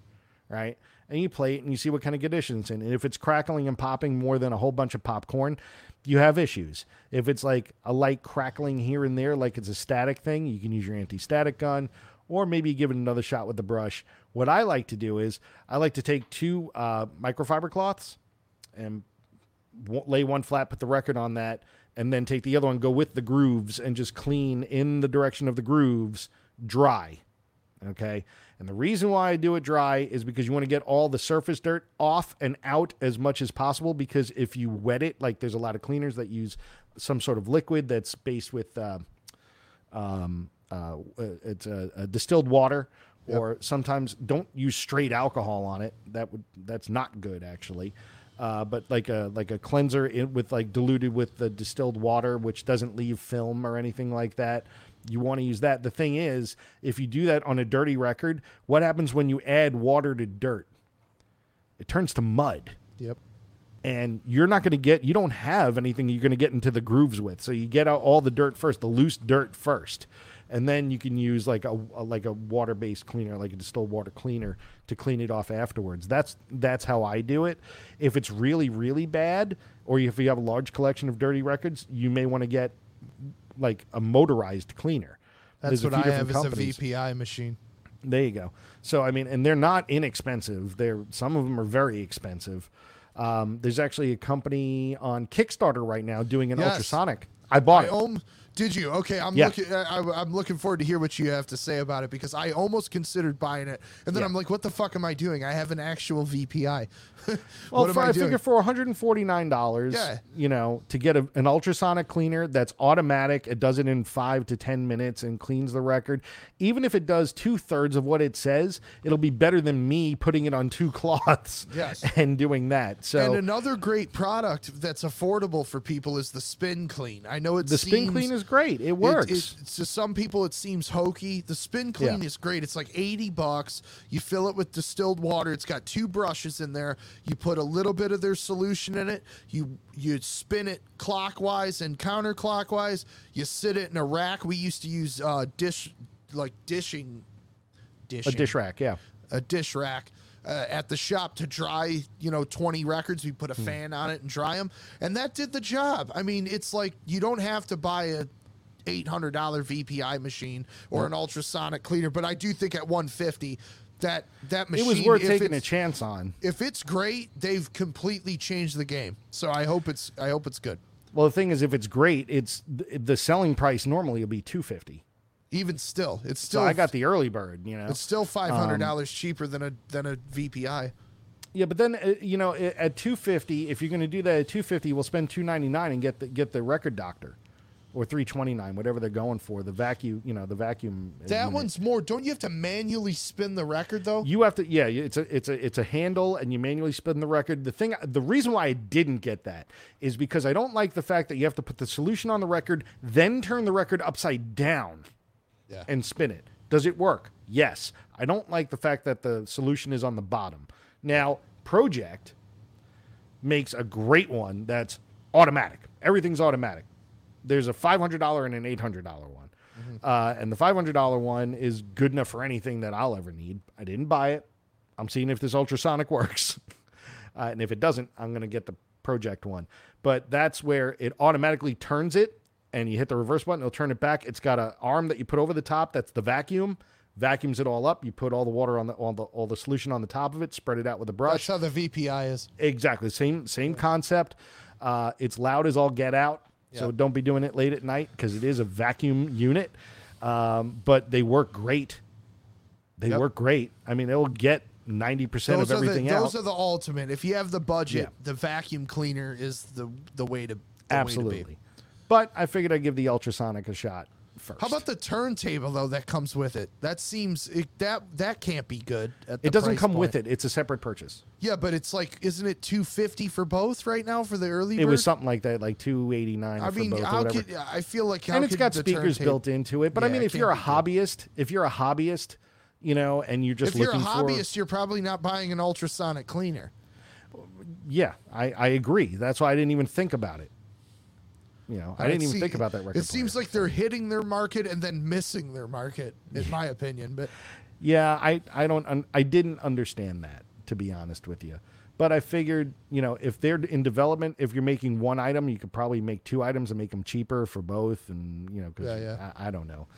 right? And you play it and you see what kind of conditions in. And if it's crackling and popping more than a whole bunch of popcorn, you have issues. If it's like a light crackling here and there, like it's a static thing, you can use your anti-static gun, or maybe give it another shot with the brush. What I like to do is I like to take two uh, microfiber cloths and w- lay one flat, put the record on that, and then take the other one, go with the grooves, and just clean in the direction of the grooves, dry. Okay. And the reason why I do it dry is because you want to get all the surface dirt off and out as much as possible. Because if you wet it, like there's a lot of cleaners that use some sort of liquid that's based with, uh, um, uh, it's a, a distilled water, or sometimes don't use straight alcohol on it. That would that's not good actually. Uh, but like a like a cleanser in, with like diluted with the distilled water, which doesn't leave film or anything like that. You want to use that. The thing is, if you do that on a dirty record, what happens when you add water to dirt? It turns to mud Yep. and you're not going to get you don't have anything you're going to get into the grooves with so you get out all the dirt first the loose dirt first and then you can use like a, a like a water based cleaner like a distilled water cleaner to clean it off afterwards that's that's how i do it if it's really really bad or if you have a large collection of dirty records you may want to get like a motorized cleaner That's There's what I have different is a. VPI machine. There you go. So I mean, and they're not inexpensive. They're some of them are very expensive. Um, there's actually a company on Kickstarter right now doing an Yes. ultrasonic. I bought I it. om- did you? Okay, I'm Yeah. looking. I, I'm looking forward to hear what you have to say about it because I almost considered buying it, and then Yeah. I'm like, "What the fuck am I doing? I have an actual VPI. well, am for, I, I, doing?" figure for 149 dollars, Yeah. you know, to get a, an ultrasonic cleaner that's automatic, it does it in five to ten minutes and cleans the record. Even if it does two thirds of what it says, it'll be better than me putting it on two cloths Yes. and doing that. So and another great product that's affordable for people is the Spin Clean. I know it the spin clean is great. It It- works. it- to some people, it seems hokey. The spin clean Yeah. is great. It's like eighty bucks. You fill it with distilled water. It's got two brushes in there. You put a little bit of their solution in it. You you spin it clockwise and counterclockwise. You sit it in a rack. We used to use uh, dish like dishing, a dish rack, yeah. a dish rack uh, at the shop to dry, you know, 20 records. We put a fan on it and dry them. And that did the job. I mean, it's like you don't have to buy a $800 VPI machine or an ultrasonic cleaner, but I do think at 150 that that machine It was worth taking a chance on. If it's great, they've completely changed the game. So I hope it's I hope it's good. Well, the thing is, if it's great, it's the selling price normally will be two fifty. Even still, it's still So I got the early bird. You know, it's still five hundred dollars cheaper than a than a VPI. Yeah, but then uh, you know at two fifty, if you're going to do that at two fifty, we'll spend two ninety nine and get the get the record doctor, or three twenty nine, whatever they're going for. The vacuum, you know, the vacuum. That unit. one's more. Don't you have to manually spin the record though? You have to, yeah. It's a it's a it's a handle, and you manually spin the record. The thing, the reason why I didn't get that is because I don't like the fact that you have to put the solution on the record, then turn the record upside down yeah. and spin it. Does it work? Yes. I don't like the fact that the solution is on the bottom. Now, Pro-Ject makes a great one that's automatic. Everything's automatic. There's a $500 and an $800 one. Uh, and the $500 one is good enough for anything that I'll ever need. I didn't buy it. I'm seeing if this ultrasonic works. Uh, and if it doesn't, I'm going to get the project one. But that's where it automatically turns it, and you hit the reverse button, it'll turn it back. It's got an arm that you put over the top. That's the vacuum. Vacuums it all up. You put all the water on the all the all the solution on the top of it. Spread it out with a brush. That's how the VPI is. Exactly same same concept. Uh, it's loud as all get out, so don't be doing it late at night because it is a vacuum unit. Um, but they work great. They Yep. work great. I mean, they'll get ninety percent of are the everything out. those are the ultimate. If you have the budget, Yeah. the vacuum cleaner is the the way to the way to be. Absolutely. But I figured I'd give the ultrasonic a shot first. How about the turntable though that comes with it? That seems it, that that can't be good. At the It doesn't come with it. It's a separate purchase. Yeah, but it's like, isn't it two fifty for both right now for the early? It was something like that, like two eighty nine. I mean, how could I feel like how and it's got speakers built into it. But I mean, if you're a hobbyist, if you're a hobbyist, you know, and you're just If you're a hobbyist, for, you're probably not buying an ultrasonic cleaner. yeah, I, I agree. That's why I didn't even think about it. You know, I didn't even See, think about that record. It seems player. like they're hitting their market and then missing their market, in my opinion. But Yeah, I I don't I didn't understand that to be honest with you. But I figured, you know, if they're in development, if you're making one item, you could probably make two items and make them cheaper for both, and you know, 'cause Yeah, yeah. I, I don't know.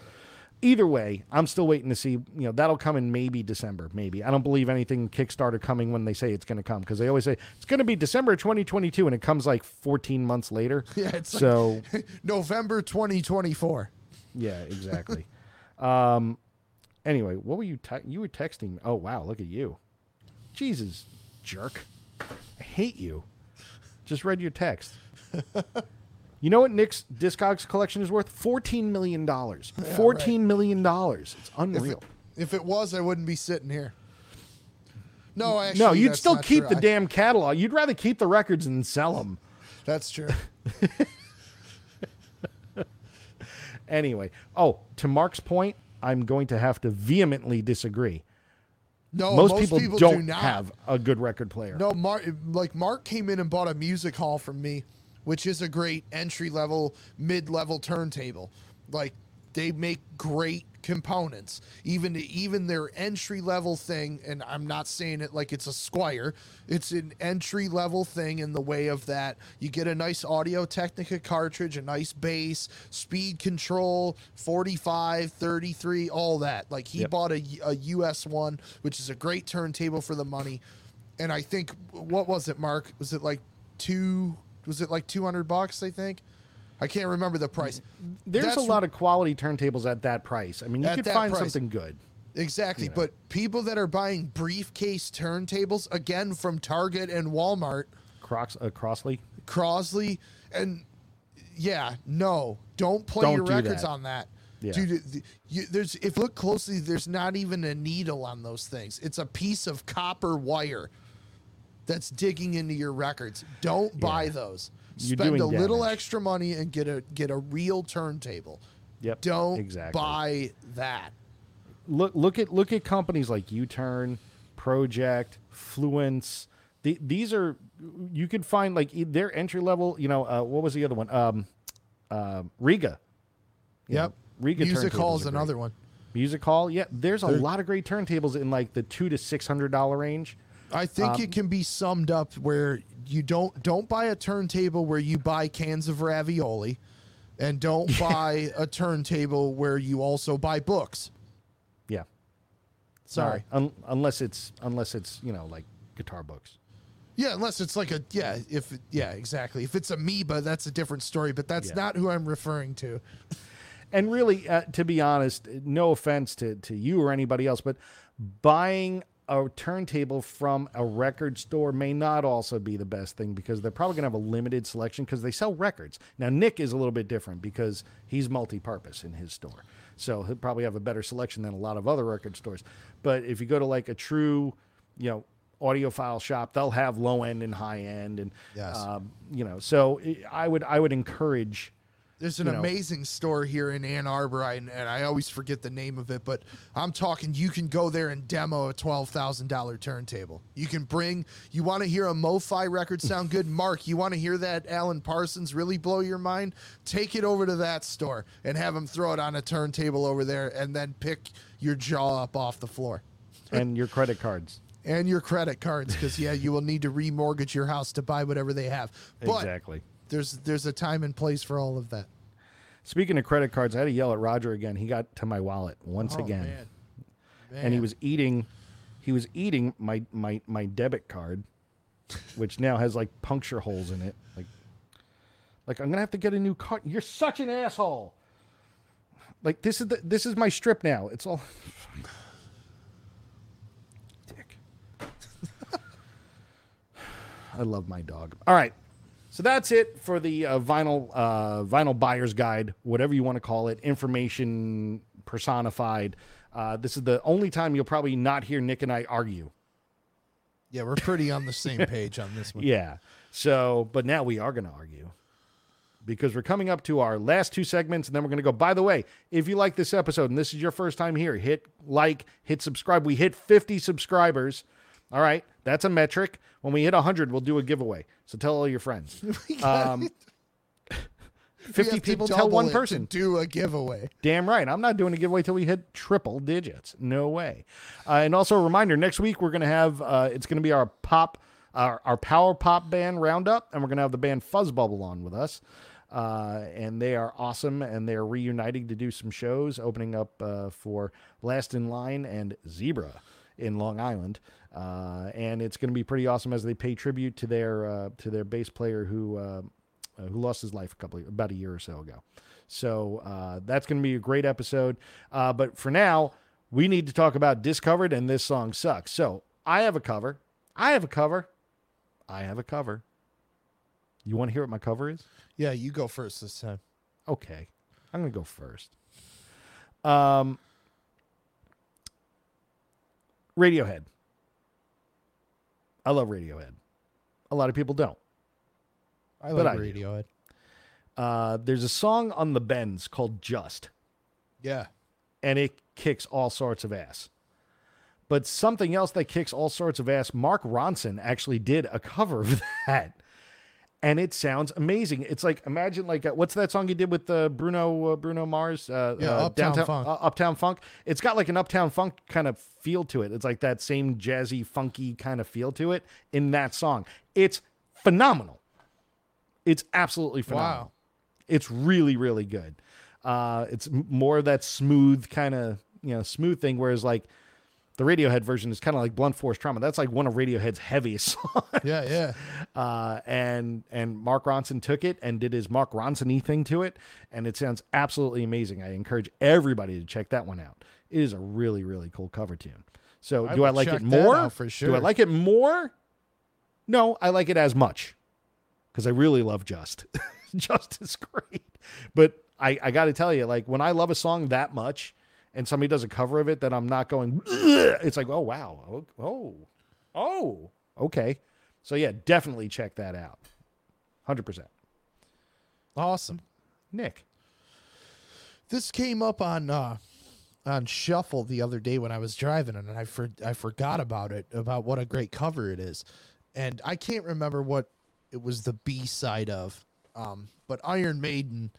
Either way, I'm still waiting to see. You know, that'll come in maybe December. Maybe I don't believe anything Kickstarter coming when they say it's going to come because they always say it's going to be December 2022, and it comes like 14 months later. yeah, it's so like November 2024. yeah, exactly. um, anyway, what were you te- you were texting? Oh wow, look at you, Jesus, jerk! I hate you. Just read your text. You know what Nick's Discogs collection is worth? Fourteen million dollars. Fourteen million dollars. It's If unreal. it, if it was, I wouldn't be sitting here. No, actually, no, you'd still keep true. the I- damn catalog. You'd rather keep the records than sell them. That's true. Anyway, oh, to Mark's point, I'm going to have to vehemently disagree. No, most, people, do don't not. have a good record player. No, Mark, like Mark came in and bought a music hall from me, which is a great entry level, mid level turntable. Like they make great components. Even even their entry level thing, and I'm not saying it like it's a Squier. It's an entry level thing in the way of that you get a nice Audio Technica cartridge, a nice bass, speed control, 45, 33, all that. Like he Yep. bought a, a US one, which is a great turntable for the money. And I think what was it, Mark? Was it like two? Was it like two hundred bucks? I think. I can't remember the price. There's That's a lot of quality turntables at that price. I mean, you could find price. something good. Exactly. know. But people that are buying briefcase turntables, again, from Target and Walmart, Crocs, uh, Crossley. Crosley, and yeah, no, don't play Don't your do records that. on that. Yeah. Dude, you, there's if look closely, there's not even a needle on those things. It's a piece of copper wire that's digging into your records. Don't buy Yeah. those. You're Spend a little extra money and get a get a real turntable. Yep. Don't exactly. buy that. Look, look at look at companies like U-Turn, Pro-Ject, Fluence. The, these are you could find like their entry level. You know, uh, what was the other one? Um, uh, Rega. You Yep. know, Rega Music Hall is another one. Music Hall, yeah. There's a They're- lot of great turntables in like the two to six hundred dollar range. I think Um, it can be summed up where you don't don't buy a turntable where you buy cans of ravioli, and don't buy a turntable where you also buy books. Yeah. Sorry. Uh, un- unless it's unless it's you know like guitar books. Yeah, unless it's like a yeah, if yeah, exactly. If it's amoeba, that's a different story. But that's Yeah. not who I'm referring to. And really, uh, to be honest, no offense to, to you or anybody else, but buying a turntable from a record store may not also be the best thing because they're probably going to have a limited selection because they sell records. Now, Nick is a little bit different because he's multi purpose in his store. So he'll probably have a better selection than a lot of other record stores. But if you go to like a true, you know, audiophile shop, they'll have low end and high end, and Yes. um, you know. So I would I would encourage. There's an you know. amazing store here in Ann Arbor, I, and I always forget the name of it, but I'm talking you can go there and demo a $12,000 turntable. You can bring, you want to hear a MoFi record sound good? Mark, you want to hear that Alan Parsons really blow your mind? Take it over to that store and have them throw it on a turntable over there and then pick your jaw up off the floor. and your credit cards. And your credit cards, because yeah, you will need to remortgage your house to buy whatever they have. But exactly. There's there's a time and place for all of that. Speaking of credit cards, I had to yell at Roger again. He got to my wallet once Oh, again, man. and he was eating. He was eating my my my debit card, which now has like puncture holes in it. Like, like I'm gonna have to get a new card. You're such an asshole. Like this is the this is my strip now. It's all. Dick. I love my dog. All right. So that's it for the uh, vinyl uh, vinyl buyer's guide, whatever you want to call it, information personified. Uh, this is the only time you'll probably not hear Nick and I argue. Yeah, we're pretty on the same page on this one. Yeah. So, but now we are going to argue because we're coming up to our last two segments, and then we're going to go. By the way, if you like this episode and this is your first time here, hit like, hit subscribe. We hit 50 subscribers. All right, that's a metric. When we hit 100, we'll do a giveaway. So tell all your friends. Um, 50 have to people tell one person. do a giveaway. Damn right. I'm not doing a giveaway till we hit triple digits. No way. Uh, and also a reminder: next week we're going to have uh, it's going to be our pop, our, our power pop band roundup, and we're going to have the band Fuzzbubble on with us. Uh, and they are awesome, and they're reuniting to do some shows, opening up uh, for Last in Line and Zebra in Long Island. Uh, and it's going to be pretty awesome as they pay tribute to their uh, to their bass player who uh, uh, who lost his life a couple about a year or so ago. So uh, that's going to be a great episode. Uh, but for now, we need to talk about discovered and this song sucks. So I have a cover. I have a cover. I have a cover. You want to hear what my cover is? Yeah, you go first this time. Okay, I'm gonna go first. Um, Radiohead. I love Radiohead. A lot of people don't. I But like I do. Radiohead. Uh, there's a song on the Bends called "Just," Yeah. and it kicks all sorts of ass. But something else that kicks all sorts of ass, Mark Ronson actually did a cover of that. And it sounds amazing. It's like imagine like uh, what's that song he did with uh, Bruno uh, Bruno Mars? Uh, Yeah, uh, Uptown Downtown- Funk. uh, Uptown Funk. It's got like an Uptown Funk kind of feel to it. It's like that same jazzy, funky kind of feel to it in that song. It's phenomenal. It's absolutely phenomenal. Wow. It's really, really good. Uh, it's m- more of that smooth kind of you know smooth thing, whereas like the Radiohead version is kind of like Blunt Force Trauma. That's like one of Radiohead's heaviest songs. Yeah, yeah. Uh, and and Mark Ronson took it and did his Mark Ronson thing to it, and it sounds absolutely amazing. I encourage everybody to check that one out. It is a really, really cool cover tune. So I do I like it more? for sure. Do I like it more? No, I like it as much because I really love Just. Just is great. But I, I got to tell you, like when I love a song that much and somebody does a cover of it that I'm not going, "Ugh," it's like, oh, wow. Oh, oh, oh, okay. So yeah, definitely check that out. 100%. Awesome. Nick. This came up on uh on shuffle the other day when I was driving and I for, I forgot about it about what a great cover it is. And I can't remember what it was the B side of. Um but Iron Maiden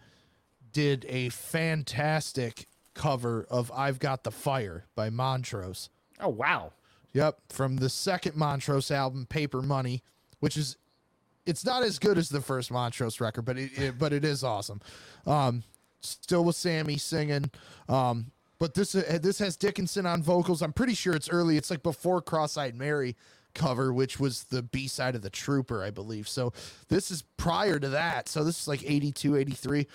did a fantastic cover of I've Got the Fire by Montrose. Oh, wow. Yep, from the second Montrose album, Paper Money, which is it's not as good as the first Montrose record, but it, it but it is awesome. Um, still with Sammy singing. Um, but this uh, this has Dickinson on vocals. I'm pretty sure it's early. It's like before Cross-eyed Mary cover, which was the B side of the Trooper, I believe. So this is prior to that. So this is like 82, 83.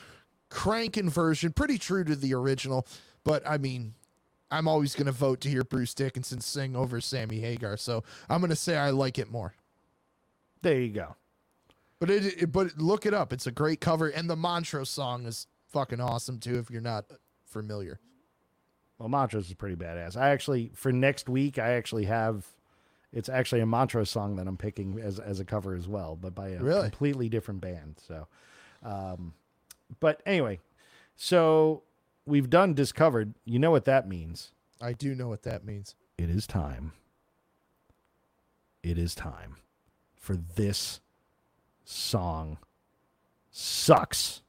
Cranking version, pretty true to the original. But I mean, I'm always going to vote to hear Bruce Dickinson sing over Sammy Hagar. So I'm going to say I like it more. There you go. But it, it, but look it up. It's a great cover, and the Montrose song is fucking awesome too. If you're not familiar, Well, Montrose is pretty badass. I actually, for next week, I actually have. It's actually a Montrose song that I'm picking as as a cover as well, but by a Really? completely different band. So, um, but anyway, so we've done discovered. You know what that means? I do know what that means. It is time. It is time for this song. Sucks.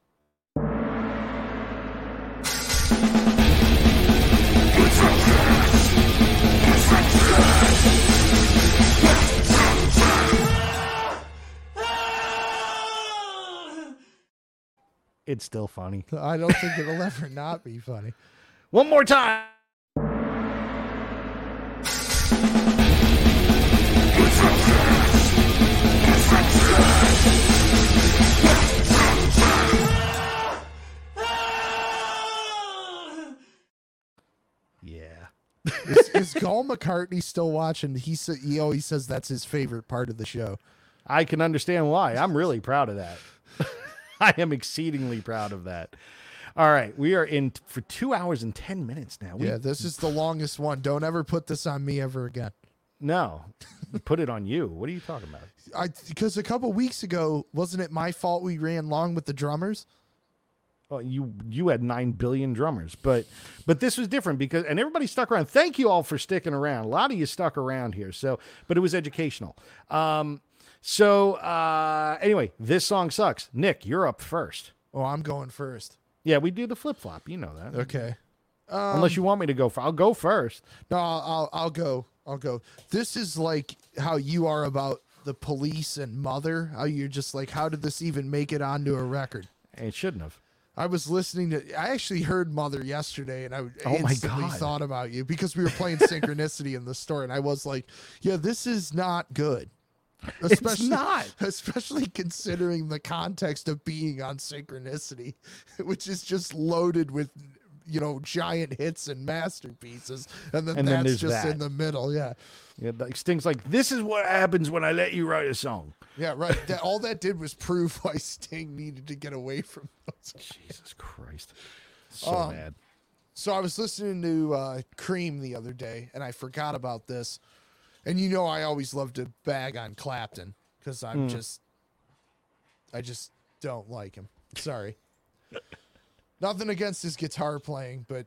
It's still funny. I don't think it'll ever not be funny. One more time. Yeah. Is, is Paul McCartney still watching? He said he always says that's his favorite part of the show. I can understand why. I'm really proud of that. I am exceedingly proud of that. All right, we are in t- for two hours and ten minutes now. We, Yeah, this is the longest one. Don't ever put this on me ever again. no, put it on you. What are you talking about? I because a couple weeks ago, wasn't it my fault we ran long with the drummers? Well, you you had nine billion drummers, but but this was different because and everybody stuck around. Thank you all for sticking around. A lot of you stuck around here, so but it was educational. Um, so uh, anyway, this song sucks. Nick, you're up first. Oh, I'm going first. Yeah, we do the flip flop. You know that. Okay. Unless you want me to go, i I'll go first. No, I'll, I'll I'll go. I'll go. This is like how you are about the police and mother. How you're just like, how did this even make it onto a record? It shouldn't have. I was listening to. I actually heard Mother yesterday, and I Oh instantly thought about you because we were playing Synchronicity in the store, and I was like, "Yeah, this is not good." Especially, not. especially considering the context of being on Synchronicity, which is just loaded with, you know, giant hits and masterpieces, and then And that's there's just that. in the middle. Yeah, Yeah, like Sting's like, this is what happens when I let you write a song. yeah, right. that, all that did was prove why Sting needed to get away from those. Jesus Christ. So Um, mad. So I was listening to uh, Cream the other day, and I forgot about this. And you know, I always love to bag on Clapton because I'm hmm. just, I just don't like him. Sorry. Nothing against his guitar playing, but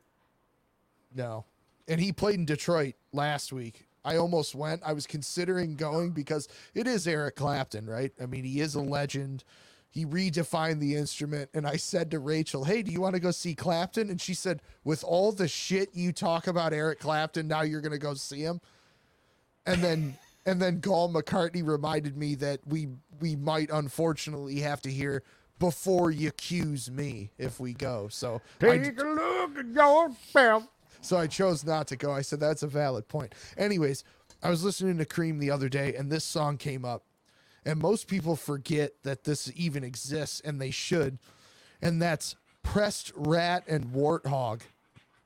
no. And he played in Detroit last week. I almost went. I was considering going because it is Eric Clapton, right? I mean, he is a legend. He redefined the instrument. And I said to Rachel, Hey, do you want to go see Clapton? And she said, With all the shit you talk about Eric Clapton, now you're going to go see him. And then. And then Gall McCartney reminded me that we we might unfortunately have to hear before you accuse me if we go. So I, Take a look at yourself. so I chose not to go. I said that's a valid point. Anyways, I was listening to Cream the other day and this song came up. And most people forget that this even exists and they should. And that's Pressed Rat and Warthog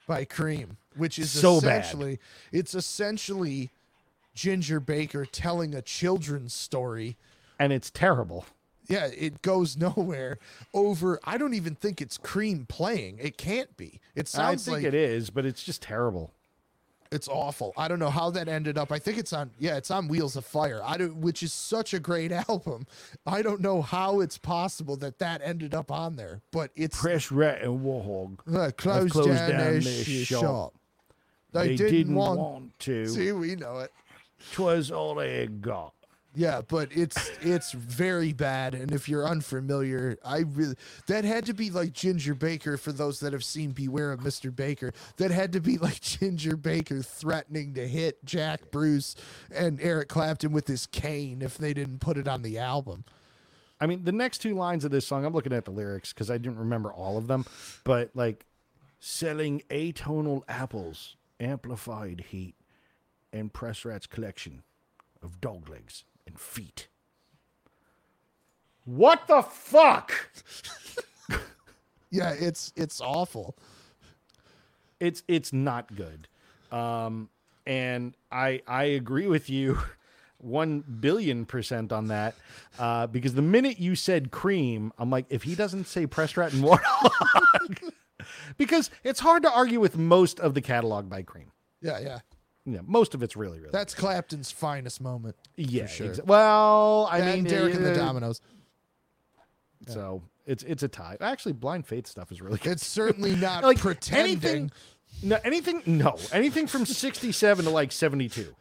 by Cream, which is So bad. essentially it's essentially Ginger Baker telling a children's story And it's terrible. yeah, it goes nowhere over. I don't even think it's Cream playing. It can't be. It I sounds think like it is, but it's just terrible. it's awful. I don't know how that ended up. I think it's on. Yeah, it's on Wheels of Fire. I don't, which is such a great album. I don't know how it's possible that that ended up on there, but it's Press rat and warthog. uh, closed, closed down, down their their shop. shop. They, They didn't, didn't want. want to. See, we know it. Twas all they had got. Yeah, but it's it's very bad, and if you're unfamiliar, I really that had to be like Ginger Baker for those that have seen Beware of Mr. Baker. That had to be like Ginger Baker threatening to hit Jack Bruce and Eric Clapton with his cane if they didn't put it on the album. I mean, the next two lines of this song, I'm looking at the lyrics because I didn't remember all of them, but like selling atonal apples, amplified heat, and Press Rat's collection of dog legs and feet. What the fuck? Yeah, it's it's awful. it's it's not good um and i i agree with you 1 billion percent on that uh because the minute you said cream i'm like if he doesn't say pressed rat and warthog because it's hard to argue with most of the catalog by cream Yeah, yeah. Yeah most of it's really really That's Clapton's finest moment. yeah sure. exa- well i and mean Derek and the Dominos. so it's it's a tie actually blind faith stuff is really good It's certainly not like pretending. anything no anything no anything from 67 to like 72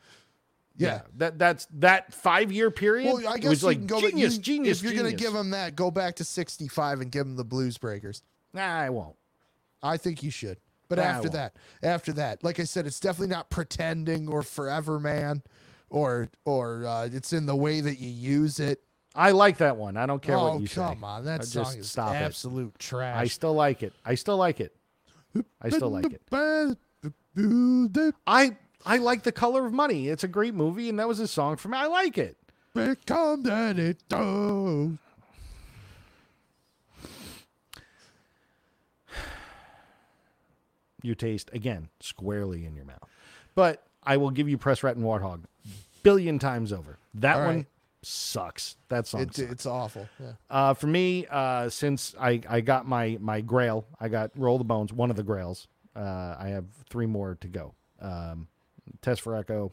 yeah. that that's that five year period. Well, I guess was you like can go genius, you, genius. If you're gonna give him that, go back to '65 and give him the Blues Breakers. nah, I won't. I think you should. But I after that, after that, like I said, it's definitely not pretending or forever man, or or uh, it's in the way that you use it. I like that one. I don't care oh what you come say. on, that Uh, song is stop it. absolute trash. I still like it. I still like it. I still like it. it. I I like the color of money. It's a great movie, and that was a song for me. I like it. Become that it does. Your taste again squarely in your mouth. But I will give you Press Rat and Warthog billion times over. That All one right. sucks. That song It, sucks. it's awful. Yeah. Uh, for me, uh, since I, I got my, my grail, I got Roll the Bones, one of the grails. Uh, I have three more to go. Um, Test for Echo,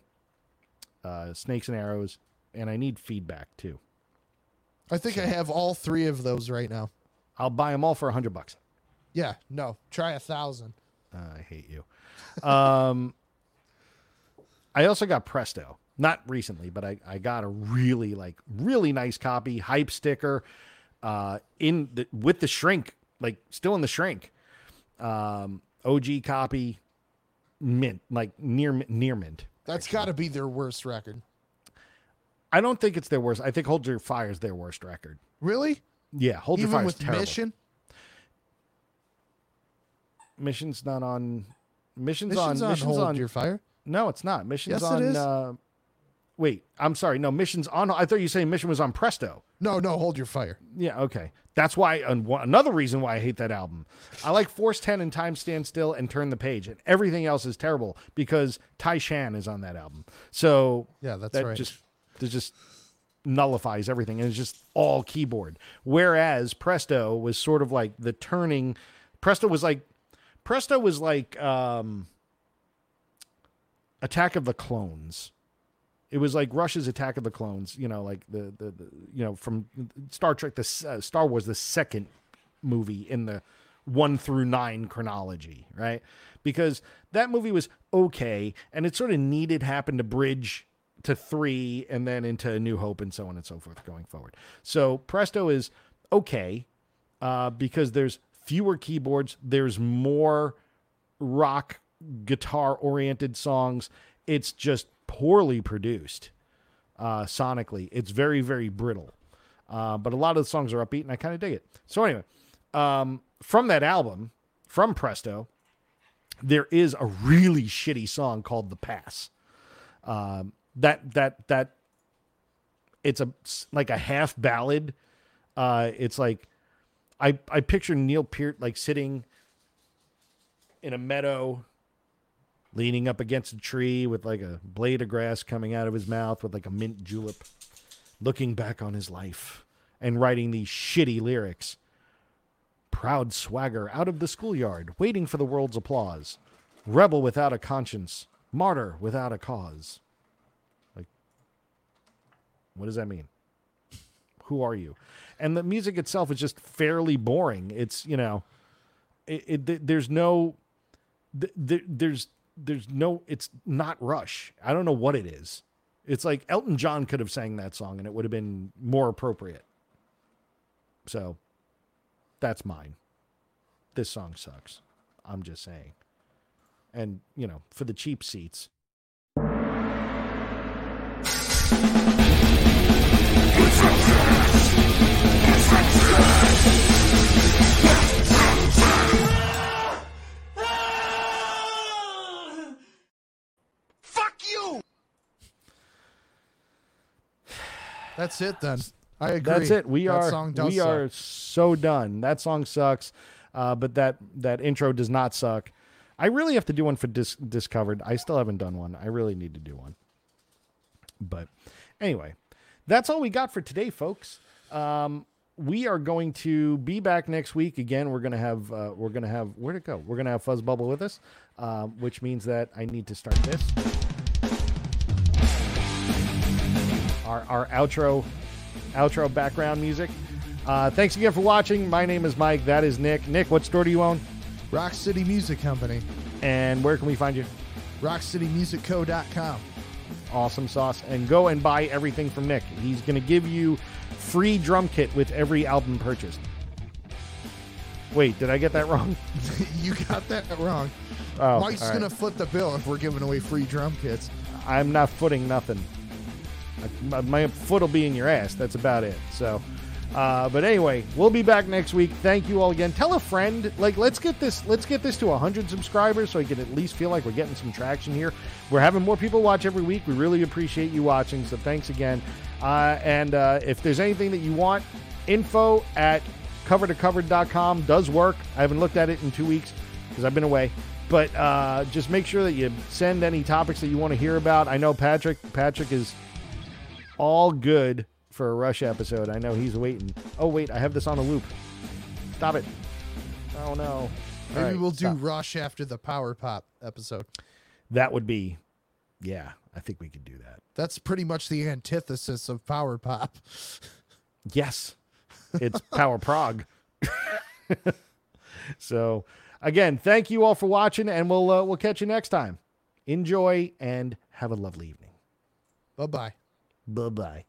uh, Snakes and Arrows, and I need feedback too. I think I have all three of those right now. I'll buy them all for a hundred bucks. Yeah, no, try a thousand. Uh, I hate you. Um, I also got Presto, not recently, but I, I got a really like really nice copy, hype sticker, uh, in the with the shrink, like still in the shrink. Um, OG copy, mint, like near near mint. That's got to be their worst record. I don't think it's their worst. I think Hold Your Fire is their worst record. Really? Yeah, Hold Your Fire is with terrible. Mission? Mission's not on. Mission's, Mission's on. on Mission's Hold on. Your Fire. No, it's not. Mission's Yes, on. is. Uh, wait, I'm sorry. No, Mission's on. I thought you were saying Mission was on Presto. No, no, Hold Your Fire. Yeah, okay. That's why. And another reason why I hate that album. I like Force Ten and Time Stand Still and Turn the Page, and everything else is terrible because Tai Shan is on that album. So Yeah, that's that right. Just that just nullifies everything, and it's just all keyboard. Whereas Presto was sort of like the turning. Presto was like Presto was like um, Attack of the Clones. It was like Rush's Attack of the Clones, you know, like the the, the you know from Star Trek, the uh, Star Wars, the second movie in the one through nine chronology, right? Because that movie was okay, and it sort of needed happen to bridge to three and then into A New Hope and so on and so forth going forward. So Presto is okay uh, because there's fewer keyboards, there's more rock guitar oriented songs. It's just poorly produced uh, sonically. It's very, very brittle. Uh, but a lot of the songs are upbeat and I kind of dig it. So, anyway, um, from that album, from Presto, there is a really shitty song called The Pass. Um, that, that, that, it's a like a half ballad. Uh, it's like I I picture Neil Peart like sitting in a meadow, leaning up against a tree with like a blade of grass coming out of his mouth with like a mint julep, looking back on his life and writing these shitty lyrics. Proud swagger out of the schoolyard, waiting for the world's applause. Rebel without a conscience, martyr without a cause. Like, what does that mean? Who are you? And the music itself is just fairly boring. It's you know, it, it there's no, th- th- there's there's no. It's not Rush. I don't know what it is. It's like Elton John could have sang that song and it would have been more appropriate. So, that's mine. This song sucks. I'm just saying. And you know, for the cheap seats, That's it then. I agree. That's it. We That are song does we suck. are so done. That song sucks. Uh, but that that intro does not suck. I really have to do one for Dis- Discovered. I still haven't done one. I really need to do one. But anyway, that's all we got for today, folks. Um, we are going to be back next week again. We're gonna have uh, we're gonna have where'd it go? We're gonna have Fuzzbubble with us, um, which means that I need to start this. Our our outro outro background music. Uh, thanks again for watching. My name is Mike. That is Nick. Nick, what store do you own? Rock City Music Company. And where can we find you? RockCityMusicCo.com. Awesome sauce. And go and buy everything from Nick. He's going to give you free drum kit with every album purchased. Wait, did I get that wrong? you got that wrong. Oh, Mike's right. going to foot the bill if we're giving away free drum kits. I'm not footing nothing. My, my foot will be in your ass. That's about it. So, uh, but anyway, we'll be back next week. Thank you all again. Tell a friend. Like, let's get this. Let's get this to 100 subscribers, so you can at least feel like we're getting some traction here. We're having more people watch every week. We really appreciate you watching. So thanks again. Uh, and uh, if there's anything that you want, info at covertocovered.com does work. I haven't looked at it in two weeks because I've been away. But uh, just make sure that you send any topics that you want to hear about. I know Patrick. Patrick is all good for a Rush episode. I know he's waiting. Oh wait, I have this on a loop. Stop it. Oh no. All Maybe right, we'll do stop. Rush after the Power Pop episode. That would be. Yeah, I think we could do that. That's pretty much the antithesis of Power Pop. Yes, it's Power Prog. so, again, thank you all for watching, and we'll uh, we'll catch you next time. Enjoy and have a lovely evening. Bye bye. Bye bye.